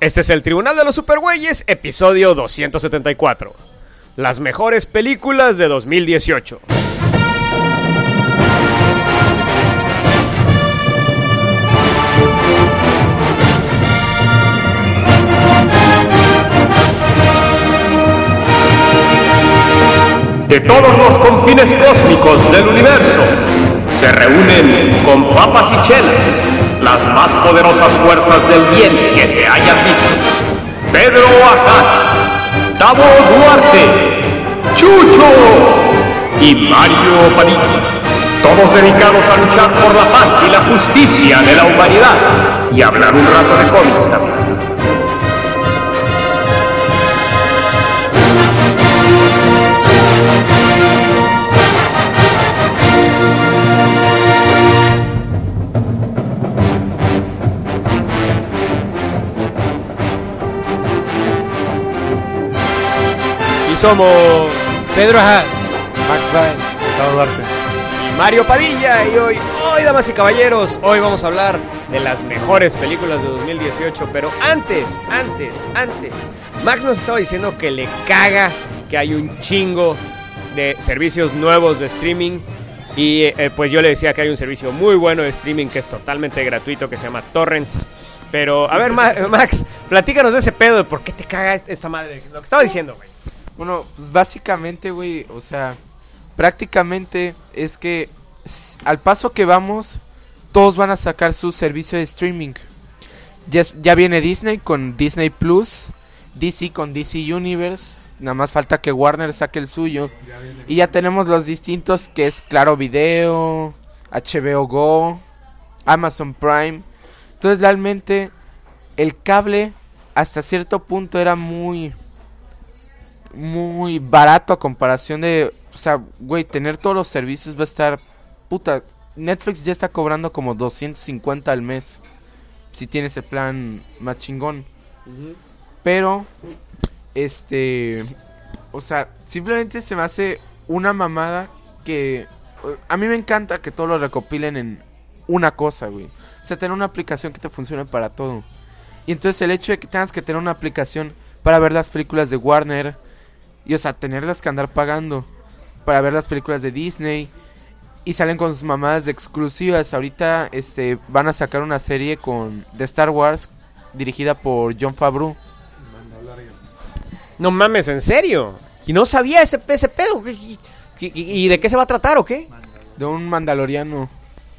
Este es el Tribunal de los Supergüeyes, episodio 274. Las mejores películas de 2018. De todos los confines cósmicos del universo, se reúnen con papas y chelas las más poderosas fuerzas del bien que se hayan visto. Pedro Ajaz, Tavo Duarte, Chucho y Mario Padilla. Todos dedicados a luchar por la paz y la justicia de la humanidad y hablar un rato de cómics también. Somos Pedro Ajá. Max Bryan, Gustavo Duarte. y Mario Padilla y hoy, hoy damas y caballeros, hoy vamos a hablar de las mejores películas de 2018, pero antes, antes, antes, Max nos estaba diciendo que le caga que hay un chingo de servicios nuevos de streaming y eh, pues yo le decía que hay un servicio muy bueno de streaming que es totalmente gratuito que se llama Torrents. Pero, a ver, Ma- Max, platícanos de ese pedo de por qué te caga esta madre. Lo que estaba diciendo, güey. Bueno, pues básicamente, güey, o sea, prácticamente es que al paso que vamos, todos van a sacar su servicio de streaming. Ya viene Disney con Disney Plus, DC con DC Universe, nada más falta que Warner saque el suyo. Y ya tenemos los distintos que es Claro Video, HBO Go, Amazon Prime. Entonces realmente el cable hasta cierto punto era muy muy barato a comparación de, o sea, güey, tener todos los servicios va a estar puta. Netflix ya está cobrando como 250 al mes si tienes el plan más chingón. Pero este, o sea, simplemente se me hace una mamada que a mí me encanta que todo lo recopilen en una cosa, güey. O sea, tener una aplicación que te funcione para todo. Y entonces el hecho de que tengas que tener una aplicación para ver las películas de Warner y o sea, tenerlas que andar pagando para ver las películas de Disney y salen con sus mamadas de exclusivas. Ahorita este van a sacar una serie con de Star Wars dirigida por John Favreau. No mames, ¿en serio? Y no sabía ese, ese pedo. ¿Y, y- y de qué se va a tratar o qué? De un mandaloriano.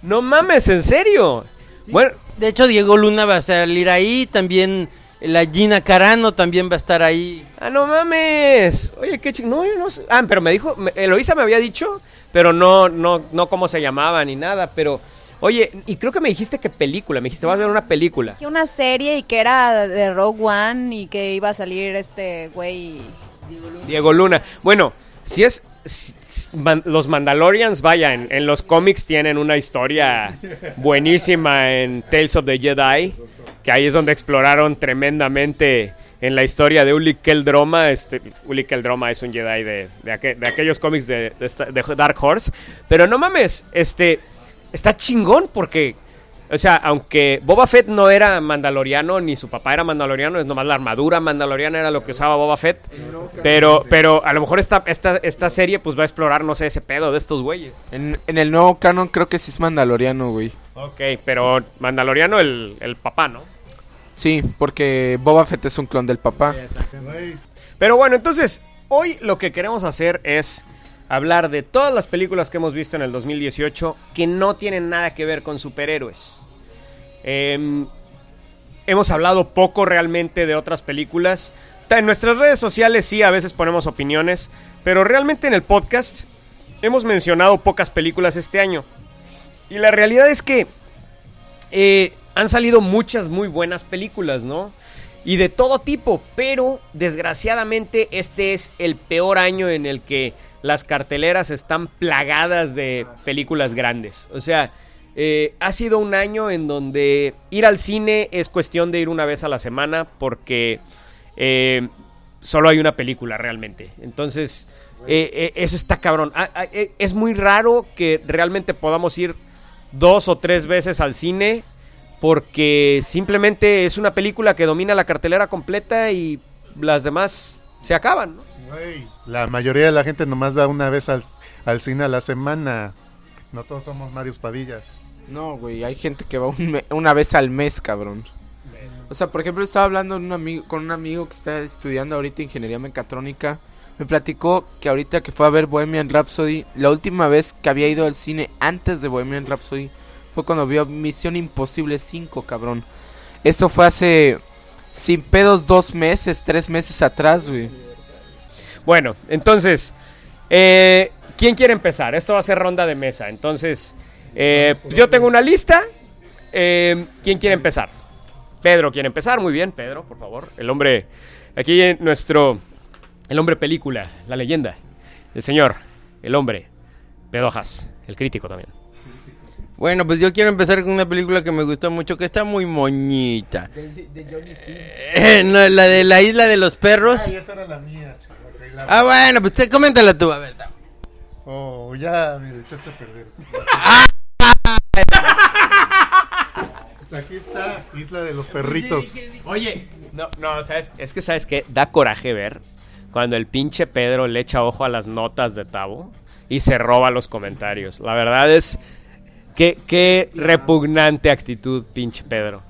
No mames, ¿en serio? Bueno, De hecho, Diego Luna va a salir ahí. También la Gina Carano también va a estar ahí. ah, no mames. Oye, qué ching... No, yo no sé. Ah, pero me dijo, me- Eloisa me había dicho, pero no, no, no cómo se llamaba ni nada, pero... Oye, y creo que me dijiste que película, me dijiste, vas a ver una película. Que una serie y que era de Rogue One y que iba a salir este güey. Diego Luna. Bueno, si es... los Mandalorians, vaya, en, los cómics tienen una historia buenísima en Tales of the Jedi, que ahí es donde exploraron tremendamente en la historia de Uli Keldroma. Este, Uli Keldroma es un Jedi de, de, aqu- de aquellos cómics de, de Dark Horse. Pero no mames, este, está chingón porque... O sea, aunque Boba Fett no era mandaloriano, ni su papá era mandaloriano, es nomás la armadura mandaloriana era lo que usaba Boba Fett. Pero, pero a lo mejor esta, esta, esta serie pues va a explorar, no sé, ese pedo de estos güeyes. En, en el nuevo canon creo que sí es mandaloriano, güey. Ok, pero mandaloriano el, el papá, ¿no? Sí, porque Boba Fett es un clon del papá. Pero bueno, entonces, hoy lo que queremos hacer es hablar de todas las películas que hemos visto en el 2018 que no tienen nada que ver con superhéroes. Em, hemos hablado poco realmente de otras películas. En nuestras redes sociales sí, a veces ponemos opiniones, pero realmente en el podcast hemos mencionado pocas películas este año. Y la realidad es que eh, han salido muchas muy buenas películas, ¿no? Y de todo tipo, pero desgraciadamente este es el peor año en el que las carteleras están plagadas de películas grandes. O sea, eh, ha sido un año en donde ir al cine es cuestión de ir una vez a la semana porque eh, solo hay una película realmente. Entonces, eh, eso está cabrón. Ah, ah, es muy raro que realmente podamos ir dos o tres veces al cine porque simplemente es una película que domina la cartelera completa y las demás se acaban. ¿no? La mayoría de la gente nomás va una vez al, al cine a la semana. No todos somos Mario Padillas. No, güey, hay gente que va un me- una vez al mes, cabrón. O sea, por ejemplo, estaba hablando un amigo, con un amigo que está estudiando ahorita ingeniería mecatrónica. Me platicó que ahorita que fue a ver Bohemian Rhapsody, la última vez que había ido al cine antes de Bohemian Rhapsody fue cuando vio Misión Imposible 5, cabrón. Esto fue hace, sin pedos, dos meses, tres meses atrás, güey. Bueno, entonces, eh, ¿quién quiere empezar? Esto va a ser ronda de mesa. Entonces, eh, pues yo tengo una lista. Eh, ¿Quién quiere empezar? Pedro quiere empezar. Muy bien, Pedro, por favor. El hombre, aquí en nuestro, el hombre película, la leyenda, el señor, el hombre, Pedojas, el crítico también. Bueno, pues yo quiero empezar con una película que me gustó mucho, que está muy moñita. Eh, no, la de la isla de los perros. Ay, esa era la mía. chico, la- Ah, bueno, pues te- coméntala tú, a ver. Tavo. Oh, ya me echaste a perder. pues aquí está, Isla de los Perritos. Oye, no, no, ¿sabes? Es que, ¿sabes qué? Da coraje ver cuando el pinche Pedro le echa ojo a las notas de Tabo y se roba los comentarios. La verdad es que qué repugnante actitud, pinche Pedro.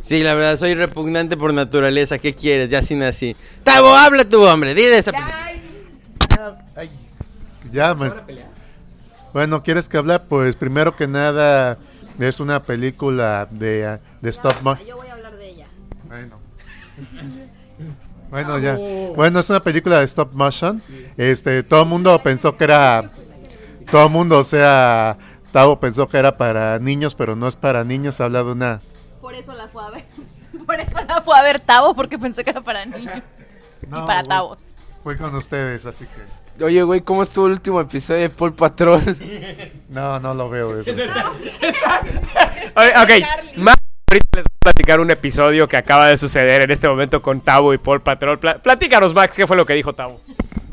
Sí, la verdad, soy repugnante por naturaleza. ¿Qué quieres? Ya así nací. Tavo, habla tú, hombre. Di de esa película. Ay, ya me... Bueno, ¿quieres que hablar? Pues primero que nada es una película de, de stop motion. Yo voy a hablar de ella. Bueno. Bueno, ya. Bueno, es una película de stop motion. Este, todo el mundo pensó que era. Todo el mundo, o sea, Tavo pensó que era para niños, pero no es para niños. Habla de una. Por eso la fue a ver. Por eso la fue a ver Tavo, porque pensé que era para niños. No, y para güey, Tavos. Fue con ustedes, así que. Oye, güey, ¿cómo estuvo el último episodio de Paul Patrol? No, no lo veo eso. Ok, más ahorita les voy a platicar un episodio que acaba de suceder en este momento con Tabo y Paul Patrol. Pla- platícanos, Max, ¿qué fue lo que dijo Tabo?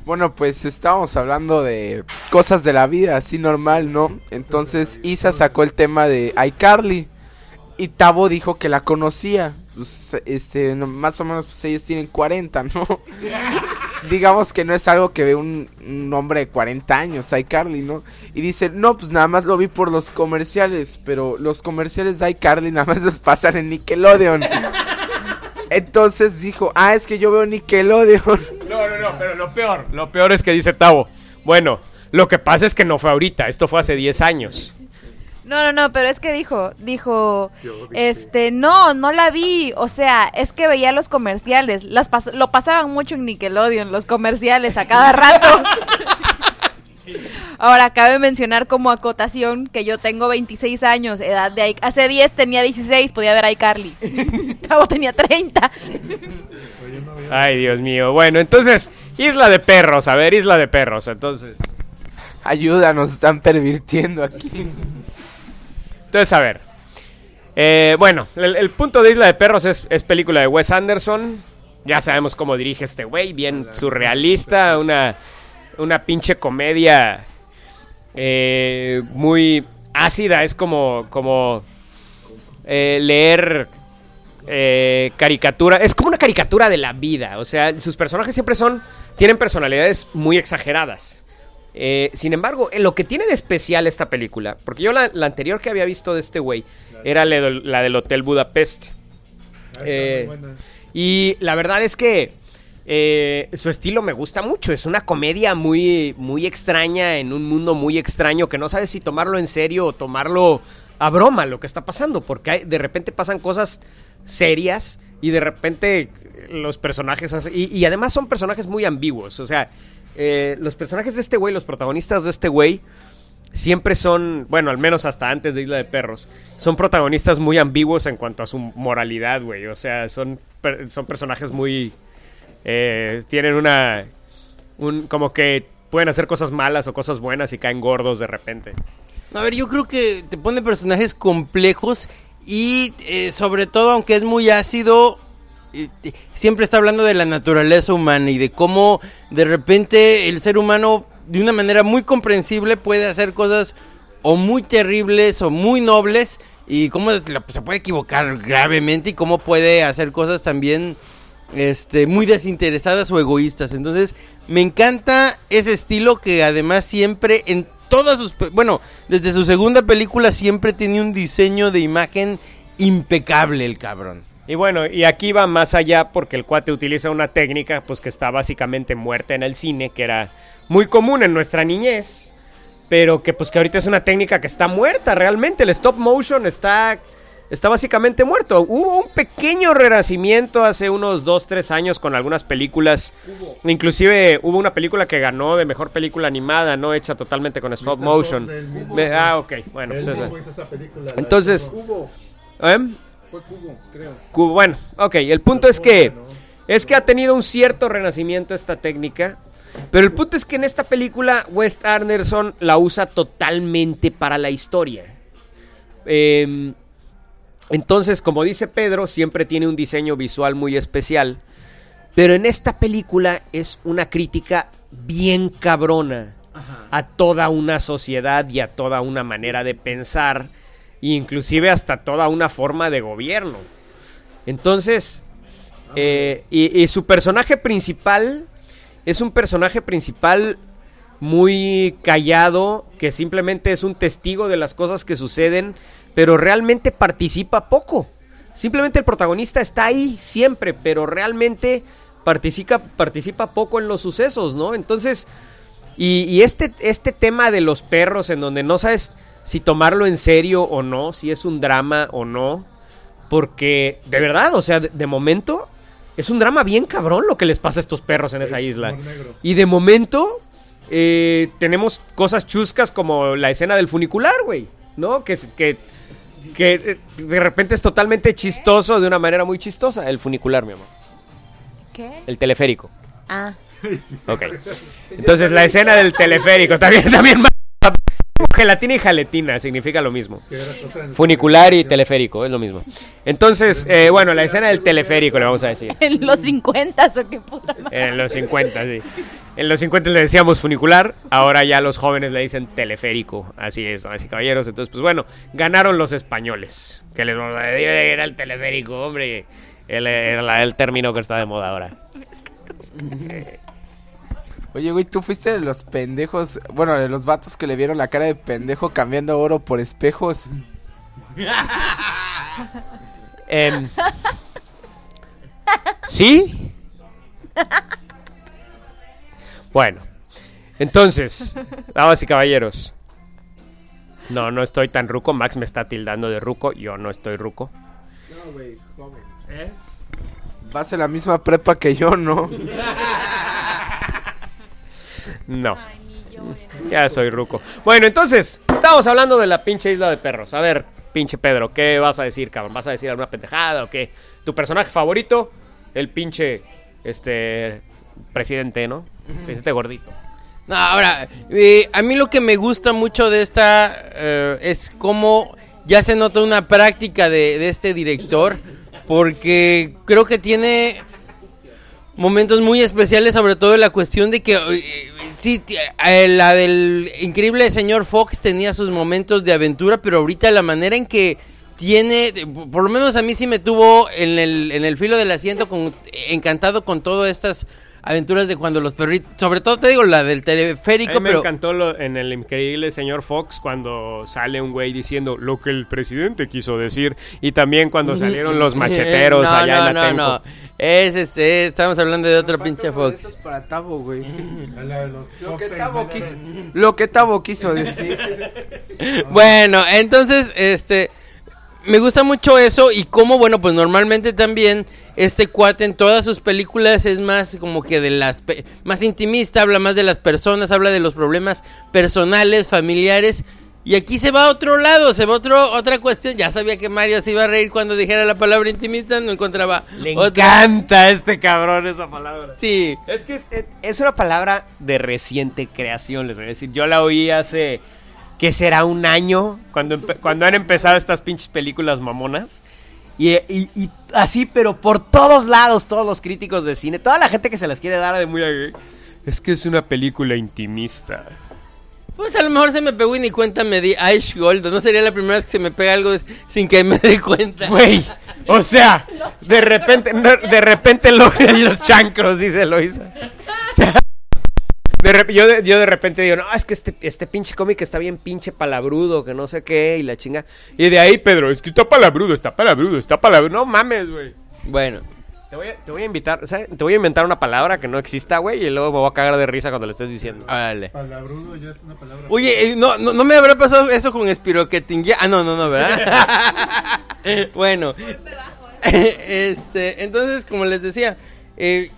Bueno, pues estábamos hablando de cosas de la vida, así normal, ¿no? Entonces Isa sacó el tema de iCarly y Tavo dijo que la conocía. Pues, este, más o menos, pues ellos tienen 40, ¿no? Digamos que no es algo que ve un, un hombre de 40 años, iCarly, ¿no? Y dice, no, pues nada más lo vi por los comerciales, pero los comerciales de iCarly nada más los pasan en Nickelodeon. Entonces dijo, ah, es que yo veo Nickelodeon. No, no, no, pero lo peor, lo peor es que dice Tavo. Bueno, lo que pasa es que no fue ahorita, esto fue hace 10 años. No, no, no, pero es que dijo, dijo, este, no, no la vi, o sea, es que veía los comerciales, las pas- lo pasaban mucho en Nickelodeon, los comerciales a cada rato. Ahora, cabe mencionar como acotación que yo tengo 26 años, edad de I- hace 10 tenía 16, podía ver a iCarly. Cabo tenía 30. Ay, Dios mío. Bueno, entonces, Isla de Perros, a ver, Isla de Perros, entonces. Ayuda, nos están pervirtiendo aquí. Entonces, a ver. Eh, bueno, el, punto de Isla de Perros es, película de Wes Anderson. Ya sabemos cómo dirige este güey, bien surrealista, una, una pinche comedia eh, muy ácida. Es como, como eh, leer caricatura. Es como una caricatura de la vida. O sea, sus personajes siempre son. Tienen personalidades muy exageradas. Eh, sin embargo, eh, lo que tiene de especial esta película, porque yo la, la anterior que había visto de este güey era la, del- la del Hotel Budapest. Eh, y la verdad es que eh, su estilo me gusta mucho. Es una comedia muy, muy extraña en un mundo muy extraño que no sabes si tomarlo en serio o tomarlo a broma lo que está pasando. Porque hay- de repente pasan cosas serias y de repente los personajes... y, y además son personajes muy ambiguos. O sea, eh, los personajes de este güey, los protagonistas de este güey siempre son, bueno, al menos hasta antes de Isla de Perros, son protagonistas muy ambiguos en cuanto a su moralidad, güey. O sea, son, son personajes muy... eh, tienen una... Un, como que pueden hacer cosas malas o cosas buenas y caen gordos de repente. A ver, yo creo que te pone personajes complejos y eh, sobre todo, aunque es muy ácido, siempre está hablando de la naturaleza humana y de cómo de repente el ser humano, de una manera muy comprensible, puede hacer cosas o muy terribles o muy nobles y cómo se puede equivocar gravemente y cómo puede hacer cosas también este muy desinteresadas o egoístas. Entonces, me encanta ese estilo que además siempre en todas sus bueno, desde su segunda película siempre tiene un diseño de imagen impecable el cabrón. Y bueno, y aquí va más allá porque el cuate utiliza una técnica pues que está básicamente muerta en el cine, que era muy común en nuestra niñez, pero que pues que ahorita es una técnica que está muerta realmente, el stop motion está está básicamente muerto. Hubo un pequeño renacimiento hace unos 2, 3 años con algunas películas, inclusive hubo una película que ganó de mejor película animada, no hecha totalmente con stop Mr. motion. Fox. Me- ah, ok, bueno, pues esa. película, Entonces, ¿eh? Fue Cubo, creo. Cu- Bueno, ok, el punto es que es que ha tenido un cierto renacimiento esta técnica, pero el punto es que en esta película Wes Anderson la usa totalmente para la historia. Em, entonces, como dice Pedro, siempre tiene un diseño visual muy especial, pero en esta película es una crítica bien cabrona a toda una sociedad y a toda una manera de pensar, inclusive hasta toda una forma de gobierno. Entonces, eh, y, y su personaje principal es un personaje principal muy callado, que simplemente es un testigo de las cosas que suceden, pero realmente participa poco. Simplemente el protagonista está ahí siempre, pero realmente participa, participa poco en los sucesos, ¿no? Entonces, y, y este, este tema de los perros, en donde no sabes si tomarlo en serio o no, si es un drama o no, porque de verdad, o sea, de, de momento es un drama bien cabrón lo que les pasa a estos perros en esa isla. Y de momento eh, tenemos cosas chuscas como la escena del funicular, güey, ¿no? Que, que, que eh, de repente es totalmente chistoso de una manera muy chistosa. El funicular, mi amor. ¿Qué? El teleférico. Ah. Ok. Entonces la escena del teleférico también, también Gelatina y jaletina significa lo mismo. Funicular y teleférico, es lo mismo. Entonces, eh, bueno, la escena del teleférico le vamos a decir. En los 50 o qué puta madre. En los 50, sí. En los 50 le decíamos funicular, ahora ya los jóvenes le dicen teleférico. Así es, y caballeros. Entonces, pues bueno, ganaron los españoles. Que les vamos a decir, era el teleférico, hombre. El, era la- el término que está de moda ahora. Oye, güey, tú fuiste de los pendejos, bueno, de los vatos que le vieron la cara de pendejo cambiando oro por espejos. Em, ¿Sí? Bueno, entonces, damas y caballeros. No, no estoy tan ruco. Max me está tildando de ruco. Yo no estoy ruco. No, güey, joven. Vas a la misma prepa que yo, ¿no? No. Ya soy ruco. Bueno, entonces, estamos hablando de la pinche isla de perros. A ver, pinche Pedro, ¿qué vas a decir, cabrón? ¿Vas a decir alguna pendejada o qué? ¿Tu personaje favorito? El pinche, este, presidente, ¿no? Presidente gordito. No, ahora, eh, a mí lo que me gusta mucho de esta eh, es cómo ya se nota una práctica de, de este director, porque creo que tiene momentos muy especiales, sobre todo la cuestión de que, eh, sí, eh, la del increíble señor Fox tenía sus momentos de aventura, pero ahorita la manera en que tiene, por lo menos a mí sí me tuvo en el, en el filo del asiento, con, encantado con todas estas aventuras de cuando los perritos, sobre todo te digo la del A teleférico, mí me pero... encantó lo- en el increíble señor Fox cuando sale un güey diciendo lo que el presidente quiso decir. Y también cuando salieron los macheteros no, allá no, en no, Atenco. no. Es este, estamos hablando de otro pinche Fox. para Tavo, güey. a la Lo que Tavo quiso, lo que Tavo quiso decir. Bueno, entonces, este, me gusta mucho eso y como, bueno, pues normalmente también este cuate en todas sus películas es más como que de las, más intimista, habla más de las personas, habla de los problemas personales, familiares. Y aquí se va a otro lado, se va a otro, otra cuestión. Ya sabía que Mario se iba a reír cuando dijera la palabra intimista, no encontraba Le otra. encanta este cabrón esa palabra. Sí, Es que es, es una palabra de reciente creación, les voy a decir. Yo la oí hace, ¿qué será? Un año, cuando, cuando han empezado estas pinches películas mamonas. Y, y- y así, pero por todos lados, todos los críticos de cine, toda la gente que se las quiere dar de muy... Es que es una película intimista. Pues a lo mejor se me pegó y ni cuenta me di Ice Gold. No sería la primera vez que se me pega algo sin que me dé cuenta. Güey, o sea, de repente, no, de repente lo, los chancros, dice Loisa. O sea, de yo, de, yo de repente digo, no, es que este, este pinche cómic está bien pinche palabrudo, que no sé qué, y la chinga. Y de ahí, Pedro, es que está palabrudo, está palabrudo, está palabrudo. No mames, güey. Bueno, Te voy, a, te voy a invitar, ¿sabes? Te voy a inventar una palabra que no exista, güey, y luego me voy a cagar de risa cuando le estés diciendo. órale. Palabrudo ya es una palabra. Oye, eh, no, no, no me habrá pasado eso con Espiroquetinguía. Ah, no, no, no, ¿verdad? bueno. este, entonces, como les decía, eh,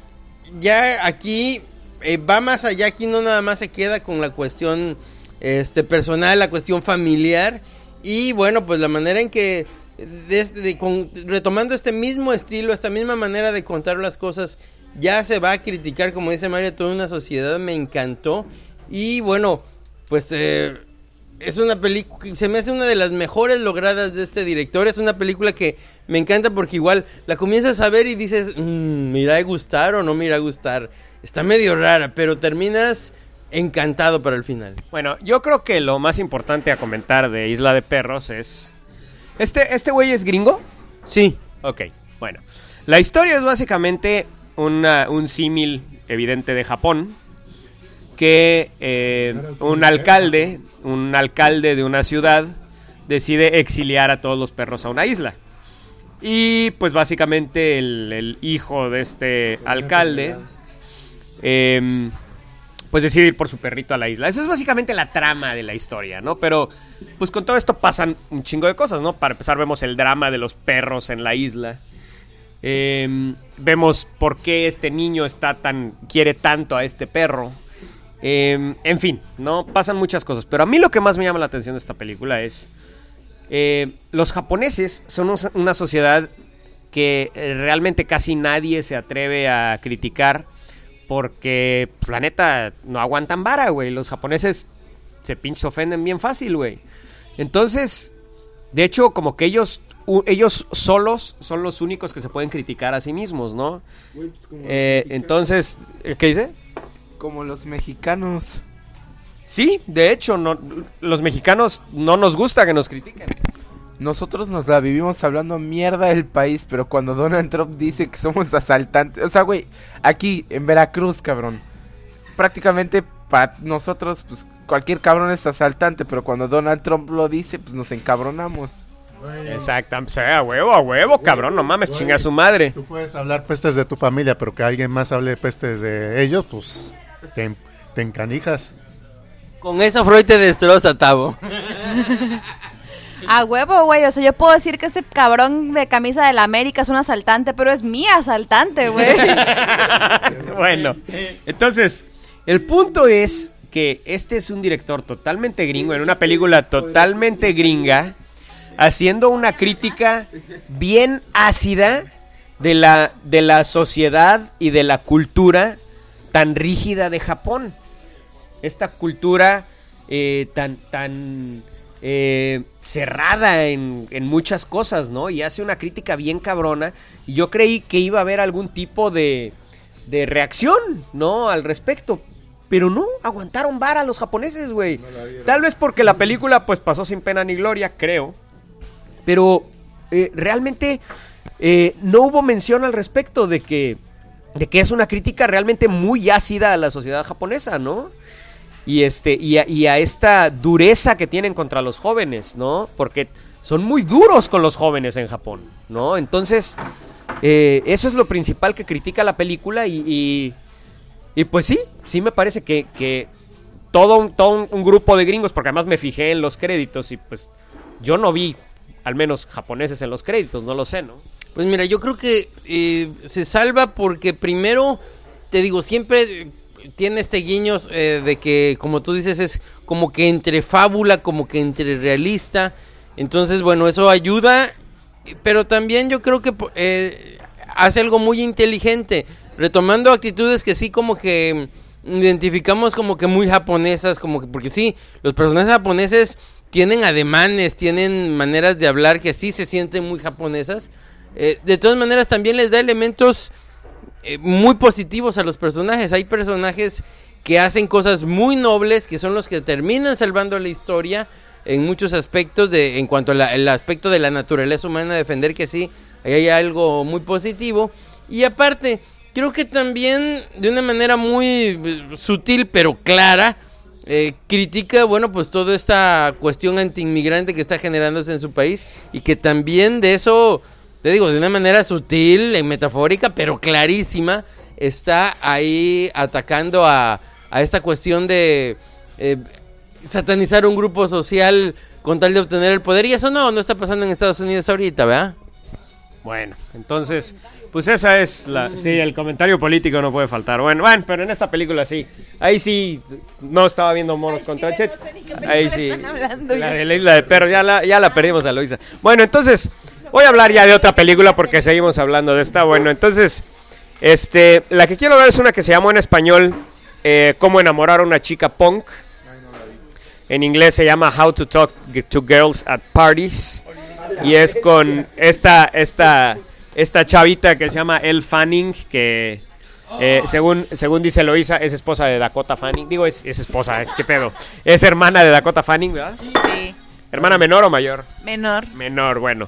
ya aquí eh, va más allá, aquí no nada más se queda con la cuestión este, personal, la cuestión familiar. Y bueno, pues la manera en que, desde, retomando este mismo estilo, esta misma manera de contar las cosas, ya se va a criticar, como dice María, toda una sociedad, me encantó. Y bueno, pues eh, es una película, se me hace una de las mejores logradas de este director. Es una película que me encanta porque igual la comienzas a ver y dices, "Mm, ¿me irá a gustar o no me irá a gustar? Está medio rara, pero terminas encantado para el final. Bueno, yo creo que lo más importante a comentar de Isla de Perros es... ¿Este, este güey es gringo? Sí, Ok, bueno. La historia es básicamente una- un símil evidente de Japón. Que eh, un alcalde, un alcalde de una ciudad, decide exiliar a todos los perros a una isla. Y pues básicamente el, el hijo de este alcalde, em, pues decide ir por su perrito a la isla. Esa es básicamente la trama de la historia, ¿no? Pero pues con todo esto pasan un chingo de cosas, ¿no? Para empezar vemos el drama de los perros en la isla. Em, vemos por qué este niño está tan quiere tanto a este perro. Em, en fin, no pasan muchas cosas, pero a mí lo que más me llama la atención de esta película es eh, los japoneses son una sociedad que eh, realmente casi nadie se atreve a criticar porque, pues, la neta, no aguantan vara, güey. Los japoneses se pinches ofenden bien fácil, güey. Entonces, de hecho, como que ellos, u- ellos solos son los únicos que se pueden criticar a sí mismos, ¿no? Eh, entonces, ¿qué dice? Como los mexicanos. Sí, de hecho, no, los mexicanos no nos gusta que nos critiquen. Nosotros nos la vivimos hablando mierda del país, pero cuando Donald Trump dice que somos asaltantes, o sea, güey, aquí en Veracruz, cabrón, prácticamente para nosotros, pues cualquier cabrón es asaltante, pero cuando Donald Trump lo dice, pues nos encabronamos. Exacto, o sea, a huevo, a huevo, cabrón, no mames, Güey. chinga a su madre. Tú puedes hablar pestes de tu familia, pero que alguien más hable pestes de ellos, pues te, te encanijas. con eso Freud te destroza, Tavo. A huevo, güey. O sea, yo puedo decir que ese cabrón de camisa de la América es un asaltante, pero es mi asaltante, güey. bueno, entonces, el punto es que este es un director totalmente gringo, en una película totalmente gringa, haciendo una crítica bien ácida de la, de la sociedad y de la cultura tan rígida de Japón. Esta cultura eh, tan, tan eh, cerrada en, en muchas cosas, ¿no? Y hace una crítica bien cabrona. Y yo creí que iba a haber algún tipo de, de reacción, ¿no? Al respecto. Pero no, aguantaron vara los japoneses, güey. Tal vez porque la película pues pasó sin pena ni gloria, creo. Pero eh, realmente eh, no hubo mención al respecto de que, de que es una crítica realmente muy ácida a la sociedad japonesa, ¿no? Y, este, y, a, y a esta dureza que tienen contra los jóvenes, ¿no? Porque son muy duros con los jóvenes en Japón, ¿no? Entonces, eh, eso es lo principal que critica la película y, y, pues sí, sí me parece que, que todo, un, todo un, grupo de gringos, porque además me fijé en los créditos y pues yo no vi al menos japoneses en los créditos, no lo sé, ¿no? Pues mira, yo creo que eh, se salva porque primero, te digo, siempre tiene este guiño eh, de que, como tú dices, es como que entre fábula, como que entre realista. Entonces, bueno, eso ayuda, pero también yo creo que eh, hace algo muy inteligente, retomando actitudes que sí como que identificamos como que muy japonesas, como que, porque sí, los personajes japoneses tienen ademanes, tienen maneras de hablar que sí se sienten muy japonesas. Eh, de todas maneras, también les da elementos eh, muy positivos a los personajes. Hay personajes que hacen cosas muy nobles, que son los que terminan salvando la historia en muchos aspectos de en cuanto al aspecto de la naturaleza humana defender que sí hay algo muy positivo y aparte creo que también de una manera muy eh, sutil pero clara eh, critica, bueno, pues toda esta cuestión anti-inmigrante que está generándose en su país y que también de eso, te digo, de una manera sutil, y metafórica, pero clarísima, está ahí atacando a, a esta cuestión de eh, satanizar un grupo social con tal de obtener el poder. Y eso no, no está pasando en Estados Unidos ahorita, ¿verdad? Bueno, entonces, pues esa es la... Sí, el comentario político no puede faltar. Bueno, bueno, pero en esta película sí. Ahí sí no estaba viendo monos contra Chets. no sé Ahí sí. están hablando La ya. de la isla de perro, ya la, ya la perdimos a Loisa. Bueno, entonces, voy a hablar ya de otra película porque seguimos hablando de esta. Bueno, entonces, este, la que quiero hablar es una que se llamó en español eh, Cómo enamorar a una chica punk. En inglés se llama How to Talk to Girls at Parties. Y es con esta, esta, esta chavita que se llama Elle Fanning, que eh, según, según dice Loisa, es esposa de Dakota Fanning. Digo, es, es esposa, ¿eh? ¿qué pedo? Es hermana de Dakota Fanning, ¿verdad? Sí, ¿Hermana menor o mayor? menor. Menor, bueno.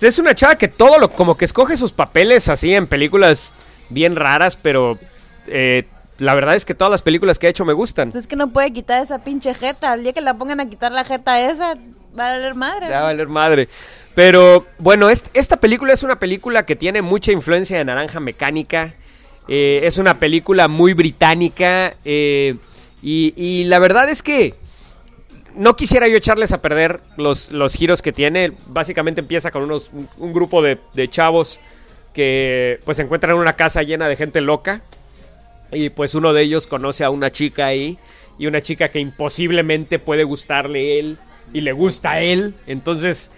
Sea, Es una chava que todo lo, como que escoge sus papeles así en películas bien raras, pero eh, la verdad es que todas las películas que ha hecho me gustan. Pues es que no puede quitar esa pinche jeta. El día que la pongan a quitar la jeta esa, va a valer madre. Ya va a valer madre. Pero bueno, est- esta película es una película que tiene mucha influencia de Naranja Mecánica. Eh, es una película muy británica. eh, y, y la verdad es que no quisiera yo echarles a perder los, los giros que tiene. Básicamente empieza con unos, un, grupo de, de chavos que pues se encuentran en una casa llena de gente loca. Y pues uno de ellos conoce a una chica ahí. Y una chica que imposiblemente puede gustarle él. Y le gusta a él. Entonces,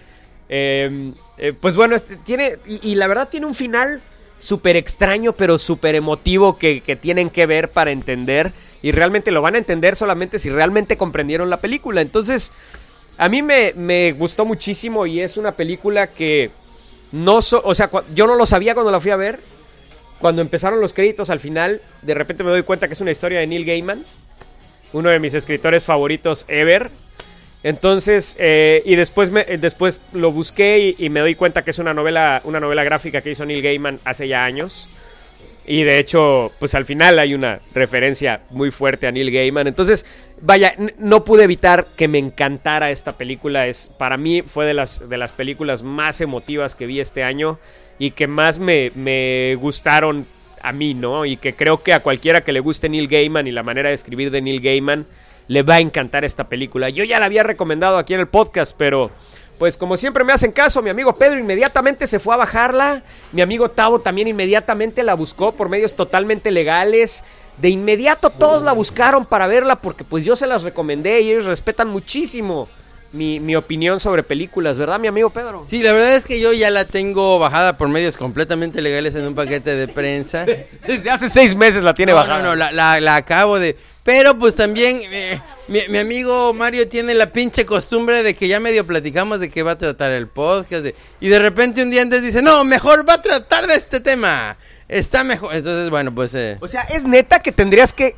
eh, eh, pues bueno, este, tiene. Y, y la verdad tiene un final súper extraño, pero súper emotivo que, que tienen que ver para entender. Y realmente lo van a entender solamente si realmente comprendieron la película. Entonces, a mí me, me gustó muchísimo y es una película que no... so- o sea, yo no lo sabía cuando la fui a ver. Cuando empezaron los créditos al final, de repente me doy cuenta que es una historia de Neil Gaiman, uno de mis escritores favoritos ever. Entonces, eh, y después, me, eh, después lo busqué y, y me doy cuenta que es una novela, una novela gráfica que hizo Neil Gaiman hace ya años. Y de hecho, pues al final hay una referencia muy fuerte a Neil Gaiman. Entonces, vaya, no pude evitar que me encantara esta película. Es, para mí fue de las, de las películas más emotivas que vi este año y que más me, me gustaron a mí, ¿no? Y que creo que a cualquiera que le guste Neil Gaiman y la manera de escribir de Neil Gaiman, le va a encantar esta película. Yo ya la había recomendado aquí en el podcast, pero pues como siempre me hacen caso, mi amigo Pedro inmediatamente se fue a bajarla, mi amigo Tavo también inmediatamente la buscó por medios totalmente legales. De inmediato todos la buscaron para verla porque pues yo se las recomendé y ellos respetan muchísimo mi, mi opinión sobre películas, ¿verdad, mi amigo Pedro? Sí, la verdad es que yo ya la tengo bajada por medios completamente legales en un paquete de prensa. Desde hace seis meses la tiene No, bajada. no, no, la, la- la acabo de... Pero pues también eh, mi, mi amigo Mario tiene la pinche costumbre de que ya medio platicamos de que va a tratar el podcast. de- y de repente un día antes dice, no, mejor va a tratar de este tema. Está mejor. Entonces, bueno, pues... eh, O sea, es neta que tendrías que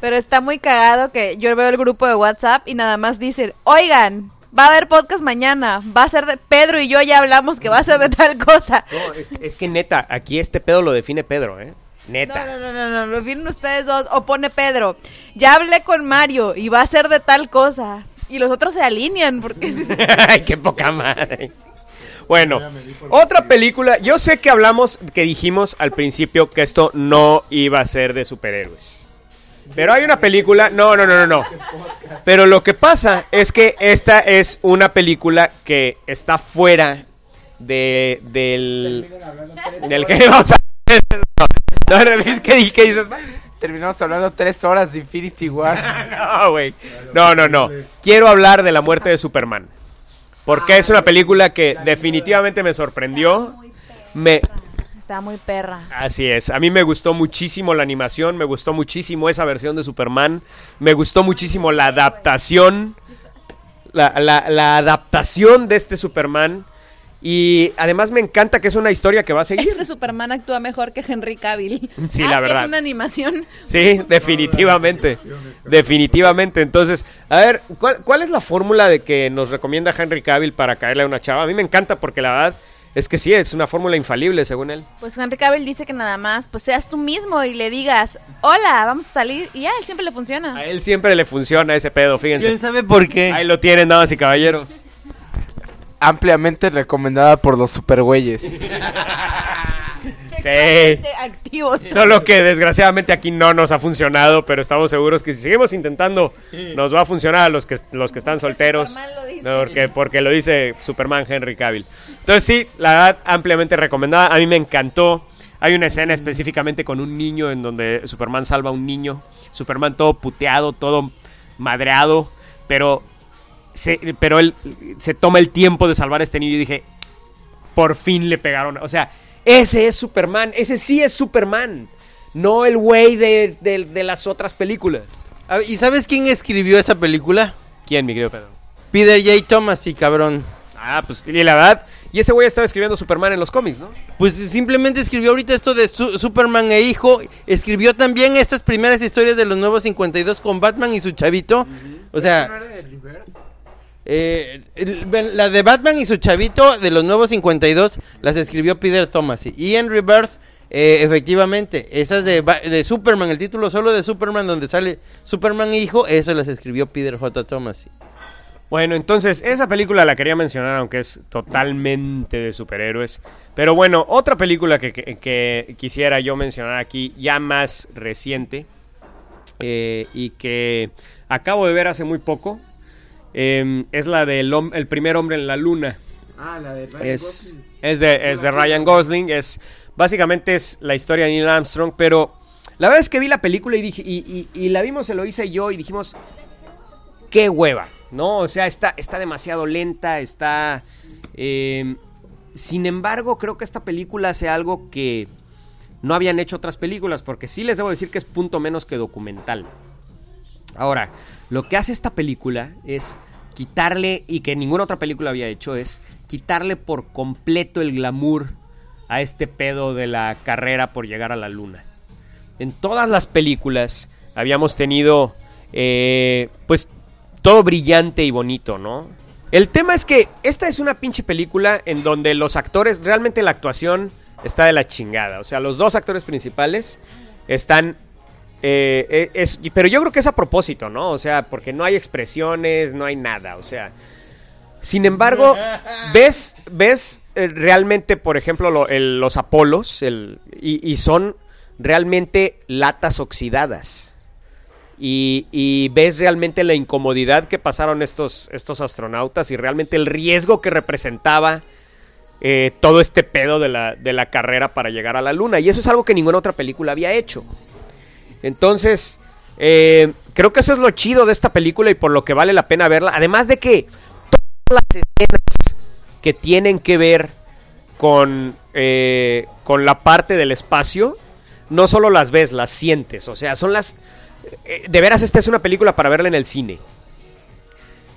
Pero está muy cagado que yo veo el grupo de WhatsApp y nada más dicen, oigan, va a haber podcast mañana, va a ser de Pedro y yo ya hablamos que va a ser de tal cosa. No, es, es que neta, aquí este pedo lo define Pedro, ¿eh? No, Neta. no, no, no, no, lo vienen ustedes dos o pone Pedro, ya hablé con Mario y va a ser de tal cosa. Y los otros se alinean porque... Ay, qué poca madre. Bueno, otra película. Yo sé que hablamos, que dijimos al principio que esto no iba a ser de superhéroes. Pero hay una película. No, no, no, no, no. Pero lo que pasa es que esta es una película que está fuera de, del. Del que vamos a. No, ¿qué, qué dices? Terminamos hablando tres horas de Infinity War. No, güey. No, no, no. Quiero hablar de la muerte de Superman. Porque es una película que definitivamente me sorprendió. Me, Está muy perra. así es. A mí me gustó muchísimo la animación. Me gustó muchísimo esa versión de Superman. Me gustó muchísimo la adaptación. La, la- la adaptación de este Superman. Y además me encanta que es una historia que va a seguir. Este Superman actúa mejor que Henry Cavill. Sí, Ah, la que verdad. Es una animación. Sí, definitivamente. Definitivamente. Entonces, a ver, ¿cuál, cuál es la fórmula de que nos recomienda Henry Cavill para caerle a una chava? A mí me encanta porque la verdad es que sí, es una fórmula infalible según él. Pues Henry Cavill dice que nada más, pues seas tú mismo y le digas, hola, vamos a salir. Y ya, él siempre le funciona. A él siempre le funciona ese pedo, ¿Quién fíjense. sabe por qué? Ahí lo tienen, damas y caballeros. Ampliamente recomendada por los supergüeyes. Activos. Solo que desgraciadamente aquí no nos ha funcionado, pero estamos seguros que si seguimos intentando nos va a funcionar a los que, los que están solteros. Superman lo dice. Porque, porque lo dice Superman Henry Cavill. Entonces sí, la verdad, ampliamente recomendada. A mí me encantó. Hay una escena específicamente con un niño en donde Superman salva a un niño. Superman todo puteado, todo madreado, pero, se, pero él se toma el tiempo de salvar a este niño y dije, por fin le pegaron. O sea, ese es Superman, ese sí es Superman. No el güey de, de- de las otras películas. Ver, ¿Y sabes quién escribió esa película? ¿Quién, mi querido Pedro? Peter J. Thomas, sí, cabrón. Ah, pues, y la verdad. Y ese güey estaba escribiendo Superman en los cómics, ¿no? Pues simplemente escribió ahorita esto de Su- Superman e hijo. Escribió también estas primeras historias de los nuevos 52 con Batman y su chavito. O sea, eh, la de Batman y su chavito de los nuevos 52 las escribió Peter Thomas. Y en Rebirth, eh, efectivamente, esas de, de Superman, el título solo de Superman donde sale Superman hijo, eso las escribió Peter J. Thomas. Bueno, entonces, esa película la quería mencionar, aunque es totalmente de superhéroes. Pero bueno, otra película que, que- que quisiera yo mencionar aquí, ya más reciente, eh, y que acabo de ver hace muy poco, eh, es la del el primer hombre en la luna. Ah, la de Es, es de, es de Ryan Gosling. Es, básicamente es la historia de Neil Armstrong. Pero la verdad es que vi la película y, dije, y, y- y la vimos Eloisa y yo y dijimos, qué hueva. ¿No? O sea, está, está demasiado lenta, está... eh, sin embargo, creo que esta película hace algo que no habían hecho otras películas, porque sí les debo decir que es punto menos que documental. Ahora, lo que hace esta película es quitarle, y que ninguna otra película había hecho, es quitarle por completo el glamour a este pedo de la carrera por llegar a la luna. En todas las películas habíamos tenido, eh, pues, todo brillante y bonito, ¿no? El tema es que esta es una pinche película en donde los actores, realmente la actuación está de la chingada. O sea, los dos actores principales están eh, eh, es- pero yo creo que es a propósito, ¿no? O sea, porque no hay expresiones, no hay nada, o sea. Sin embargo, ves, ves eh, realmente, por ejemplo, lo- el- los Apolos, el, y, y son realmente latas oxidadas. Y, y ves realmente la incomodidad que pasaron estos, estos astronautas y realmente el riesgo que representaba eh, todo este pedo de la, de la carrera para llegar a la luna. Y eso es algo que ninguna otra película había hecho. Entonces, eh, creo que eso es lo chido de esta película y por lo que vale la pena verla. Además de que todas las escenas que tienen que ver con, eh, con la parte del espacio, no solo las ves, las sientes. O sea, son las... eh, de veras, esta es una película para verla en el cine.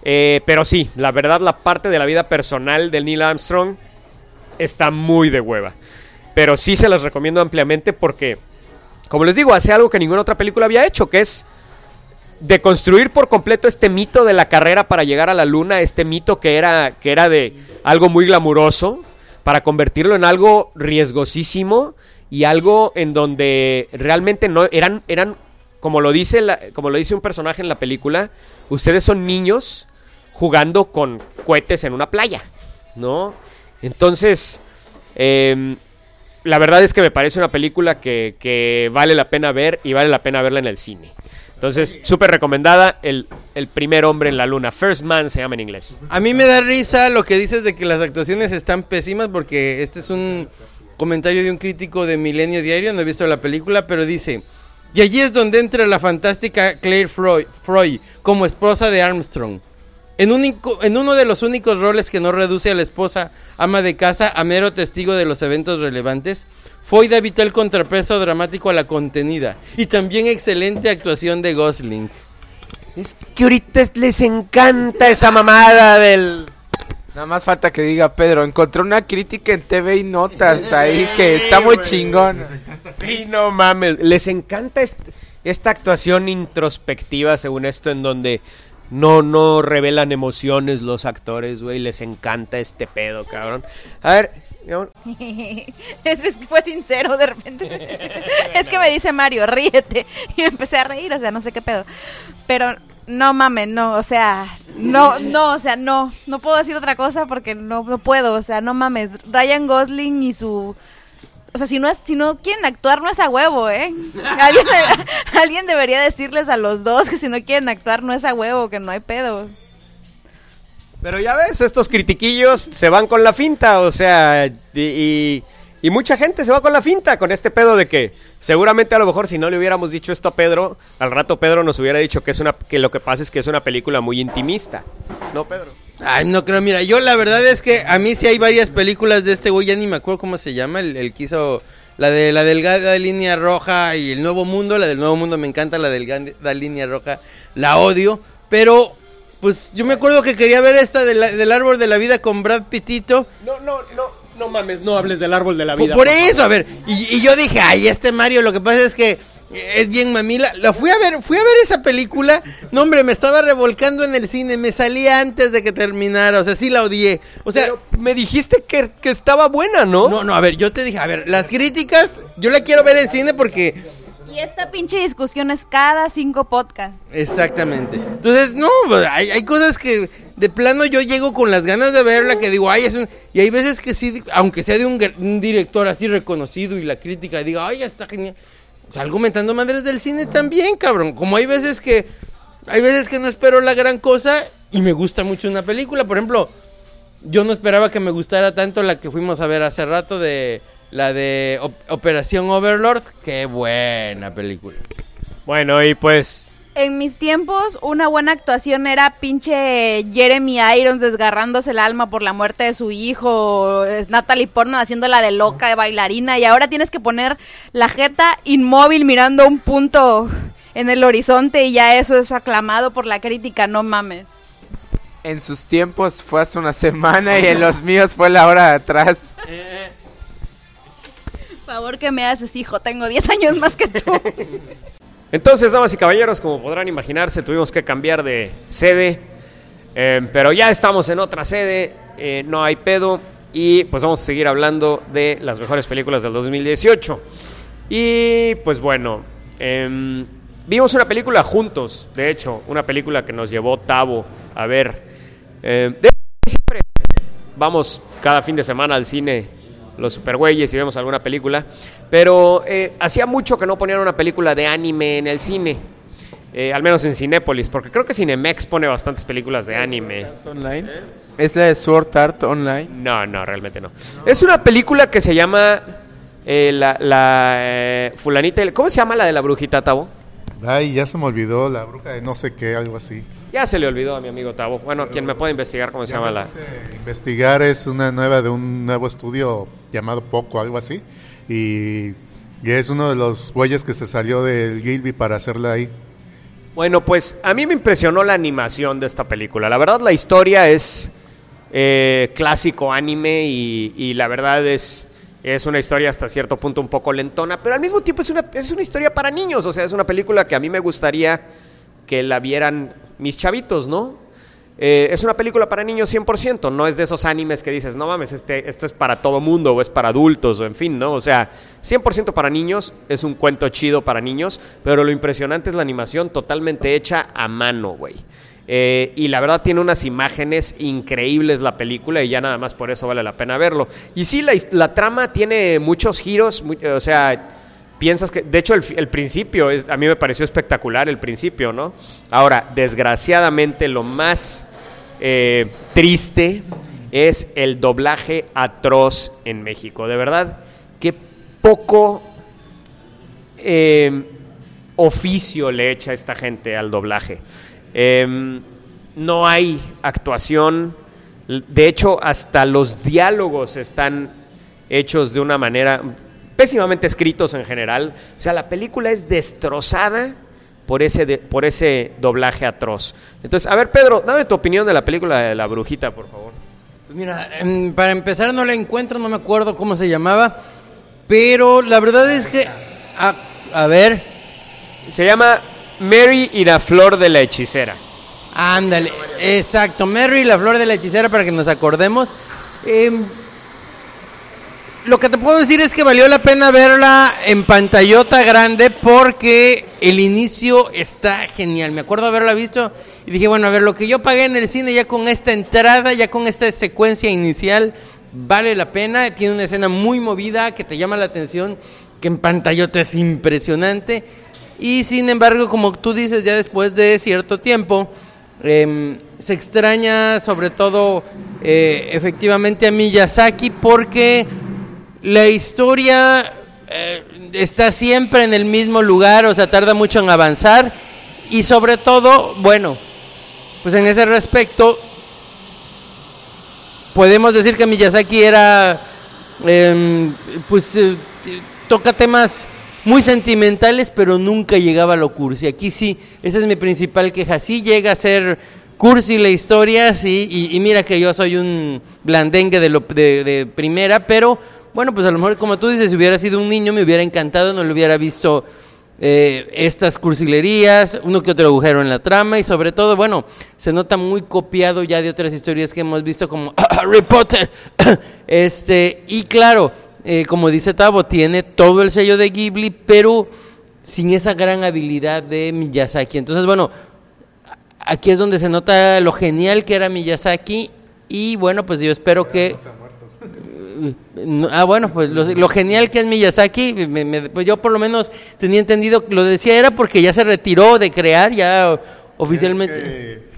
Eh, pero sí, la verdad, la parte de la vida personal de Neil Armstrong está muy de hueva. Pero sí se las recomiendo ampliamente porque como les digo, hace algo que ninguna otra película había hecho, que es deconstruir por completo este mito de la carrera para llegar a la luna, este mito que era, que era de algo muy glamuroso, para convertirlo en algo riesgosísimo y algo en donde realmente no eran, eran como lo dice, como lo dice un personaje en la película, ustedes son niños jugando con cohetes en una playa, ¿no? Entonces, em, la verdad es que me parece una película que, que vale la pena ver y vale la pena verla en el cine. Entonces, súper recomendada, el, el primer hombre en la luna. First Man se llama en inglés. A mí me da risa lo que dices de que las actuaciones están pésimas porque este es un comentario de un crítico de Milenio Diario, no he visto la película, pero dice, y allí es donde entra la fantástica Claire Freud, Freud como esposa de Armstrong. En, uno de los únicos roles que no reduce a la esposa ama de casa a mero testigo de los eventos relevantes, Foy da vital contrapeso dramático a la contenida y también excelente actuación de Gosling. Es que ahorita es- les encanta esa mamada del... Nada más falta que diga Pedro, encontré una crítica en TV y Notas ahí que está muy chingón. Sí, no mames. Les encanta est- esta actuación introspectiva, según esto, en donde no, no revelan emociones los actores, güey. Les encanta este pedo, cabrón. A ver, fue sincero de repente. es que me dice Mario, ríete. Y empecé a reír, o sea, no sé qué pedo. Pero no mames, no, o sea, no, no, o sea, no. No puedo decir otra cosa porque no, no puedo, o sea, no mames. Ryan Gosling y su. O sea, si no, es, si no quieren actuar, no es a huevo, ¿eh? Alguien, debería decirles a los dos que si no quieren actuar, no es a huevo, que no hay pedo. Pero ya ves, estos critiquillos se van con la finta, o sea, y, y- y mucha gente se va con la finta, con este pedo de que seguramente a lo mejor si no le hubiéramos dicho esto a Pedro, al rato Pedro nos hubiera dicho que es una que lo que pasa es que es una película muy intimista. ¿No, Pedro? Ay, no creo, mira, yo la verdad es que a mí sí hay varias películas de este güey, ya ni me acuerdo cómo se llama, el, el que hizo la de la delgada línea roja y el nuevo mundo, la del nuevo mundo me encanta, la delgada línea roja la odio, pero pues yo me acuerdo que quería ver esta de la- del árbol de la vida con Brad Pittito, No, no, no, no mames, no hables del árbol de la por, vida. por eso, a ver, y, y yo dije, ay, este Mario, lo que pasa es que es bien mamila. La fui a ver, fui a ver esa película. No, hombre, me estaba revolcando en el cine, me salía antes de que terminara, o sea, sí la odié. O sea, Pero me dijiste que, que estaba buena, ¿no? No, no, a ver, yo te dije, a ver, las críticas, yo la quiero ver en cine porque... Y esta pinche discusión es cada cinco podcasts. Exactamente. Entonces, no, pues, hay, hay cosas que de plano yo llego con las ganas de verla, que digo, ay, es un... Y hay veces que sí, aunque sea de un, un director así reconocido y la crítica diga, ay, está genial. Salgo mentando madres del cine también, cabrón. Como hay veces que... Hay veces que no espero la gran cosa y me gusta mucho una película. Por ejemplo, yo no esperaba que me gustara tanto la que fuimos a ver hace rato de la de Op- Operación Overlord. Qué buena película. Bueno, y pues En mis tiempos, una buena actuación era pinche Jeremy Irons desgarrándose el alma por la muerte de su hijo, Natalie Portman haciéndola de loca, de bailarina, y ahora tienes que poner la jeta inmóvil mirando un punto en el horizonte y ya eso es aclamado por la crítica, no mames. En sus tiempos fue hace una semana y en los míos fue la hora de atrás. Favor que me haces hijo, tengo 10 años más que tú. Entonces, damas y caballeros, como podrán imaginarse, tuvimos que cambiar de sede, eh, pero ya estamos en otra sede, eh, no hay pedo, y pues vamos a seguir hablando de las mejores películas del 2018. Y pues bueno, em, vimos una película juntos, de hecho, una película que nos llevó Tavo a ver. Eh, de- siempre vamos cada fin de semana al cine los supergüeyes y vemos alguna película, pero eh, hacía mucho que no ponían una película de anime en el cine, eh, al menos en Cinépolis, porque creo que Cinemex pone bastantes películas de anime. Online. Es la de Sword Art Online. No, no, realmente no. Es una película que se llama eh, la, la eh, fulanita, ¿cómo se llama la de la brujita, Tavo? Ay, ya se me olvidó la bruja de no sé qué, algo así. Ya se le olvidó a mi amigo Tavo. Bueno, quien me puede investigar cómo se llama la... Investigar es una nueva de un nuevo estudio llamado Poco, algo así. Y, y es uno de los bueyes que se salió del Gilby para hacerla ahí. Bueno, pues a mí me impresionó la animación de esta película. La verdad, la historia es eh, clásico anime y, y la verdad es, es una historia hasta cierto punto un poco lentona, pero al mismo tiempo es una, es una historia para niños. O sea, es una película que a mí me gustaría que la vieran mis chavitos, ¿no? Eh, es una película para niños 100%, no es de esos animes que dices, no mames, este, esto es para todo mundo o es para adultos o en fin, ¿no? O sea, 100% para niños, es un cuento chido para niños, pero lo impresionante es la animación totalmente hecha a mano, güey. Eh, y la verdad tiene unas imágenes increíbles la película y ya nada más por eso vale la pena verlo. Y sí, la, trama tiene muchos giros, mu- o sea, piensas que, de hecho, el, principio, es, a mí me pareció espectacular el principio, ¿no? Ahora, desgraciadamente, lo más eh, triste es el doblaje atroz en México. De verdad, qué poco eh, oficio le echa esta gente al doblaje. Eh, no hay actuación. De hecho, hasta los diálogos están hechos de una manera pésimamente escritos en general. O sea, la película es destrozada por ese, de- por ese doblaje atroz. Entonces, a ver, Pedro, dame tu opinión de la película de La Brujita, por favor. Pues mira, para empezar no la encuentro, no me acuerdo cómo se llamaba, pero la verdad es que... A, a ver, Se llama Mary y la flor de la hechicera. ándale, exacto, Mary, la flor de la hechicera, para que nos acordemos. Em, lo que te puedo decir es que valió la pena verla en pantallota grande porque el inicio está genial. Me acuerdo haberla visto y dije, bueno, a ver, lo que yo pagué en el cine ya con esta entrada, ya con esta secuencia inicial, vale la pena. Tiene una escena muy movida que te llama la atención, que en pantallota es impresionante. Y sin embargo, como tú dices, ya después de cierto tiempo, em, se extraña sobre todo eh, efectivamente a Miyazaki porque la historia eh, está siempre en el mismo lugar, o sea, tarda mucho en avanzar. Y sobre todo, bueno, pues en ese respecto, podemos decir que Miyazaki era, em, pues, eh, toca temas muy sentimentales, pero nunca llegaba a lo cursi. Aquí sí, esa es mi principal queja. Sí llega a ser cursi la historia, sí, y, mira que yo soy un blandengue de, lo, de primera, pero bueno, pues a lo mejor, como tú dices, si hubiera sido un niño, me hubiera encantado, no lo hubiera visto eh, estas cursilerías, uno que otro agujero en la trama y sobre todo, bueno, se nota muy copiado ya de otras historias que hemos visto como Harry Potter. este, y claro, eh, como dice Tavo, tiene todo el sello de Ghibli, pero sin esa gran habilidad de Miyazaki. Entonces, bueno, aquí es donde se nota lo genial que era Miyazaki y bueno, pues yo espero que... No, Ah, bueno, pues lo, lo genial que es Miyazaki, me- me- pues yo por lo menos tenía entendido, lo decía era porque ya se retiró de crear, ya oficialmente. Es que,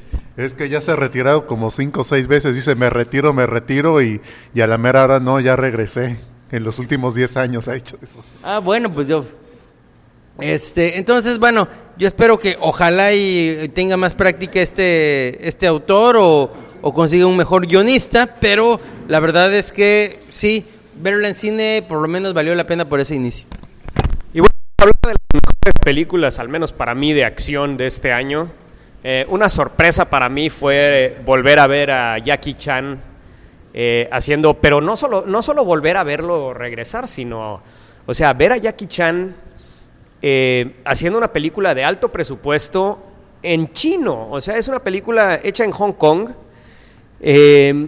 es que ya se ha retirado como cinco o seis veces. Dice, me retiro, me retiro. Y, y a la mera hora no, ya regresé. En los últimos 10 años ha hecho eso. Ah, bueno, pues yo. Este, entonces, bueno, yo espero que ojalá y tenga más práctica este, este autor o, o consiga un mejor guionista, pero la verdad es que sí, verla en cine por lo menos valió la pena por ese inicio. Y bueno, hablando de las mejores películas, al menos para mí, de acción de este año, eh, una sorpresa para mí fue eh, volver a ver a Jackie Chan eh, haciendo, pero no solo, no solo volver a verlo regresar, sino, o sea, ver a Jackie Chan haciendo una película de alto presupuesto en chino. O sea, es una película hecha en Hong Kong, eh,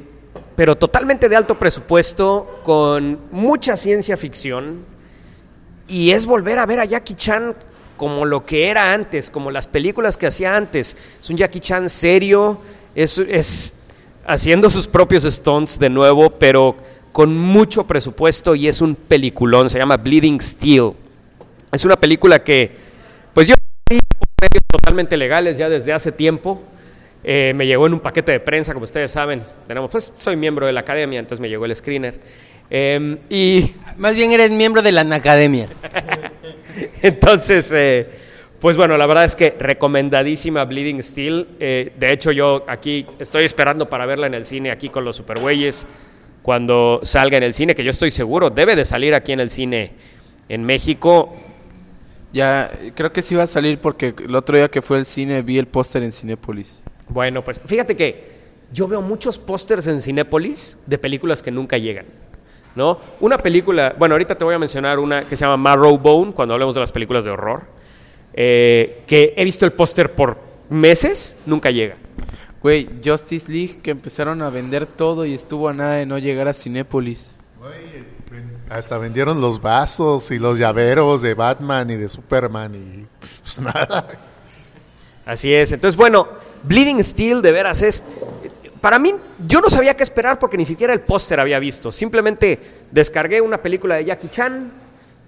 pero totalmente de alto presupuesto, con mucha ciencia ficción. Y es volver a ver a Jackie Chan como lo que era antes, como las películas que hacía antes. Es un Jackie Chan serio, es, es haciendo sus propios stunts de nuevo, pero con mucho presupuesto y es un peliculón, se llama Bleeding Steel. Es una película que, pues yo medios totalmente legales ya desde hace tiempo. Eh, me llegó en un paquete de prensa, como ustedes saben. Tenemos, pues soy miembro de la academia, entonces me llegó el screener. Eh, y Más bien eres miembro de la academia. entonces, eh, pues bueno, la verdad es que recomendadísima Bleeding Steel. Eh, de hecho, yo aquí estoy esperando para verla en el cine, aquí con los supergüeyes, cuando salga en el cine, que yo estoy seguro, debe de salir aquí en el cine en México. Ya, creo que sí va a salir porque el otro día que fue al cine vi el póster en Cinépolis. Bueno, pues fíjate que yo veo muchos pósters en Cinépolis de películas que nunca llegan. ¿No? Una película, bueno, ahorita te voy a mencionar una que se llama Marrowbone, cuando hablemos de las películas de horror, eh, que he visto el póster por meses, nunca llega. Güey, Justice League que empezaron a vender todo y estuvo a nada de no llegar a Cinépolis. Hasta vendieron los vasos y los llaveros de Batman y de Superman y pues nada. Así es. Entonces, bueno, Bleeding Steel de veras es. Para mí, yo no sabía qué esperar porque ni siquiera el póster había visto. Simplemente descargué una película de Jackie Chan.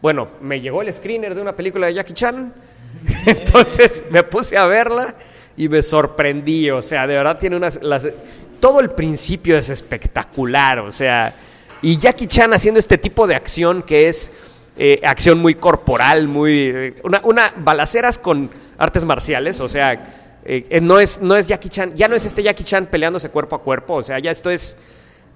Bueno, me llegó el screener de una película de Jackie Chan. Entonces me puse a verla y me sorprendí. O sea, de verdad tiene unas. Las, todo el principio es espectacular. O sea, y Jackie Chan haciendo este tipo de acción que es eh, acción muy corporal, muy. una, una balaceras con artes marciales. O sea, eh, no, es, no es Jackie Chan. Ya no es este Jackie Chan peleándose cuerpo a cuerpo. O sea, ya esto es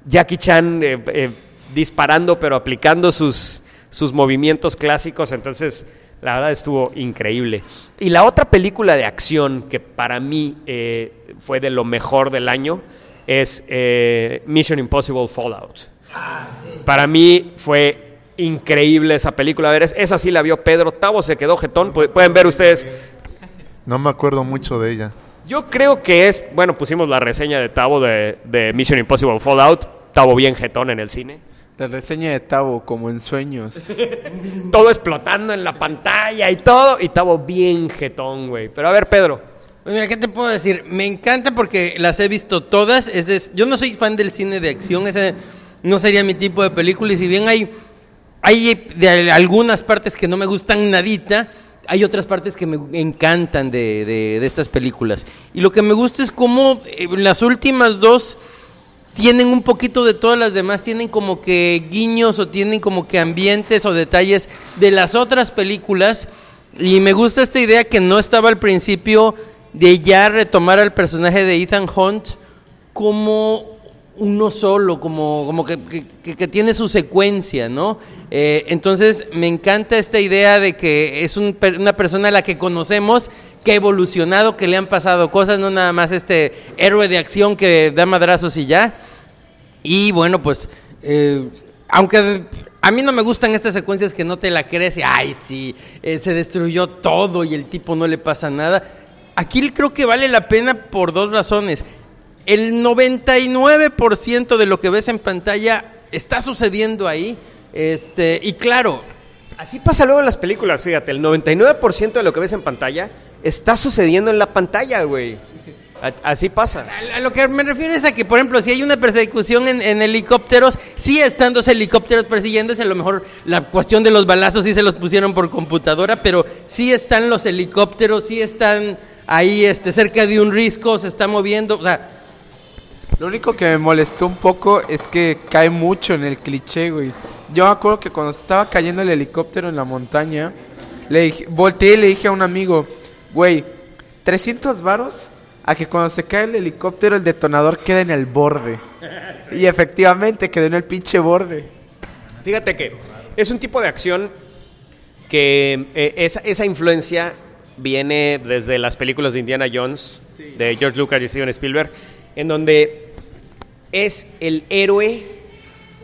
Jackie Chan eh, disparando, pero aplicando sus, sus movimientos clásicos. Entonces, la verdad estuvo increíble. Y la otra película de acción que para mí eh, fue de lo mejor del año es eh, Mission Impossible Fallout. Para mí fue increíble esa película. A ver, es- esa sí la vio Pedro. Tavo se quedó jetón. Pu- Pueden ver ustedes. No me acuerdo mucho de ella. Yo creo que es. Bueno, pusimos la reseña de Tavo de, de Mission Impossible Fallout. Tavo bien jetón en el cine. La reseña de Tavo, como en sueños. Todo explotando en la pantalla y todo. Y Tavo bien jetón, güey. Pero a ver, Pedro. Pues mira, ¿qué te puedo decir? Me encanta porque las he visto todas. Es de- yo no soy fan del cine de acción, ese no sería mi tipo de película. Y si bien hay, hay de algunas partes que no me gustan nadita, hay otras partes que me encantan de, de- de estas películas. Y lo que me gusta es cómo eh, las últimas dos tienen un poquito de todas las demás, tienen como que guiños o tienen como que ambientes o detalles de las otras películas. Y me gusta esta idea que no estaba al principio de ya retomar al personaje de Ethan Hunt como uno solo, como, como que, que- tiene su secuencia, ¿no? Eh, entonces me encanta esta idea de que es un una persona a la que conocemos, que ha evolucionado, que le han pasado cosas, no nada más este héroe de acción que da madrazos y ya. Y bueno, pues, eh, aunque a mí no me gustan estas secuencias que no te la crees y, ay, sí, eh, se destruyó todo y el tipo no le pasa nada. Aquí creo que vale la pena por dos razones. El 99% de lo que ves en pantalla está sucediendo ahí. Este, y claro, Así pasa luego en las películas, fíjate. El 99% de lo que ves en pantalla está sucediendo en la pantalla, güey. Así pasa. A lo que me refiero es a que, por ejemplo, si hay una persecución en, en helicópteros, sí están dos helicópteros persiguiéndose, a lo mejor la cuestión de los balazos sí se los pusieron por computadora, pero sí están los helicópteros, sí están ahí este, cerca de un risco, se está moviendo, o sea, Lo único que me molestó un poco es que cae mucho en el cliché, güey. Yo me acuerdo que cuando estaba cayendo el helicóptero en la montaña, le dije, volteé y le dije a un amigo, güey, 300 varos a que cuando se cae el helicóptero el detonador quede en el borde. Y efectivamente quedó en el pinche borde. Fíjate que es un tipo de acción que eh, esa, esa influencia viene desde las películas de Indiana Jones, de George Lucas y Steven Spielberg, en donde es el héroe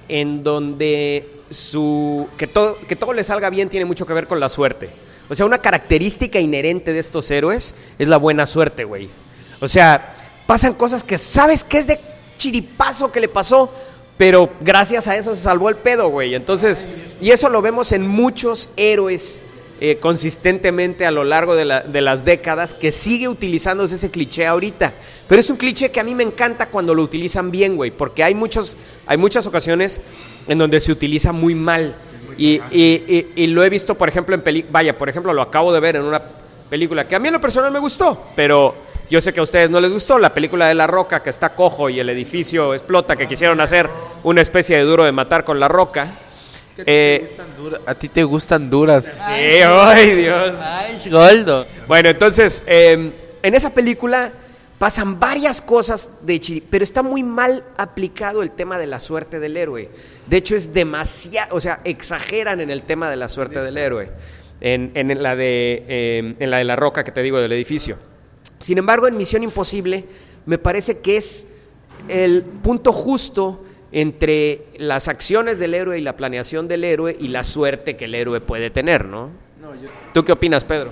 en donde su que todo que todo le salga bien tiene mucho que ver con la suerte. O sea, una característica inherente de estos héroes es la buena suerte, güey. O sea, pasan cosas que sabes que es de chiripazo que le pasó, pero gracias a eso se salvó el pedo, güey. Entonces, y eso lo vemos en muchos héroes eh, consistentemente a lo largo de, la- de las décadas que sigue utilizándose ese cliché ahorita. Pero es un cliché que a mí me encanta cuando lo utilizan bien, güey, porque hay, muchos, hay muchas ocasiones en donde se utiliza muy mal. Y, lo he visto, por ejemplo, en películas, vaya, por ejemplo, lo acabo de ver en una película que a mí en lo personal me gustó, pero yo sé que a ustedes no les gustó, la película de La Roca, que está cojo y el edificio explota, que quisieron hacer una especie de duro de matar con La Roca. Eh, A ti te gustan duras. Sí, ay Dios. ay, Goldo. Bueno, entonces, eh, en esa película pasan varias cosas de chiri, pero está muy mal aplicado el tema de la suerte del héroe. De hecho, es demasiado, o sea, exageran en el tema de la suerte del héroe. En, en la de, eh, en la de la roca que te digo del edificio. Sin embargo, en Misión Imposible me parece que es el punto justo entre las acciones del héroe y la planeación del héroe y la suerte que el héroe puede tener, ¿no? ¿Tú qué opinas, Pedro?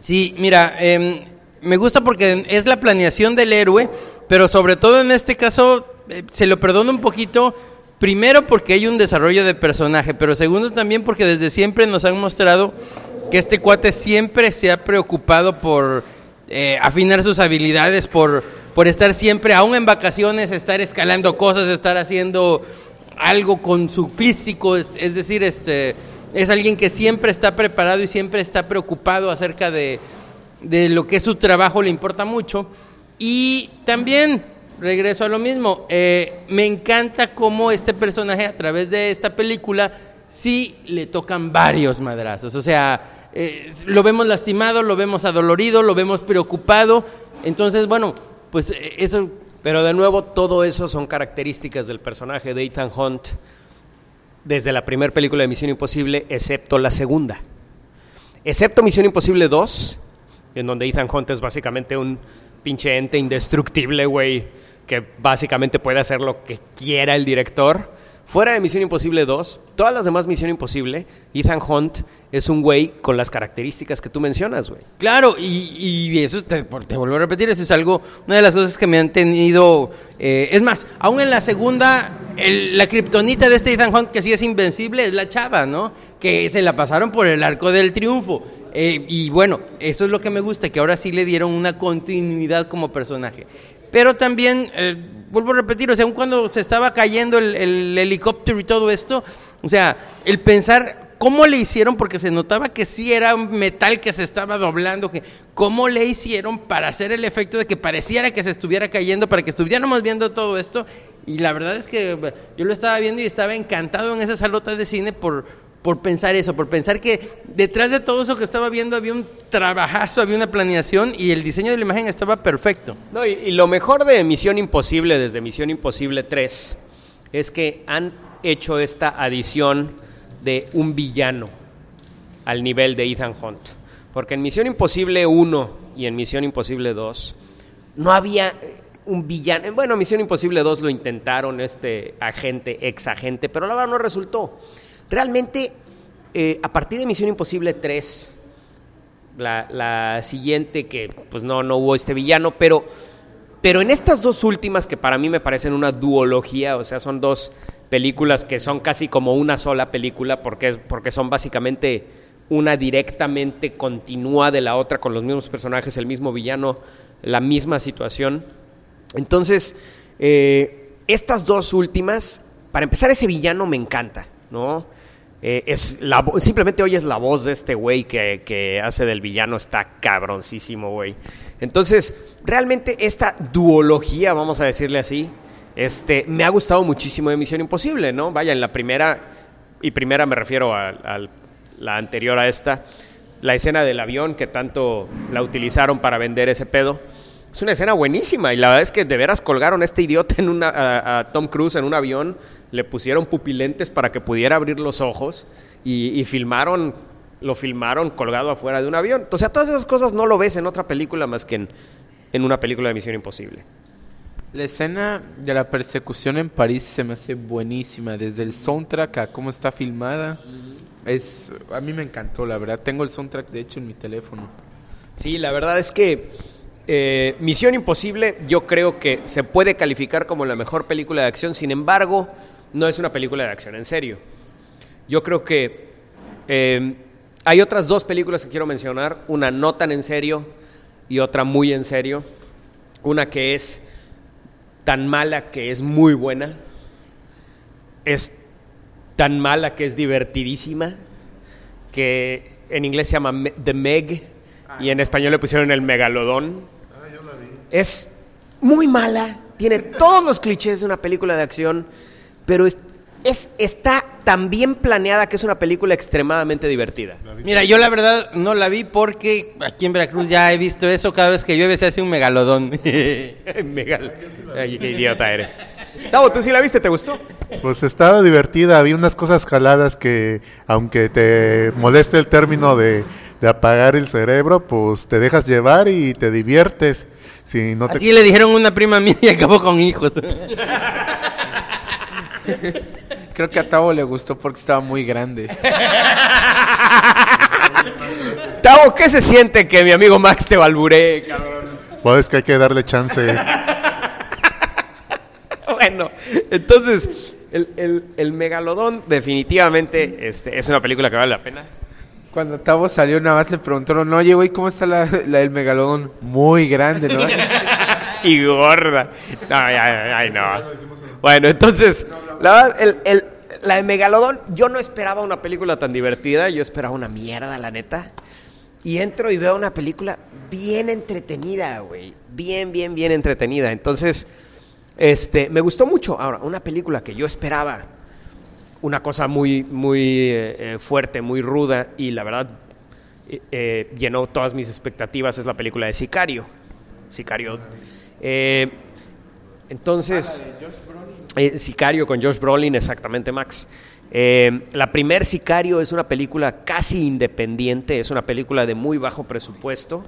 Sí, mira, em, me gusta porque es la planeación del héroe, pero sobre todo en este caso eh, se lo perdono un poquito. Primero porque hay un desarrollo de personaje, pero segundo también porque desde siempre nos han mostrado que este cuate siempre se ha preocupado por eh, afinar sus habilidades, por, por estar siempre, aún en vacaciones, estar escalando cosas, estar haciendo algo con su físico, es, decir, este, es alguien que siempre está preparado y siempre está preocupado acerca de, de lo que es su trabajo, le importa mucho. Y también, regreso a lo mismo, eh, me encanta cómo este personaje a través de esta película sí le tocan varios madrazos, o sea, eh, lo vemos lastimado, lo vemos adolorido, lo vemos preocupado, entonces, bueno, pues eh, eso Pero de nuevo, todo eso son características del personaje de Ethan Hunt desde la primera película de Misión Imposible, excepto la segunda. Excepto Misión Imposible 2, en donde Ethan Hunt es básicamente un pinche ente indestructible, güey, que básicamente puede hacer lo que quiera el director. Fuera de Misión Imposible 2, todas las demás Misión Imposible, Ethan Hunt es un güey con las características que tú mencionas, güey. Claro, y, eso, te, vuelvo a repetir, eso es algo, una de las cosas que me han tenido... eh, es más, aún en la segunda, la kriptonita de este Ethan Hunt que sí es invencible es la chava, ¿no? Que se la pasaron por el arco del triunfo. Eh, y bueno, eso es lo que me gusta, que ahora sí le dieron una continuidad como personaje. Pero también, eh, vuelvo a repetir, o sea, aun cuando se estaba cayendo el, el helicóptero y todo esto, o sea, el pensar cómo le hicieron, porque se notaba que sí era un metal que se estaba doblando, que cómo le hicieron para hacer el efecto de que pareciera que se estuviera cayendo, para que estuviéramos viendo todo esto. Y la verdad es que eh, yo lo estaba viendo y estaba encantado en esa salota de cine por, por pensar eso, por pensar que detrás de todo eso que estaba viendo había un trabajazo, había una planeación y el diseño de la imagen estaba perfecto. No, y, lo mejor de Misión Imposible desde Misión Imposible 3 es que han hecho esta adición de un villano al nivel de Ethan Hunt. Porque en Misión Imposible 1 y en Misión Imposible 2 no había eh, un villano. Bueno, en Misión Imposible 2 lo intentaron este agente, ex agente, pero la verdad no resultó. Realmente, eh, a partir de Misión Imposible 3, la, siguiente que pues no, no hubo este villano, pero, pero en estas dos últimas que para mí me parecen una duología, o sea, son dos películas que son casi como una sola película porque, es, porque son básicamente una directamente continúa de la otra con los mismos personajes, el mismo villano, la misma situación. Entonces, eh, estas dos últimas, para empezar, ese villano me encanta, ¿no? Eh, es la, simplemente oyes la voz de este güey que, que hace del villano, está cabroncísimo, güey. Entonces, realmente esta duología, vamos a decirle así, este, me ha gustado muchísimo de Misión Imposible, ¿no? Vaya, en la primera, y primera me refiero a la anterior a esta, la escena del avión que tanto la utilizaron para vender ese pedo. Es una escena buenísima y la verdad es que de veras colgaron a este idiota en una, a, a Tom Cruise en un avión, le pusieron pupilentes para que pudiera abrir los ojos y, y filmaron, lo filmaron colgado afuera de un avión. O sea, todas esas cosas no lo ves en otra película más que en, en una película de Misión Imposible. La escena de la persecución en París se me hace buenísima, desde el soundtrack a cómo está filmada. Es, a mí me encantó, la verdad. Tengo el soundtrack, de hecho, en mi teléfono. Sí, la verdad es que eh, Misión Imposible yo creo que se puede calificar como la mejor película de acción, sin embargo, no es una película de acción en serio. Yo creo que eh, hay otras dos películas que quiero mencionar, una no tan en serio y otra muy en serio. Una que es tan mala que es muy buena, es tan mala que es divertidísima, que en inglés se llama The Meg y en español le pusieron el megalodón. Es muy mala, tiene todos los clichés de una película de acción, pero es, es- está tan bien planeada que es una película extremadamente divertida. Mira, yo la verdad no la vi porque aquí en Veracruz ya he visto eso, cada vez que llueve se hace un megalodón. Megal. Ay, qué idiota eres. Tavo, ¿tú sí la viste? ¿Te gustó? Pues estaba divertida, había unas cosas jaladas que, aunque te moleste el término de, de apagar el cerebro, pues te dejas llevar y te diviertes. Si no te... Así le dijeron una prima mía y acabó con hijos. Creo que a Tavo le gustó porque estaba muy grande. Tavo, ¿qué se siente que mi amigo Max te balburee, cabrón? Pues es que hay que darle chance. Bueno, entonces, el, el- el Megalodón definitivamente este, es una película que vale la pena. Cuando Tavo salió, nada más le preguntaron, oye, güey, ¿cómo está la, la del megalodón? Muy grande, ¿no? y gorda. No, ay, ay, no. Bueno, entonces, la verdad, el- la de Megalodón, yo no esperaba una película tan divertida, yo esperaba una mierda, la neta. Y entro y veo una película bien entretenida, güey. Bien, bien, bien entretenida. Entonces, este, me gustó mucho. Ahora, una película que yo esperaba una cosa muy, muy eh, eh, fuerte, muy ruda, y la verdad eh, llenó todas mis expectativas, es la película de Sicario. Sicario. Eh, entonces, eh, Sicario con Josh Brolin, exactamente, Max. La primer Sicario es una película casi independiente, es una película de muy bajo presupuesto,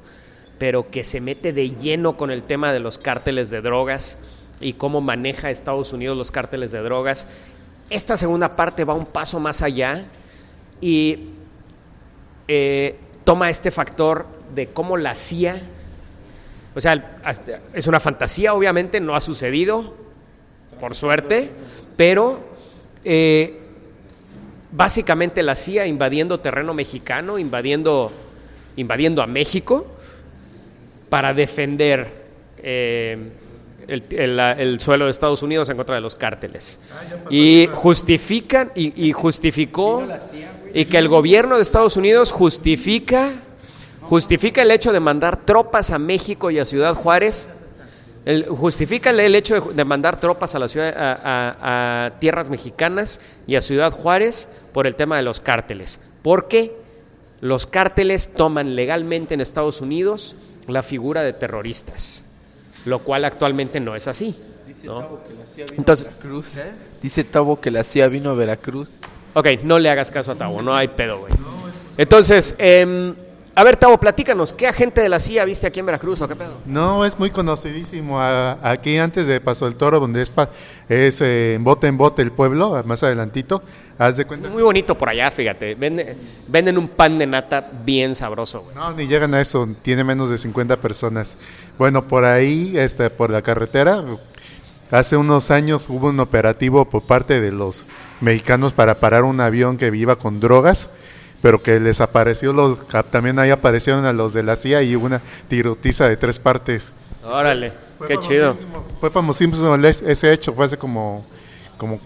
pero que se mete de lleno con el tema de los cárteles de drogas. y cómo maneja Estados Unidos los cárteles de drogas. Esta segunda parte va un paso más allá y eh, toma este factor de cómo la CIA, o sea, es una fantasía, obviamente, no ha sucedido, por suerte, pero eh, básicamente la CIA invadiendo terreno mexicano, invadiendo, invadiendo a México para defender eh, el, el- el suelo de Estados Unidos en contra de los cárteles. Y justifican, y, y justificó, y que el gobierno de Estados Unidos justifica, justifica el hecho de mandar tropas a México y a Ciudad Juárez. El- justifica el, el hecho de, de mandar tropas a la ciudad, a, a- a tierras mexicanas y a Ciudad Juárez por el tema de los cárteles. Porque los cárteles toman legalmente en Estados Unidos la figura de terroristas, lo cual actualmente no es así. ¿no? Entonces, Veracruz. Dice Tavo que la CIA vino a Veracruz. ok, no le hagas caso a Tavo, no hay pedo, güey. Entonces, em, a ver, Tavo, platícanos, ¿qué agente de la CIA viste aquí en Veracruz o qué pedo? No, es muy conocidísimo. A- Aquí antes de Paso del Toro, donde es, pa- es eh, bote en bote el pueblo, más adelantito, haz de cuenta. Muy bonito por allá, fíjate. Venden, venden un pan de nata bien sabroso, güey. No, ni llegan a eso, tiene menos de 50 personas. Bueno, por ahí, este, por la carretera, hace unos años hubo un operativo por parte de los mexicanos para parar un avión que iba con drogas, pero que les apareció, los, también ahí aparecieron a los de la CIA y hubo una tirotiza de tres partes. Órale, Fue qué chido. famosísimo, Fue famosísimo ese hecho, fue hace como, como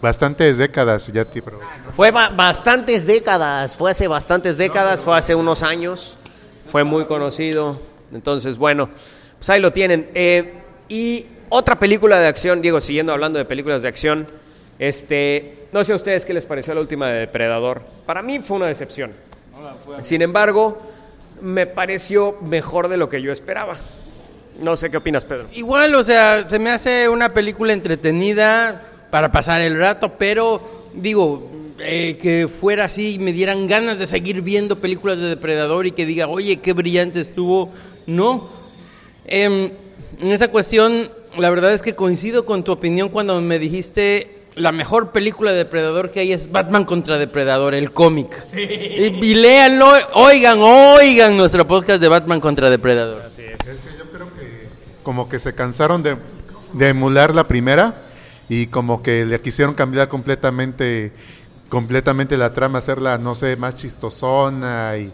bastantes décadas ya, ti- pero- Fue ba- bastantes décadas, fue hace bastantes décadas, fue hace unos años, fue muy conocido. Entonces, bueno, pues ahí lo tienen. Eh, y otra película de acción, Diego, siguiendo hablando de películas de acción, este, no sé a ustedes qué les pareció la última de Depredador. Para mí fue una decepción. Sin embargo, me pareció mejor de lo que yo esperaba. No sé qué opinas, Pedro. Igual, o sea, se me hace una película entretenida para pasar el rato, pero digo, eh, que fuera así y me dieran ganas de seguir viendo películas de Depredador y que diga, oye, qué brillante estuvo. No. Em, en esa cuestión, la verdad es que coincido con tu opinión cuando me dijiste la mejor película de Depredador que hay es Batman contra Depredador, el cómic. Y, y léanlo, oigan, oigan nuestro podcast de Batman contra Depredador. Es que yo creo que como que se cansaron de, de emular la primera y como que le quisieron cambiar completamente completamente la trama, hacerla, no sé, más chistosona y,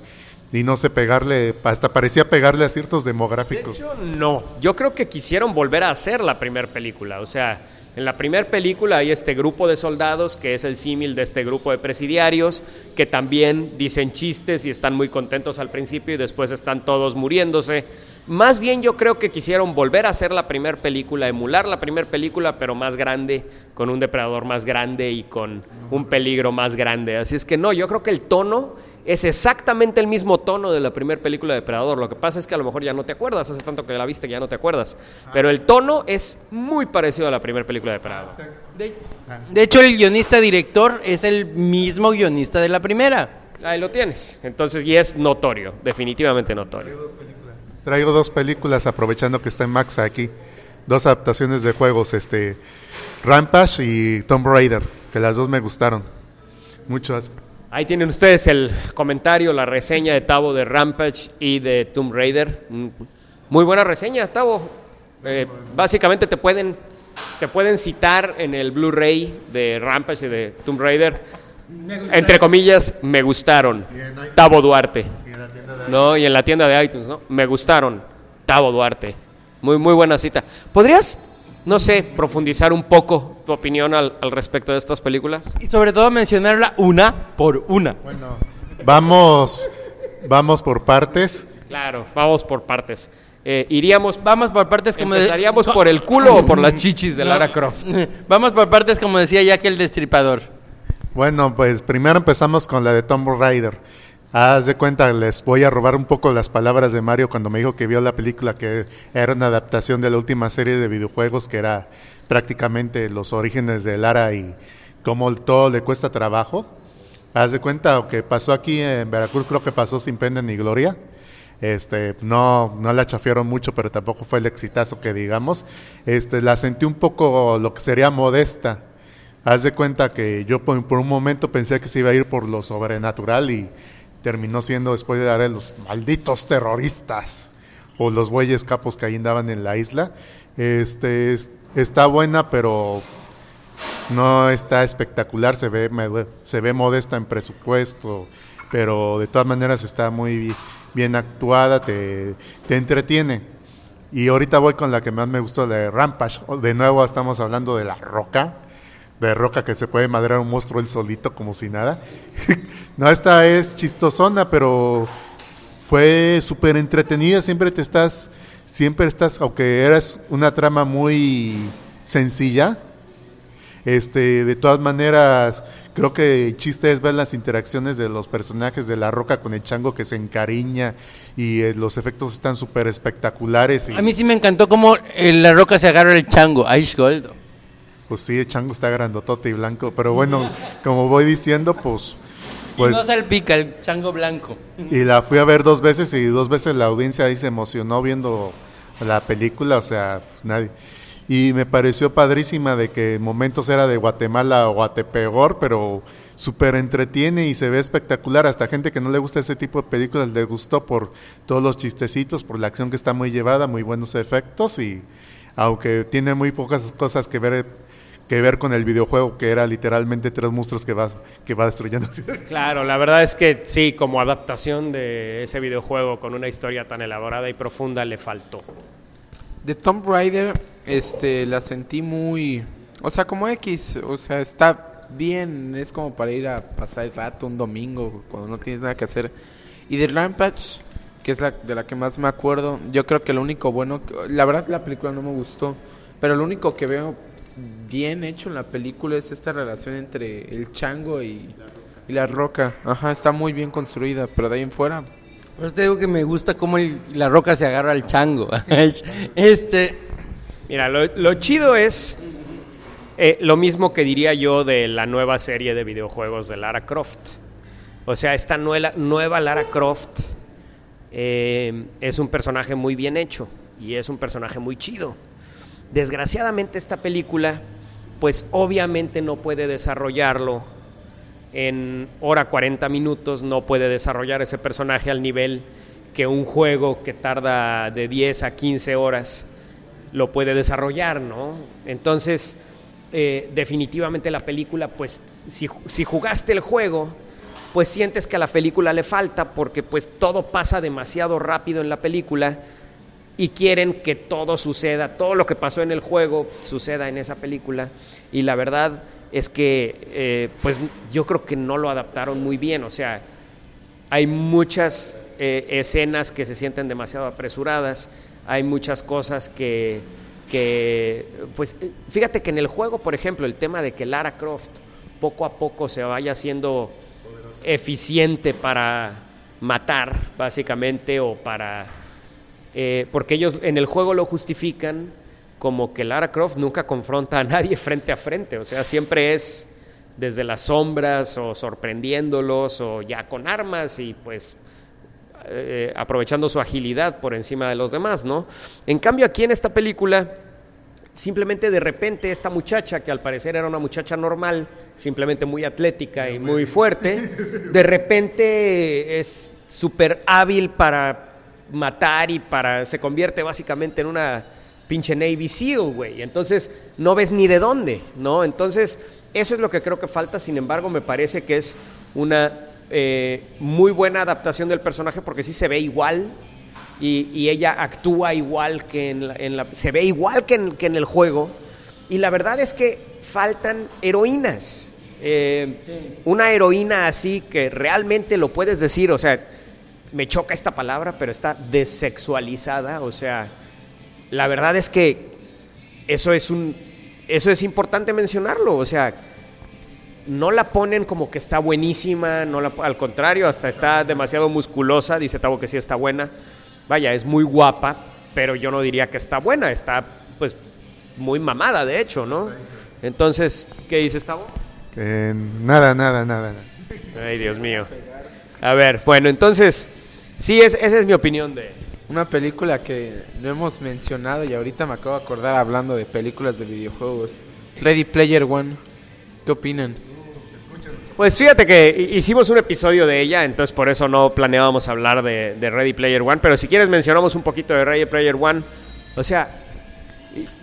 y no sé, pegarle, hasta parecía pegarle a ciertos De demográficos. hecho, no. Yo creo que quisieron volver a hacer la primera película. O sea, en la primera película hay este grupo de soldados que es el símil de este grupo de presidiarios que también dicen chistes y están muy contentos al principio y después están todos muriéndose. Más bien yo creo que quisieron volver a hacer la primera película, emular la primera película, pero más grande, con un depredador más grande y con un peligro más grande. Así es que no, yo creo que el tono es exactamente el mismo tono de la primera película de Depredador. Lo que pasa es que a lo mejor ya no te acuerdas, hace tanto que la viste que ya no te acuerdas. Pero el tono es muy parecido a la primera película de Depredador. De, de hecho, el guionista director es el mismo guionista de la primera. Ahí lo tienes. Entonces, y es notorio, definitivamente notorio. Traigo dos películas aprovechando que está en Max aquí. Dos adaptaciones de juegos, este Rampage y Tomb Raider, que las dos me gustaron. Mucho. Ahí tienen ustedes el comentario, la reseña de Tavo de Rampage y de Tomb Raider. Mm, Muy buena reseña, Tavo. Eh, básicamente te pueden, te pueden citar en el Blu-ray de Rampage y de Tomb Raider. Entre comillas, me gustaron. Tavo Duarte. No, y en la tienda de iTunes, ¿no? Me gustaron. Tavo Duarte. Muy, muy buena cita. ¿Podrías, no sé, profundizar un poco tu opinión al, al respecto de estas películas? Y sobre todo mencionarla una por una. Vamos, vamos por partes. Claro, vamos por partes. Eh, iríamos, Vamos por partes como de- ¿Empezaríamos por el culo o por las chichis de Lara Croft? Vamos por partes como decía Jack el Destripador. Bueno, pues primero empezamos con la de Tomb Raider. Haz de cuenta, les voy a robar un poco las palabras de Mario cuando me dijo que vio la película, que era una adaptación de la última serie de videojuegos, que era prácticamente los orígenes de Lara y cómo todo le cuesta trabajo. Haz de cuenta, lo que pasó aquí en Veracruz, creo que pasó sin pena ni gloria. Este, no, no la chafiaron mucho, pero tampoco fue el exitazo que digamos. Este, la sentí un poco lo que sería modesta. Haz de cuenta que yo por, por un momento pensé que se iba a ir por lo sobrenatural y terminó siendo después de dar los malditos terroristas o los bueyes capos que ahí andaban en la isla. Este, es- está buena, pero no está espectacular, se ve, se ve modesta en presupuesto, pero de todas maneras está muy bi- bien actuada, te, te entretiene. Y ahorita voy con la que más me gustó, la de Rampage. De nuevo estamos hablando de la roca, de roca que se puede madrear un monstruo él solito como si nada. no, esta es chistosona, pero fue súper entretenida, siempre te estás, siempre estás, aunque eras una trama muy sencilla, este, de todas maneras, creo que el chiste es ver las interacciones de los personajes de La Roca con el chango que se encariña y eh, los efectos están súper espectaculares. Y, A mí sí me encantó cómo eh, la roca se agarra el chango, Ice Gold. Pues sí, el chango está grandotote y blanco, pero bueno, como voy diciendo, pues... pues no salpica el chango blanco. Y la fui a ver dos veces y dos veces la audiencia ahí se emocionó viendo la película, o sea, nadie. Y me pareció padrísima de que en momentos era de Guatemala o Guatepeor, pero súper entretiene y se ve espectacular. Hasta gente que no le gusta ese tipo de películas le gustó por todos los chistecitos, por la acción que está muy llevada, muy buenos efectos y aunque tiene muy pocas cosas que ver que ver con el videojuego que era literalmente tres monstruos que va que va destruyendo. Claro, la verdad es que sí, como adaptación de ese videojuego con una historia tan elaborada y profunda le faltó. De Tomb Raider, este, la sentí muy, o sea, como X, o sea, está bien, es como para ir a pasar el rato un domingo cuando no tienes nada que hacer. Y de Rampage, que es la de la que más me acuerdo, yo creo que lo único bueno, la verdad la película no me gustó, pero lo único que veo bien hecho en la película es esta relación entre el chango y, y la roca. Ajá, está muy bien construida, pero de ahí en fuera Por eso te digo que me gusta cómo el- la roca se agarra al chango. este, Mira, lo, lo chido es eh, lo mismo que diría yo de la nueva serie de videojuegos de Lara Croft. O sea, esta nueva, nueva Lara Croft eh, es un personaje muy bien hecho y es un personaje muy chido. Desgraciadamente esta película, pues obviamente no puede desarrollarlo en hora 40 minutos, no puede desarrollar ese personaje al nivel que un juego que tarda de 10 a 15 horas lo puede desarrollar, ¿no? Entonces, eh, definitivamente la película, pues, si, si jugaste el juego, pues sientes que a la película le falta porque pues todo pasa demasiado rápido en la película y quieren que todo suceda, todo lo que pasó en el juego suceda en esa película. Y la verdad es que eh, pues yo creo que no lo adaptaron muy bien, o sea, hay muchas eh, escenas que se sienten demasiado apresuradas, hay muchas cosas que, que, pues fíjate que en el juego, por ejemplo, el tema de que Lara Croft poco a poco se vaya haciendo eficiente para matar, básicamente, o para... eh, porque ellos en el juego lo justifican como que Lara Croft nunca confronta a nadie frente a frente, o sea, siempre es desde las sombras o sorprendiéndolos o ya con armas y pues eh, aprovechando su agilidad por encima de los demás, ¿no? En cambio aquí en esta película simplemente de repente esta muchacha, que al parecer era una muchacha normal, simplemente muy atlética y muy fuerte, de repente es súper hábil para matar y para se convierte básicamente en una pinche Navy SEAL, güey. Entonces no ves ni de dónde, ¿no? Entonces eso es lo que creo que falta, sin embargo me parece que es una eh, muy buena adaptación del personaje porque sí se ve igual, y, y ella actúa igual que en la, en la- se ve igual que en, que en el juego y la verdad es que faltan heroínas Eh, una heroína así que realmente lo puedes decir o sea me choca esta palabra pero está desexualizada o sea la verdad es que eso es un eso es importante mencionarlo o sea no la ponen como que está buenísima, no la, al contrario, hasta está demasiado musculosa, dice Tavo que sí está buena. Vaya, es muy guapa, pero yo no diría que está buena, está pues muy mamada, de hecho, ¿no? Entonces, ¿qué dices, Tavo? Eh, nada, nada, nada. nada. Ay, Dios mío. A ver, bueno, entonces, Sí, es, esa es mi opinión de... Una película que no hemos mencionado y ahorita me acabo de acordar hablando de películas de videojuegos. Ready Player One. ¿Qué opinan? Pues fíjate que hi- hicimos un episodio de ella, entonces por eso no planeábamos hablar de, de Ready Player One, pero si quieres mencionamos un poquito de Ready Player One. O sea,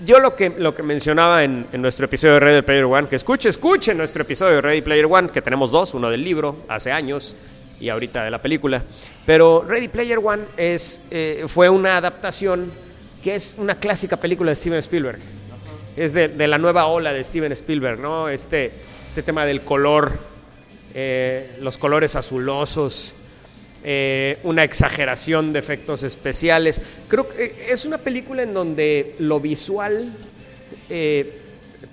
yo lo que, lo que mencionaba en, en nuestro episodio de Ready Player One, que escuche, escuche nuestro episodio de Ready Player One, que tenemos dos, uno del libro, hace años, y ahorita de la película. Pero Ready Player One es, eh, fue una adaptación que es una clásica película de Steven Spielberg. Es de, de la nueva ola de Steven Spielberg, ¿no? Este, este tema del color, eh, los colores azulosos, eh, una exageración de efectos especiales. Creo que es una película en donde lo visual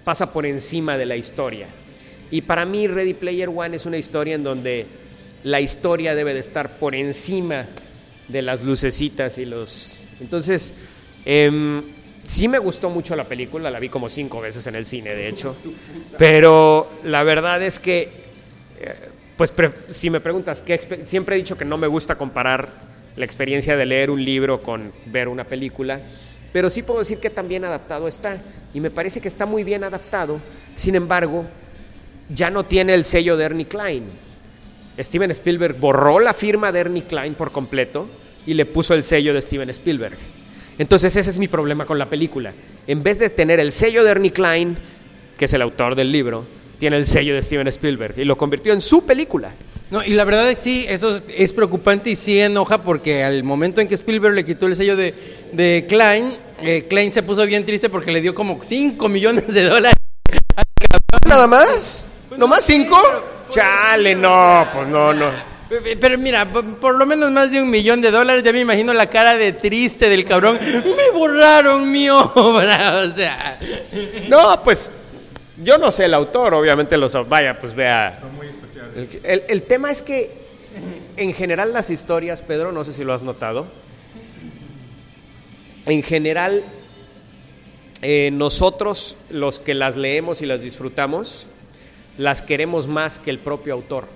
pasa por encima de la historia. Y para mí Ready Player One es una historia en donde la historia debe de estar por encima de las lucecitas y los... Entonces, em, sí me gustó mucho la película, la vi como cinco veces en el cine, de hecho. Pero la verdad es que eh, pues si me preguntas, ¿qué siempre he dicho que no me gusta comparar la experiencia de leer un libro con ver una película, pero sí puedo decir que también adaptado está, y me parece que está muy bien adaptado, sin embargo, ya no tiene el sello de Ernie Klein. Steven Spielberg borró la firma de Ernie Klein por completo y le puso el sello de Steven Spielberg. Entonces ese es mi problema con la película. En vez de tener el sello de Ernie Klein, que es el autor del libro, tiene el sello de Steven Spielberg y lo convirtió en su película. No, y la verdad es que sí, eso es preocupante y sí enoja porque al momento en que Spielberg le quitó el sello de, de Klein, eh, Klein se puso bien triste porque le dio como 5 millones de dólares. ¿Nada más? ¿No más cinco? Chale, no, pues no, no. Pero mira, por, lo menos más de un millón de dólares, ya me imagino la cara de triste del cabrón. Me borraron mi obra, o sea. No, pues yo no sé el autor, obviamente los vaya, pues vea. Son muy especiales. El, el- el tema es que en general las historias, Pedro, no sé si lo has notado. En general, eh, nosotros, los que las leemos y las disfrutamos, las queremos más que el propio autor.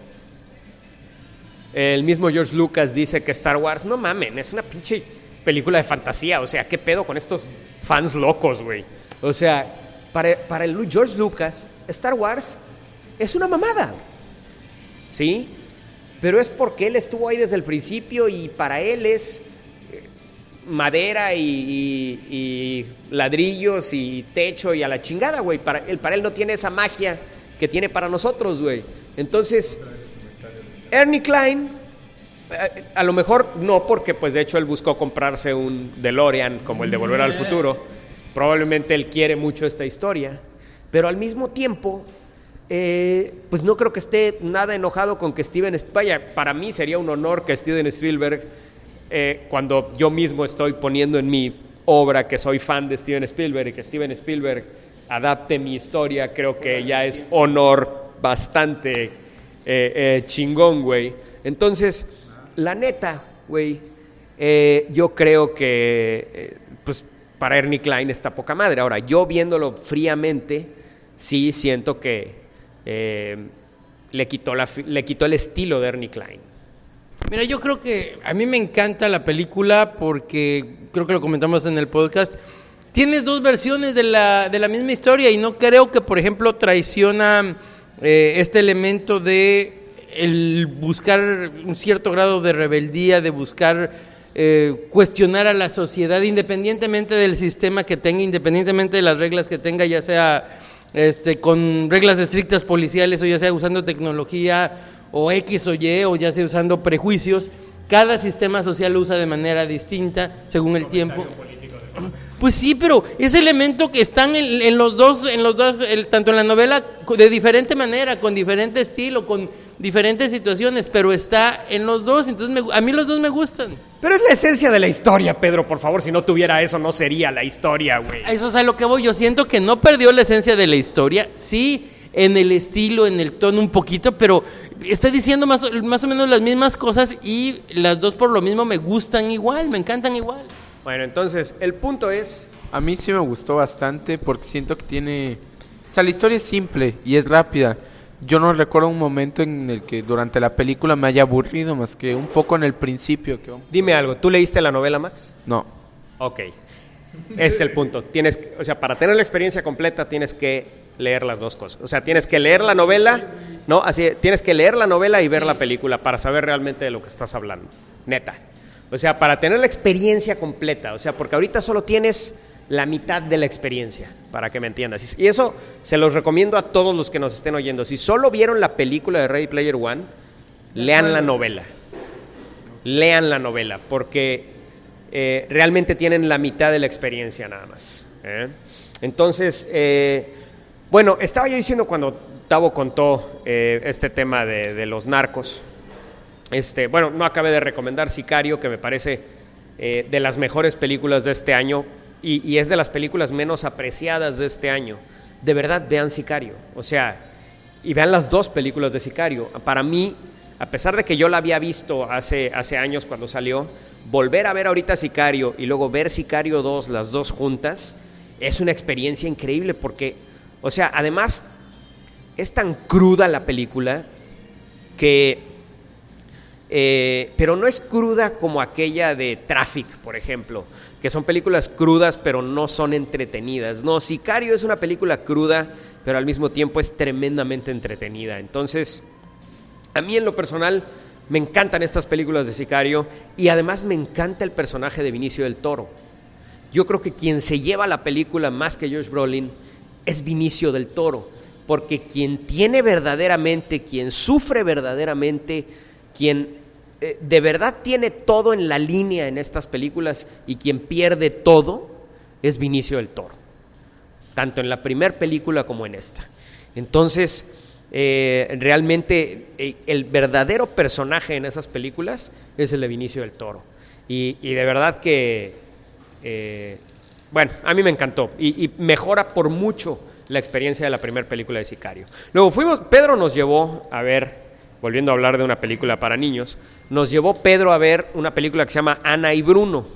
El mismo George Lucas dice que Star Wars, no mamen, es una pinche película de fantasía. O sea, ¿qué pedo con estos fans locos, güey? O sea, para, para el George Lucas, Star Wars es una mamada. ¿Sí? Pero es porque él estuvo ahí desde el principio y para él es eh, madera y, y- ladrillos y techo y a la chingada, güey. Para él no tiene esa magia que tiene para nosotros, güey. Entonces, Ernie Klein, eh, a lo mejor no, porque pues de hecho él buscó comprarse un DeLorean como el de Volver al Futuro. Probablemente él quiere mucho esta historia, pero al mismo tiempo, eh, pues no creo que esté nada enojado con que Steven Spielberg, para mí sería un honor que Steven Spielberg, eh, cuando yo mismo estoy poniendo en mi obra que soy fan de Steven Spielberg y que Steven Spielberg adapte mi historia, creo que ya es honor bastante eh, eh, chingón, güey. Entonces, la neta, güey, eh, yo creo que, pues, para Ernie Klein está poca madre. Ahora, yo viéndolo fríamente, sí siento que le, quitó la, le quitó el estilo de Ernie Klein. Mira, yo creo que a mí me encanta la película porque creo que lo comentamos en el podcast. Tienes dos versiones de la, de la misma historia y no creo que, por ejemplo, traiciona eh, este elemento de el buscar un cierto grado de rebeldía, de buscar eh, cuestionar a la sociedad independientemente del sistema que tenga, independientemente de las reglas que tenga, ya sea este, con reglas estrictas policiales o ya sea usando tecnología o X o Y o ya sea usando prejuicios. Cada sistema social lo usa de manera distinta según el tiempo. Pues sí, pero ese elemento que están en, en los dos, en los dos, el- tanto en la novela de diferente manera, con diferente estilo, con diferentes situaciones, pero está en los dos, entonces me a mí los dos me gustan. Pero es la esencia de la historia, Pedro, por favor. Si no tuviera eso, no sería la historia, güey. Eso es a lo que voy. Yo siento que no perdió la esencia de la historia. Sí, en el estilo, en el tono un poquito, pero está diciendo más, más o menos las mismas cosas y las dos por lo mismo me gustan igual, me encantan igual. Bueno, entonces, el punto es... A mí sí me gustó bastante porque siento que tiene... O sea, la historia es simple y es rápida, yo no recuerdo un momento en el que durante la película me haya aburrido, más que un poco en el principio. Que, Dime algo, ¿tú leíste la novela, Max? no. Ok. Ese es el punto. Tienes, que- o sea, para tener la experiencia completa tienes que leer las dos cosas. O sea, tienes que leer la novela, ¿no? Así, tienes que leer la novela y ver la película para saber realmente de lo que estás hablando. Neta. O sea, para tener la experiencia completa. O sea, porque ahorita solo tienes la mitad de la experiencia, para que me entiendas. Y eso se los recomiendo a todos los que nos estén oyendo. Si solo vieron la película de Ready Player One, lean la novela lean la novela, porque eh, realmente tienen la mitad de la experiencia nada más. ¿eh? Entonces, eh, bueno, estaba yo diciendo cuando Tavo contó eh, este tema de, de los narcos, este, bueno, no acabé de recomendar Sicario, que me parece eh, de las mejores películas de este año y, es de las películas menos apreciadas de este año. De verdad, vean Sicario. O sea, y vean las dos películas de Sicario. Para mí, a pesar de que yo la había visto hace, hace años cuando salió, volver a ver ahorita Sicario y luego ver Sicario 2, las dos juntas, es una experiencia increíble porque, o sea, además es tan cruda la película que eh, pero no es cruda como aquella de Traffic, por ejemplo, que son películas crudas pero no son entretenidas. No, Sicario es una película cruda, pero al mismo tiempo es tremendamente entretenida. Entonces, a mí en lo personal me encantan estas películas de Sicario y además me encanta el personaje de Vinicio del Toro. Yo creo que quien se lleva la película más que Josh Brolin es Vinicio del Toro, porque quien tiene verdaderamente, quien sufre verdaderamente, quien eh, de verdad tiene todo en la línea en estas películas y quien pierde todo es Vinicio del Toro, tanto en la primera película como en esta. Entonces, eh, realmente eh, el verdadero personaje en esas películas es el de Vinicio del Toro. Y, de verdad que, bueno, a mí me encantó y mejora por mucho la experiencia de la primera película de Sicario. Luego fuimos, Pedro nos llevó a ver, volviendo a hablar de una película para niños, nos llevó Pedro a ver una película que se llama Ana y Bruno.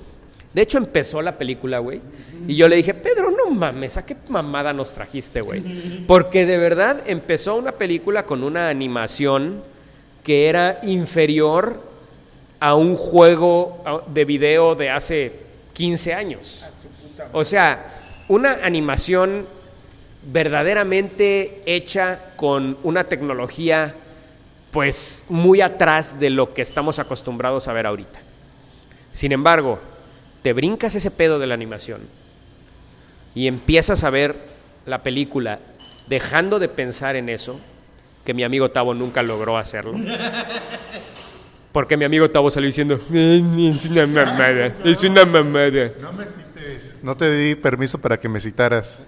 De hecho, empezó la película, güey. Y yo le dije, Pedro, no mames, ¿a qué mamada nos trajiste, güey? Porque de verdad empezó una película con una animación que era inferior a un juego de video de hace 15 años. O sea, una animación verdaderamente hecha con una tecnología pues muy atrás de lo que estamos acostumbrados a ver ahorita. Sin embargo, te brincas ese pedo de la animación y empiezas a ver la película dejando de pensar en eso, que mi amigo Tavo nunca logró hacerlo. Porque mi amigo Tavo salió diciendo, "Ay, es una mamada, es una mamada. No me cites. No te di permiso para que me citaras.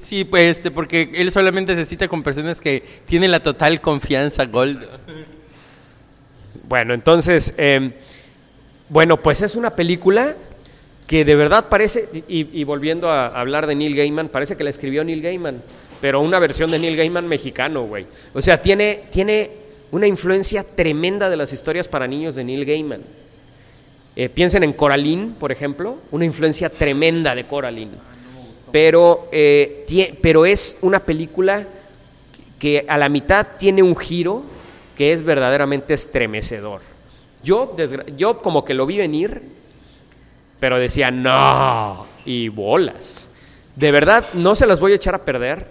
Sí, pues este, porque él solamente se cita con personas que tienen la total confianza, Gold. Bueno, entonces, eh, bueno, pues es una película que de verdad parece, y, y volviendo a hablar de Neil Gaiman, parece que la escribió Neil Gaiman, pero una versión de Neil Gaiman mexicano, güey. O sea, tiene, tiene una influencia tremenda de las historias para niños de Neil Gaiman. Eh, piensen en Coraline, por ejemplo, una influencia tremenda de Coraline. Pero, eh, pero es una película que a la mitad tiene un giro que es verdaderamente estremecedor. Yo, yo como que lo vi venir, pero decía, no, y bolas. De verdad, no se las voy a echar a perder.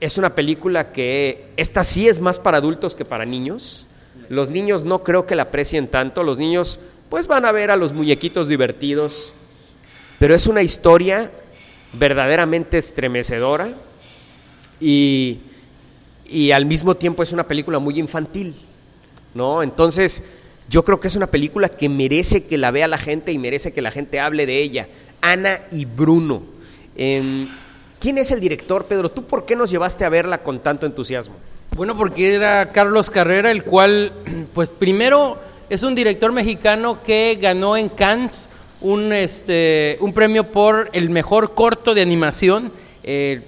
Es una película que, esta sí es más para adultos que para niños. Los niños no creo que la aprecien tanto. Los niños, pues van a ver a los muñequitos divertidos. Pero es una historia verdaderamente estremecedora y, y al mismo tiempo es una película muy infantil, ¿no? Entonces, yo creo que es una película que merece que la vea la gente y merece que la gente hable de ella. Ana y Bruno. Em, ¿Quién es el director, Pedro? ¿Tú por qué nos llevaste a verla con tanto entusiasmo? Bueno, porque era Carlos Carrera, el cual, pues primero es un director mexicano que ganó en Cannes un, este, un premio por el mejor corto de animación. Eh,